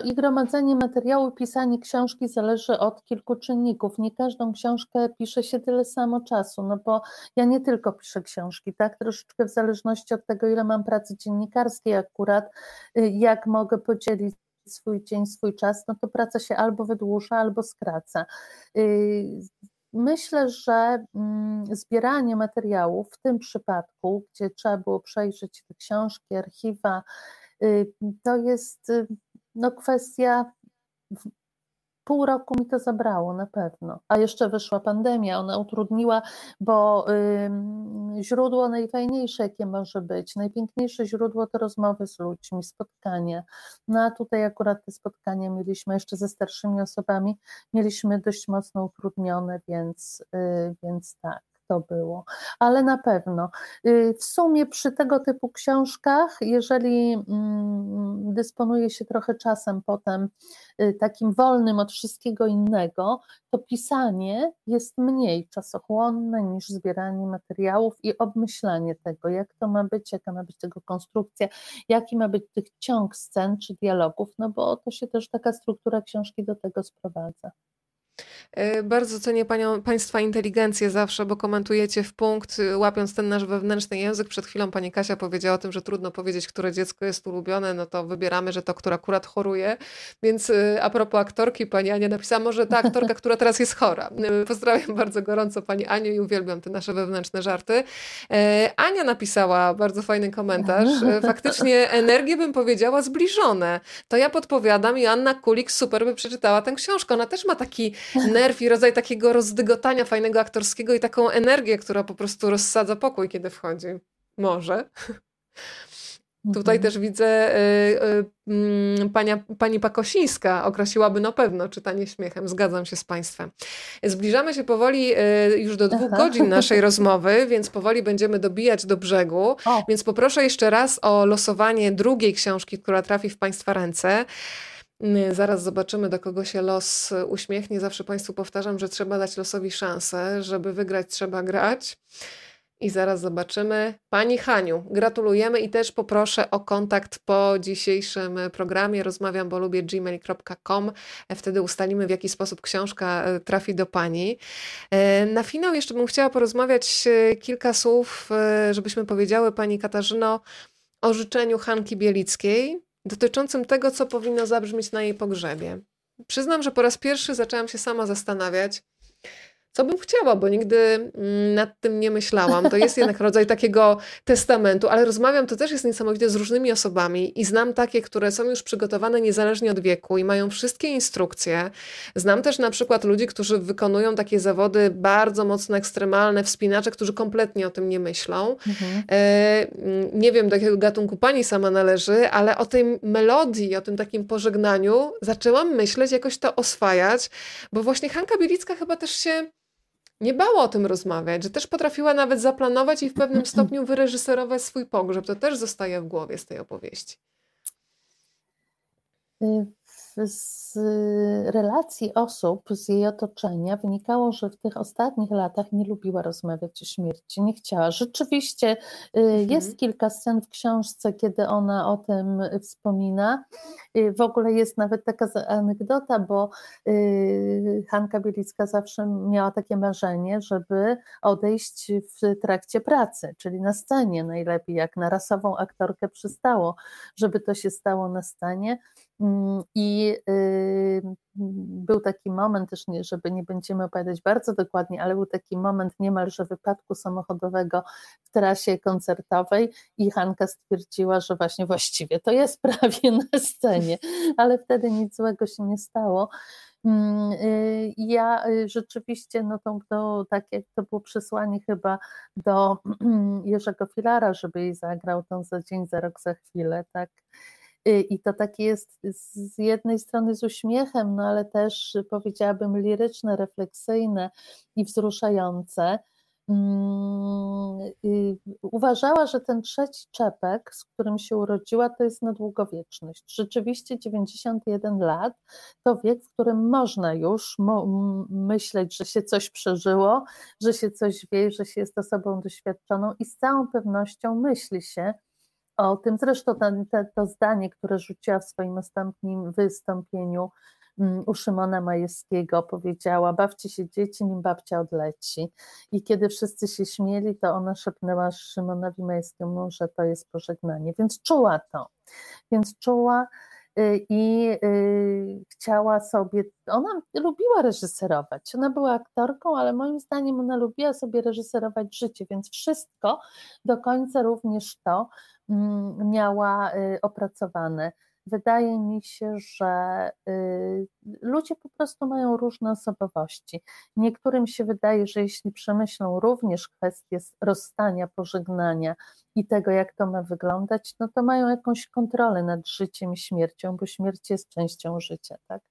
i gromadzenie materiału, pisanie książki zależy od kilku czynników. Nie każdą książkę pisze się tyle samo czasu, no bo ja nie tylko piszę książki, tak? Troszeczkę w zależności od tego, ile mam pracy dziennikarskiej akurat, y, jak mogę podzielić swój dzień, swój czas, no to praca się albo wydłuża, albo skraca. Y, myślę, że mm, zbieranie materiałów w tym przypadku, gdzie trzeba było przejrzeć te książki, archiwa, to jest y, no, kwestia pół roku mi to zabrało na pewno. A jeszcze wyszła pandemia, ona utrudniła, bo y, źródło najfajniejsze, jakie może być, najpiękniejsze źródło to rozmowy z ludźmi, spotkania. No a tutaj akurat te spotkania mieliśmy jeszcze ze starszymi osobami, mieliśmy dość mocno utrudnione, więc, y, więc tak to było, ale na pewno. Y, w sumie przy tego typu książkach, jeżeli mm, dysponuje się trochę czasem potem y, takim wolnym od wszystkiego innego, to pisanie jest mniej czasochłonne niż zbieranie materiałów i obmyślanie tego, jak to ma być, jaka ma być tego konstrukcja, jaki ma być tych ciąg scen czy dialogów, no bo to się też taka struktura książki do tego sprowadza. E, bardzo cenię panią, Państwa inteligencję zawsze, bo komentujecie w punkt, y, łapiąc ten nasz wewnętrzny język. Przed chwilą pani Kasia powiedziała o tym, że trudno powiedzieć, które dziecko jest ulubione, no to wybieramy, że to, które akurat choruje. Więc y, a propos aktorki, pani Ania napisała, może ta aktorka, która teraz jest chora. Y, pozdrawiam bardzo gorąco pani Anię i uwielbiam te nasze wewnętrzne żarty. Ania napisała bardzo fajny komentarz. Faktycznie energię bym powiedziała zbliżone. To ja podpowiadam i Anna Kulik super by przeczytała tę książkę. Ona też ma taki nerw i rodzaj takiego rozdygotania fajnego aktorskiego i taką energię, która po prostu rozsadza pokój, kiedy wchodzi. Może. Tutaj mhm. też widzę y, y, y, pania, pani Pakosińska określiłaby na pewno czytanie śmiechem. Zgadzam się z Państwem. Zbliżamy się powoli y, już do dwóch Aha. godzin naszej rozmowy, więc powoli będziemy dobijać do brzegu. O. Więc poproszę jeszcze raz o losowanie drugiej książki, która trafi w Państwa ręce. Zaraz zobaczymy, do kogo się los uśmiechnie. Zawsze Państwu powtarzam, że trzeba dać losowi szansę. Żeby wygrać, trzeba grać. I zaraz zobaczymy. Pani Haniu, gratulujemy i też poproszę o kontakt po dzisiejszym programie. Rozmawiam, bo lubię gmail.com. Wtedy ustalimy, w jaki sposób książka e, trafi do Pani. E, na finał jeszcze bym chciała porozmawiać e, kilka słów, żebyśmy powiedziały Pani Katarzyno, o życzeniu Hanki Bielickiej dotyczącym tego, co powinno zabrzmieć na jej pogrzebie. Przyznam, że po raz pierwszy zaczęłam się sama zastanawiać, co bym chciała, bo nigdy mm, nad tym nie myślałam. To jest jednak rodzaj takiego testamentu, ale rozmawiam to też jest niesamowite z różnymi osobami i znam takie, które są już przygotowane niezależnie od wieku i mają wszystkie instrukcje. Znam też na przykład ludzi, którzy wykonują takie zawody bardzo mocno ekstremalne, wspinacze, którzy kompletnie o tym nie myślą. Mhm. E, mm, nie wiem, do jakiego gatunku pani sama należy, ale o tej melodii, o tym takim pożegnaniu zaczęłam myśleć, jakoś to oswajać, bo właśnie Hanka Bielicka chyba też się nie bała o tym rozmawiać, że też potrafiła nawet zaplanować i w pewnym stopniu wyreżyserować swój pogrzeb. To też zostaje w głowie z tej opowieści. Z relacji osób z jej otoczenia wynikało, że w tych ostatnich latach nie lubiła rozmawiać o śmierci, nie chciała. Rzeczywiście y, mhm. jest kilka scen w książce, kiedy ona o tym wspomina. Y, w ogóle jest nawet taka anegdota, bo y, Hanka Bielicka zawsze miała takie marzenie, żeby odejść w trakcie pracy, czyli na scenie najlepiej, jak na rasową aktorkę przystało, żeby to się stało na scenie. Mm, I był taki moment, też nie, żeby nie będziemy opowiadać bardzo dokładnie, ale był taki moment niemalże wypadku samochodowego w trasie koncertowej i Hanka stwierdziła, że właśnie właściwie to jest prawie na scenie, ale wtedy nic złego się nie stało. Mm, y, ja y, rzeczywiście, no to, to tak jak to było przesłanie chyba do Jerzego Filara, żeby jej zagrał tą za dzień, za rok, za chwilę, tak. Y, I to takie jest z jednej strony z uśmiechem, no ale też powiedziałabym liryczne, refleksyjne i wzruszające. Mm, y, uważała, że ten trzeci czepek, z którym się urodziła, to jest na długowieczność. Rzeczywiście 91 lat to wiek, w którym można już myśleć, że się coś przeżyło, że się coś wie, że się jest osobą doświadczoną i z całą pewnością myśli się, o tym. Zresztą to, zdanie, które rzuciła w swoim ostatnim wystąpieniu mm, u Szymona Majewskiego, powiedziała: Bawcie się dzieci, nim babcia odleci. I kiedy wszyscy się śmieli, to ona szepnęła Szymonowi Majewskiemu, że to jest pożegnanie. Więc czuła to. Więc czuła y, i y, chciała sobie, ona lubiła reżyserować, ona była aktorką, ale moim zdaniem ona lubiła sobie reżyserować życie, więc wszystko do końca również to, miała y, opracowane. Wydaje mi się, że y, ludzie po prostu mają różne osobowości. Niektórym się wydaje, że jeśli przemyślą również kwestię rozstania, pożegnania i tego, jak to ma wyglądać, no to mają jakąś kontrolę nad życiem i śmiercią, bo śmierć jest częścią życia, tak?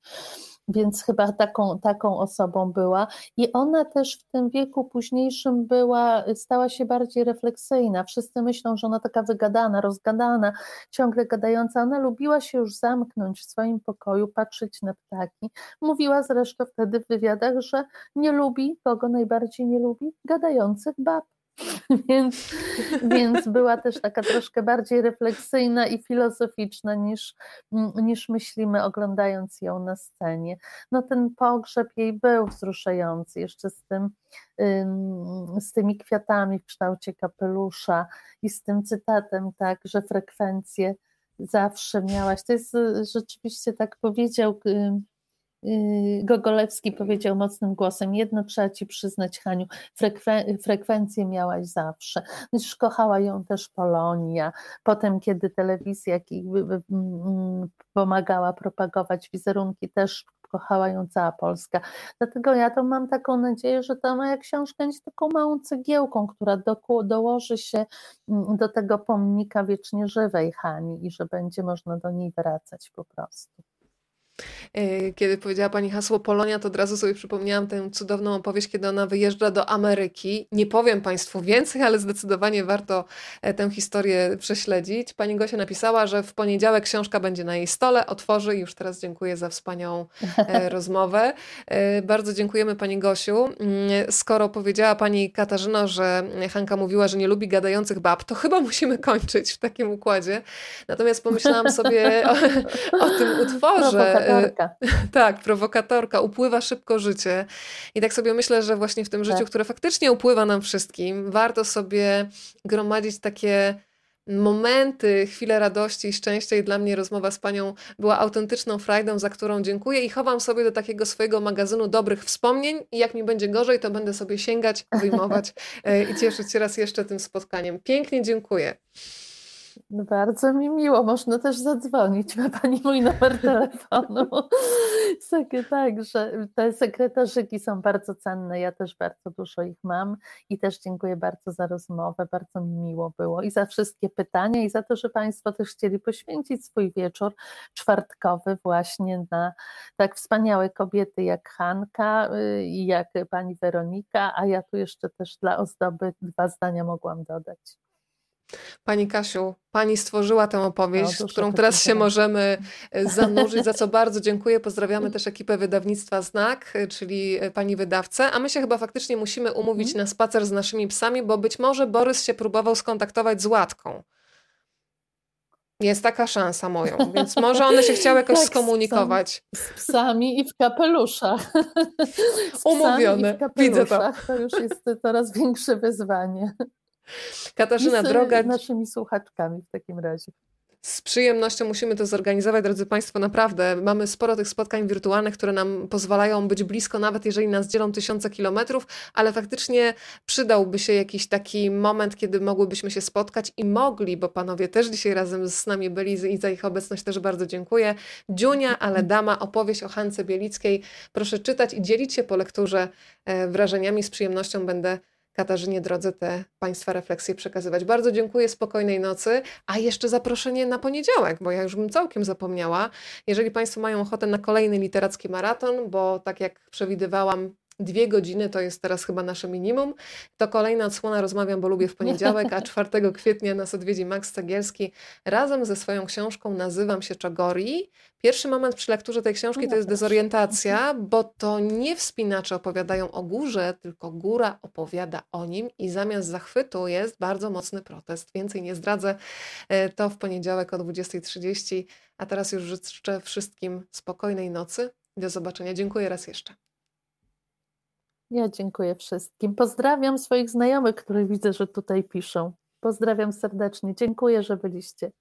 Więc chyba taką, taką osobą była. I ona też w tym wieku późniejszym była, stała się bardziej refleksyjna. Wszyscy myślą, że ona taka wygadana, rozgadana, ciągle gadająca. Ona lubiła się już zamknąć w swoim pokoju, patrzeć na ptaki. Mówiła zresztą wtedy w wywiadach, że nie lubi, kogo najbardziej nie lubi? Gadających bab. więc, więc była też taka troszkę bardziej refleksyjna i filozoficzna niż, niż myślimy oglądając ją na scenie. No ten pogrzeb jej był wzruszający, jeszcze z tym z tymi kwiatami w kształcie kapelusza i z tym cytatem, tak, że frekwencje zawsze miałaś. To jest y, rzeczywiście tak powiedział Gogolewski powiedział mocnym głosem: Jedno trzeba ci przyznać, Haniu, frekwen frekwencję miałaś zawsze. Już kochała ją też Polonia. Potem, kiedy telewizja pomagała propagować wizerunki, też kochała ją cała Polska. Dlatego ja to mam taką nadzieję, że ta moja książka będzie taką małą cegiełką, która do, dołoży się do tego pomnika wiecznie żywej Hani i że będzie można do niej wracać po prostu. E, kiedy powiedziała pani hasło Polonia, to od razu sobie przypomniałam tę cudowną opowieść, kiedy ona wyjeżdża do Ameryki. Nie powiem państwu więcej, ale zdecydowanie warto e, tę historię prześledzić. Pani Gosia napisała, że w poniedziałek książka będzie na jej stole, otworzy i już teraz dziękuję za wspaniałą e, rozmowę. Bardzo dziękujemy pani Gosiu. Mm, skoro powiedziała pani Katarzyno, że Hanka mówiła, że nie lubi gadających bab, to chyba musimy kończyć w takim układzie. Natomiast pomyślałam sobie o, o tym utworze prowokatorka. tak, prowokatorka. Upływa szybko życie. I tak sobie myślę, że właśnie w tym życiu, tak. które faktycznie upływa nam wszystkim, warto sobie gromadzić takie momenty, chwile radości i szczęścia i dla mnie rozmowa z Panią była autentyczną frajdą, za którą dziękuję i chowam sobie do takiego swojego magazynu dobrych wspomnień i jak mi będzie gorzej, to będę sobie sięgać, wyjmować e, i cieszyć się raz jeszcze tym spotkaniem. Pięknie dziękuję. No bardzo mi miło, można też zadzwonić, ma Pani mój numer telefonu. tak, że te sekretarzyki są bardzo cenne, ja też bardzo dużo ich mam i też dziękuję bardzo za rozmowę, bardzo mi miło było i za wszystkie pytania i za to, że Państwo też chcieli poświęcić swój wieczór czwartkowy właśnie na tak wspaniałe kobiety jak Hanka y, i jak Pani Weronika, a ja tu jeszcze też dla ozdoby dwa zdania mogłam dodać. Pani Kasiu, Pani stworzyła tę opowieść, no, którą teraz się możemy e, zanurzyć, za co bardzo dziękuję. Pozdrawiamy też ekipę wydawnictwa Znak, e, czyli e, Pani wydawcę, a my się chyba faktycznie musimy umówić mhm. na spacer z naszymi psami, bo być może Borys się próbował skontaktować z Łatką. Jest taka szansa moją, więc może one się chciały jakoś tak, skomunikować. Z psami i w kapeluszach. Umówione, w widzę to. To już jest coraz większe wyzwanie. Katarzyna z Droga. naszymi słuchaczkami w takim razie. Z przyjemnością musimy to zorganizować, drodzy Państwo, naprawdę. Mamy sporo tych spotkań wirtualnych, które nam pozwalają być blisko, nawet jeżeli nas dzielą tysiące kilometrów, ale faktycznie przydałby się jakiś taki moment, kiedy mogłybyśmy się spotkać i mogli, bo panowie też dzisiaj razem z nami byli i za ich obecność też bardzo dziękuję. Dziunia, ale dama, opowieść o Hance Bielickiej. Proszę czytać i dzielić się po lekturze e, wrażeniami. Z przyjemnością będę Katarzynie drodze te Państwa refleksje przekazywać. Bardzo dziękuję, spokojnej nocy, a jeszcze zaproszenie na poniedziałek, bo ja już bym całkiem zapomniała. Jeżeli Państwo mają ochotę na kolejny literacki maraton, bo tak jak przewidywałam, Dwie godziny to jest teraz chyba nasze minimum. To kolejna odsłona Rozmawiam, bo lubię w poniedziałek, a 4 kwietnia nas odwiedzi Max Cegielski razem ze swoją książką Nazywam się Czagori. Pierwszy moment przy lekturze tej książki to jest dezorientacja, bo to nie wspinacze opowiadają o górze, tylko góra opowiada o nim i zamiast zachwytu jest bardzo mocny protest. Więcej nie zdradzę. E, to w poniedziałek o 20.30, a teraz już życzę wszystkim spokojnej nocy. Do zobaczenia. Dziękuję raz jeszcze. Ja dziękuję wszystkim. Pozdrawiam swoich znajomych, których widzę, że tutaj piszą. Pozdrawiam serdecznie. Dziękuję, że byliście.